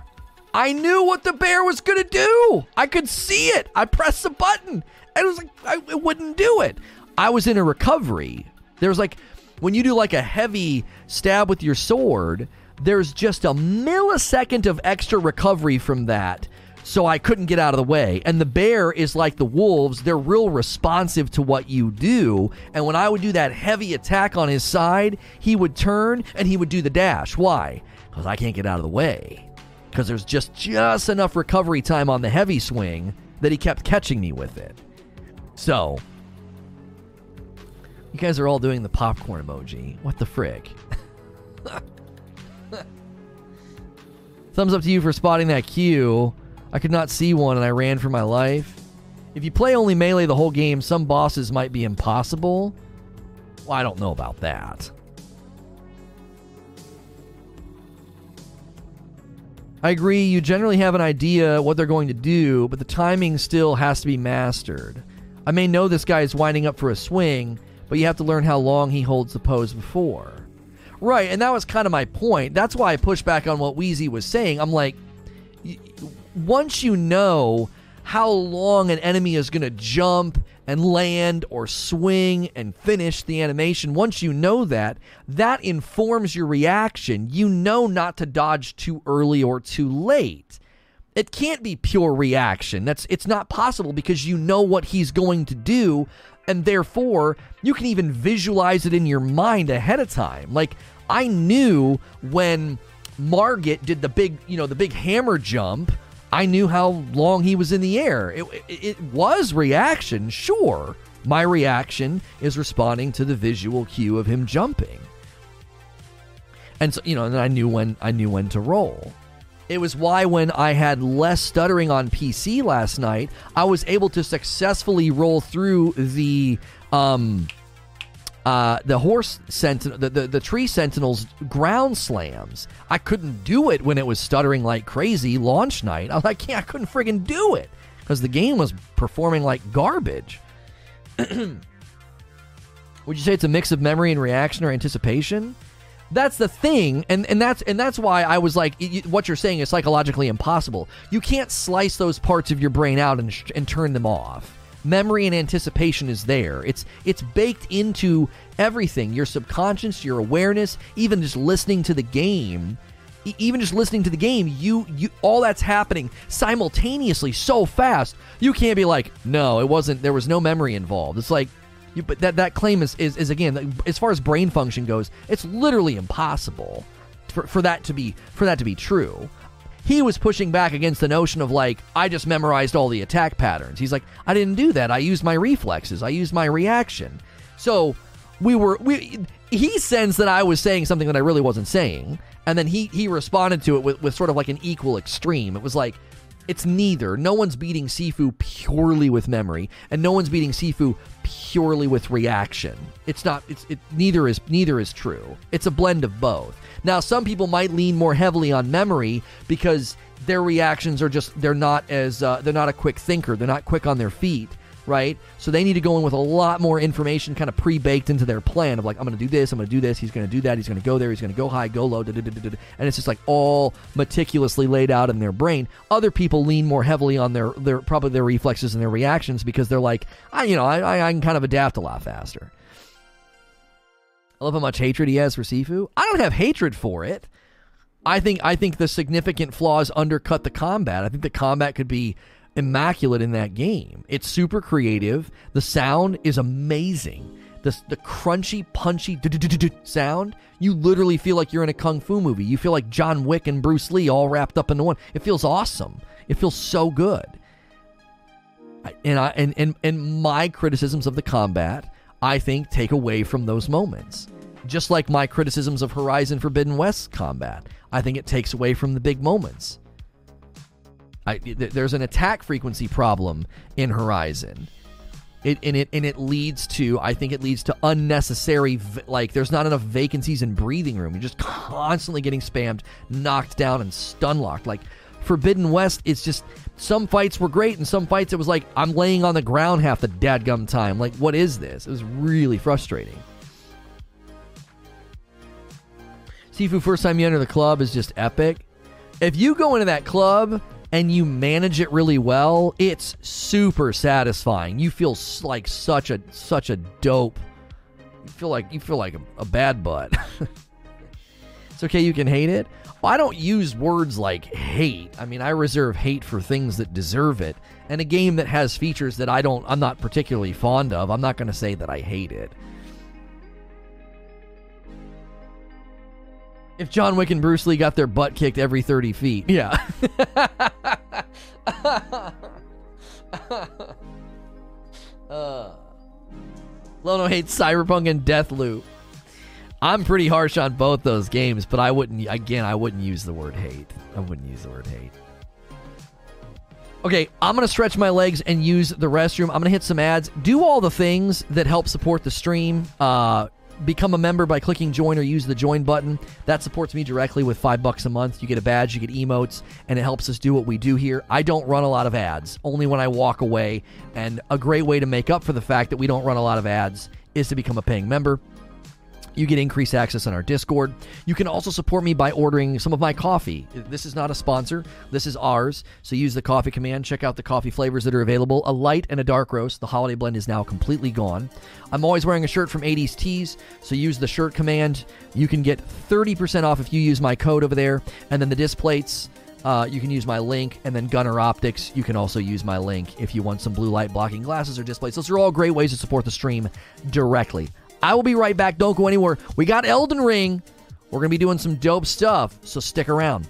I knew what the bear was going to do. I could see it. I pressed the button. And it was like, I, it wouldn't do it. I was in a recovery. There was like, when you do like a heavy stab with your sword, there's just a millisecond of extra recovery from that. so I couldn't get out of the way. And the bear is like the wolves, they're real responsive to what you do. And when I would do that heavy attack on his side, he would turn and he would do the dash. Why? Because I can't get out of the way. Because there's just just enough recovery time on the heavy swing that he kept catching me with it. So, you guys are all doing the popcorn emoji. What the frick? Thumbs up to you for spotting that cue. I could not see one and I ran for my life. If you play only melee the whole game, some bosses might be impossible. Well, I don't know about that. I agree, you generally have an idea what they're going to do, but the timing still has to be mastered. I may know this guy is winding up for a swing, but you have to learn how long he holds the pose before. Right, and that was kind of my point. That's why I pushed back on what Wheezy was saying. I'm like, once you know how long an enemy is going to jump and land or swing and finish the animation, once you know that, that informs your reaction. You know not to dodge too early or too late. It can't be pure reaction. That's it's not possible because you know what he's going to do and therefore you can even visualize it in your mind ahead of time. Like I knew when Margit did the big, you know, the big hammer jump I knew how long he was in the air. It, it, it, was reaction, sure. My reaction is responding to the visual cue of him jumping. And so, you know, and I knew when I knew when to roll. It was why when I had less stuttering on PC last night, I was able to successfully roll through the um uh, the horse sentinel, the, the, the tree sentinels ground slams. I couldn't do it when it was stuttering like crazy launch night. I was like, yeah, I couldn't friggin' do it because the game was performing like garbage. Would you say it's a mix of memory and reaction or anticipation? That's the thing, and, and that's and that's why I was like, what you're saying is psychologically impossible. You can't slice those parts of your brain out and, and turn them off memory and anticipation is there. It's it's baked into everything. Your subconscious, your awareness, even just listening to the game, even just listening to the game, you you all that's happening simultaneously so fast. You can't be like, "No, it wasn't there was no memory involved." It's like you, but that that claim is, is is again as far as brain function goes, it's literally impossible for, for that to be for that to be true he was pushing back against the notion of like I just memorized all the attack patterns. He's like, I didn't do that. I used my reflexes. I used my reaction. So we were we he sensed that I was saying something that I really wasn't saying, and then he he responded to it with, with sort of like an equal extreme. It was like it's neither. No one's beating Sifu purely with memory, and no one's beating Sifu purely with reaction. It's not. It's it. Neither is neither is true. It's a blend of both. Now, some people might lean more heavily on memory because their reactions are just they're not as uh, they're not a quick thinker. They're not quick on their feet, right? So they need to go in with a lot more information kind of pre-baked into their plan of like I'm going to do this, I'm going to do this, he's going to do that, he's going to go there, he's going to go high, go low, and it's just like all meticulously laid out in their brain. Other people lean more heavily on their their probably their reflexes and their reactions because they're like, I you know, I I can kind of adapt a lot faster. I love how much hatred he has for Sifu. I don't have hatred for it. I think I think the significant flaws undercut the combat. I think the combat could be immaculate in that game. It's super creative. The sound is amazing. The, the crunchy, punchy sound, you literally feel like you're in a kung fu movie. You feel like John Wick and Bruce Lee all wrapped up into one. It feels awesome. It feels so good. And I and, and and my criticisms of the combat I think, take away from those moments. Just like my criticisms of Horizon Forbidden West combat, I think it takes away from the big moments. I, there's an attack frequency problem in Horizon. It, and it and it leads to I think it leads to unnecessary like there's not enough vacancies in breathing room. You're just constantly getting spammed, knocked down, and stun locked. Like Forbidden West, it's just some fights were great, and some fights it was like I'm laying on the ground half the dadgum time. Like, what is this? It was really frustrating. Sifu, first time you enter the club is just epic. If you go into that club and you manage it really well, it's super satisfying. You feel like such a such a dope. You feel like you feel like a, a bad butt. It's okay, you can hate it. Well, I don't use words like hate. I mean, I reserve hate for things that deserve it. And a game that has features that I don't, I'm not particularly fond of, I'm not going to say that I hate it. If John Wick and Bruce Lee got their butt kicked every 30 feet. Yeah. uh, Lono hates Cyberpunk and Deathloop. I'm pretty harsh on both those games, but I wouldn't, again, I wouldn't use the word hate. I wouldn't use the word hate. Okay, I'm going to stretch my legs and use the restroom. I'm going to hit some ads. Do all the things that help support the stream. Uh, become a member by clicking join or use the join button. That supports me directly with five bucks a month. You get a badge, you get emotes, and it helps us do what we do here. I don't run a lot of ads, only when I walk away. And a great way to make up for the fact that we don't run a lot of ads is to become a paying member. You get increased access on our Discord. You can also support me by ordering some of my coffee. This is not a sponsor, this is ours. So use the coffee command. Check out the coffee flavors that are available a light and a dark roast. The holiday blend is now completely gone. I'm always wearing a shirt from 80s Tees, so use the shirt command. You can get 30% off if you use my code over there. And then the Displates. Uh, you can use my link, and then Gunnar Optics, you can also use my link if you want some blue light blocking glasses or displays. Those are all great ways to support the stream directly. I will be right back. Don't go anywhere. We got Elden Ring. We're going to be doing some dope stuff, so stick around.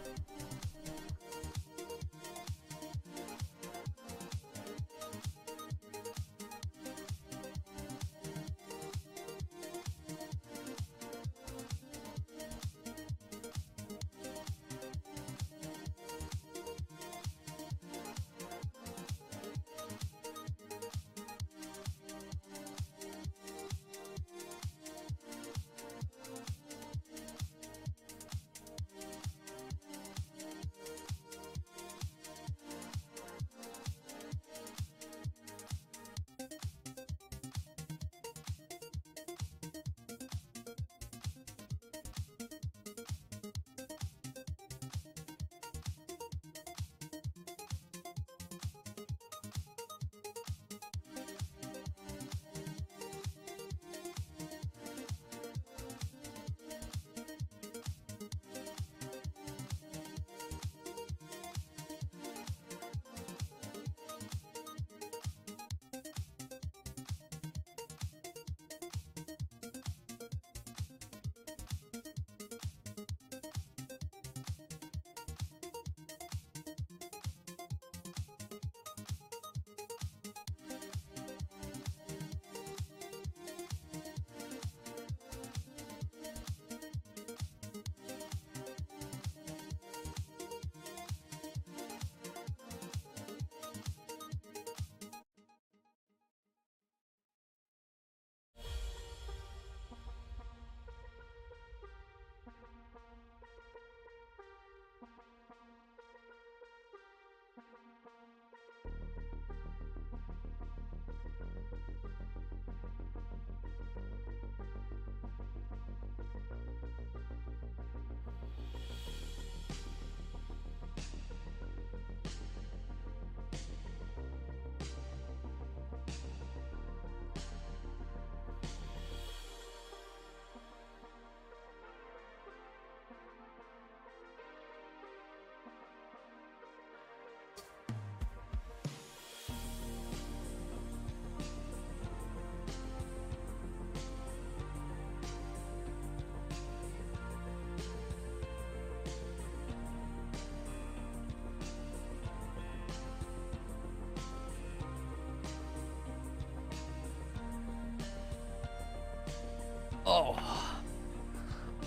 Oh.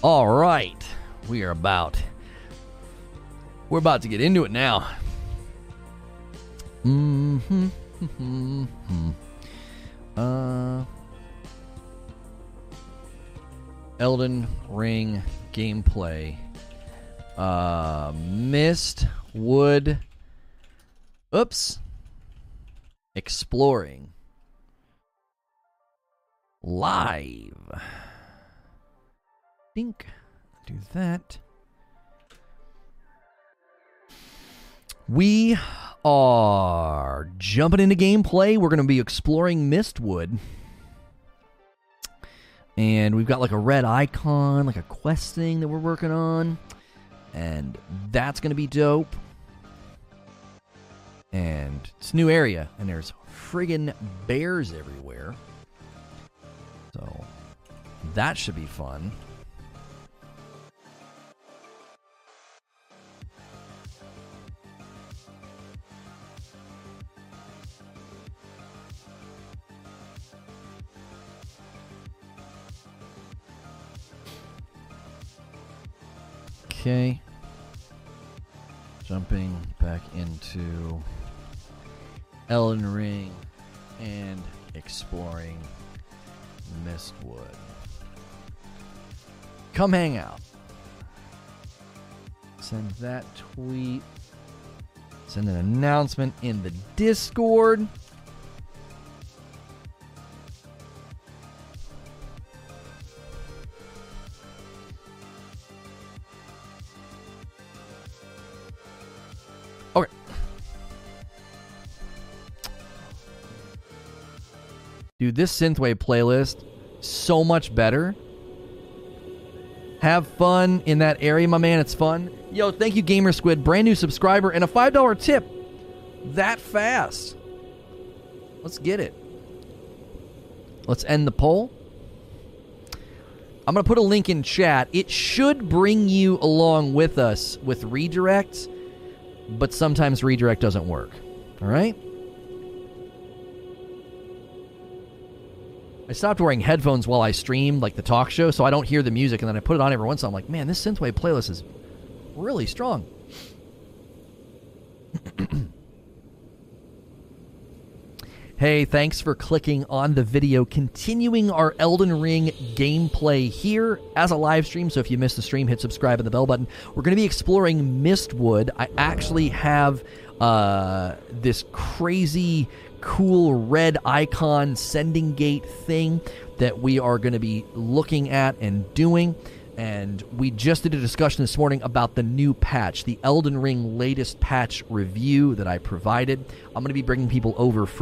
All right. We are about we're about to get into it now. Mm-hmm. mm-hmm. Uh Elden Ring gameplay. Uh Mist Wood Oops. Exploring. Live think do that. We are jumping into gameplay. We're going to be exploring Mistwood. And we've got like a red icon, like a quest thing that we're working on. And that's going to be dope. And it's new area, and there's friggin' bears everywhere. So that should be fun. Okay. Jumping back into Elden Ring and exploring Mistwood. Come hang out. Send that tweet. Send an announcement in the Discord. This synthwave playlist so much better. Have fun in that area, my man. It's fun. Yo, thank you, Gamer Squid. Brand new subscriber and a $5 tip. That fast. Let's get it. Let's end the poll. I'm going to put a link in chat. It should bring you along with us with redirects, but sometimes redirect doesn't work. All right? I stopped wearing headphones while I streamed, like the talk show, so I don't hear the music, and then I put it on every once. I'm like, man, this synthwave playlist is really strong. hey, thanks for clicking on the video. Continuing our Elden Ring gameplay here as a live stream. So if you missed the stream, hit subscribe and the bell button. We're going to be exploring Mistwood. I actually have uh, this crazy cool red icon sending gate thing that we are going to be looking at and doing. And we just did a discussion this morning about the new patch, the Elden Ring latest patch review that I provided. I'm going to be bringing people over from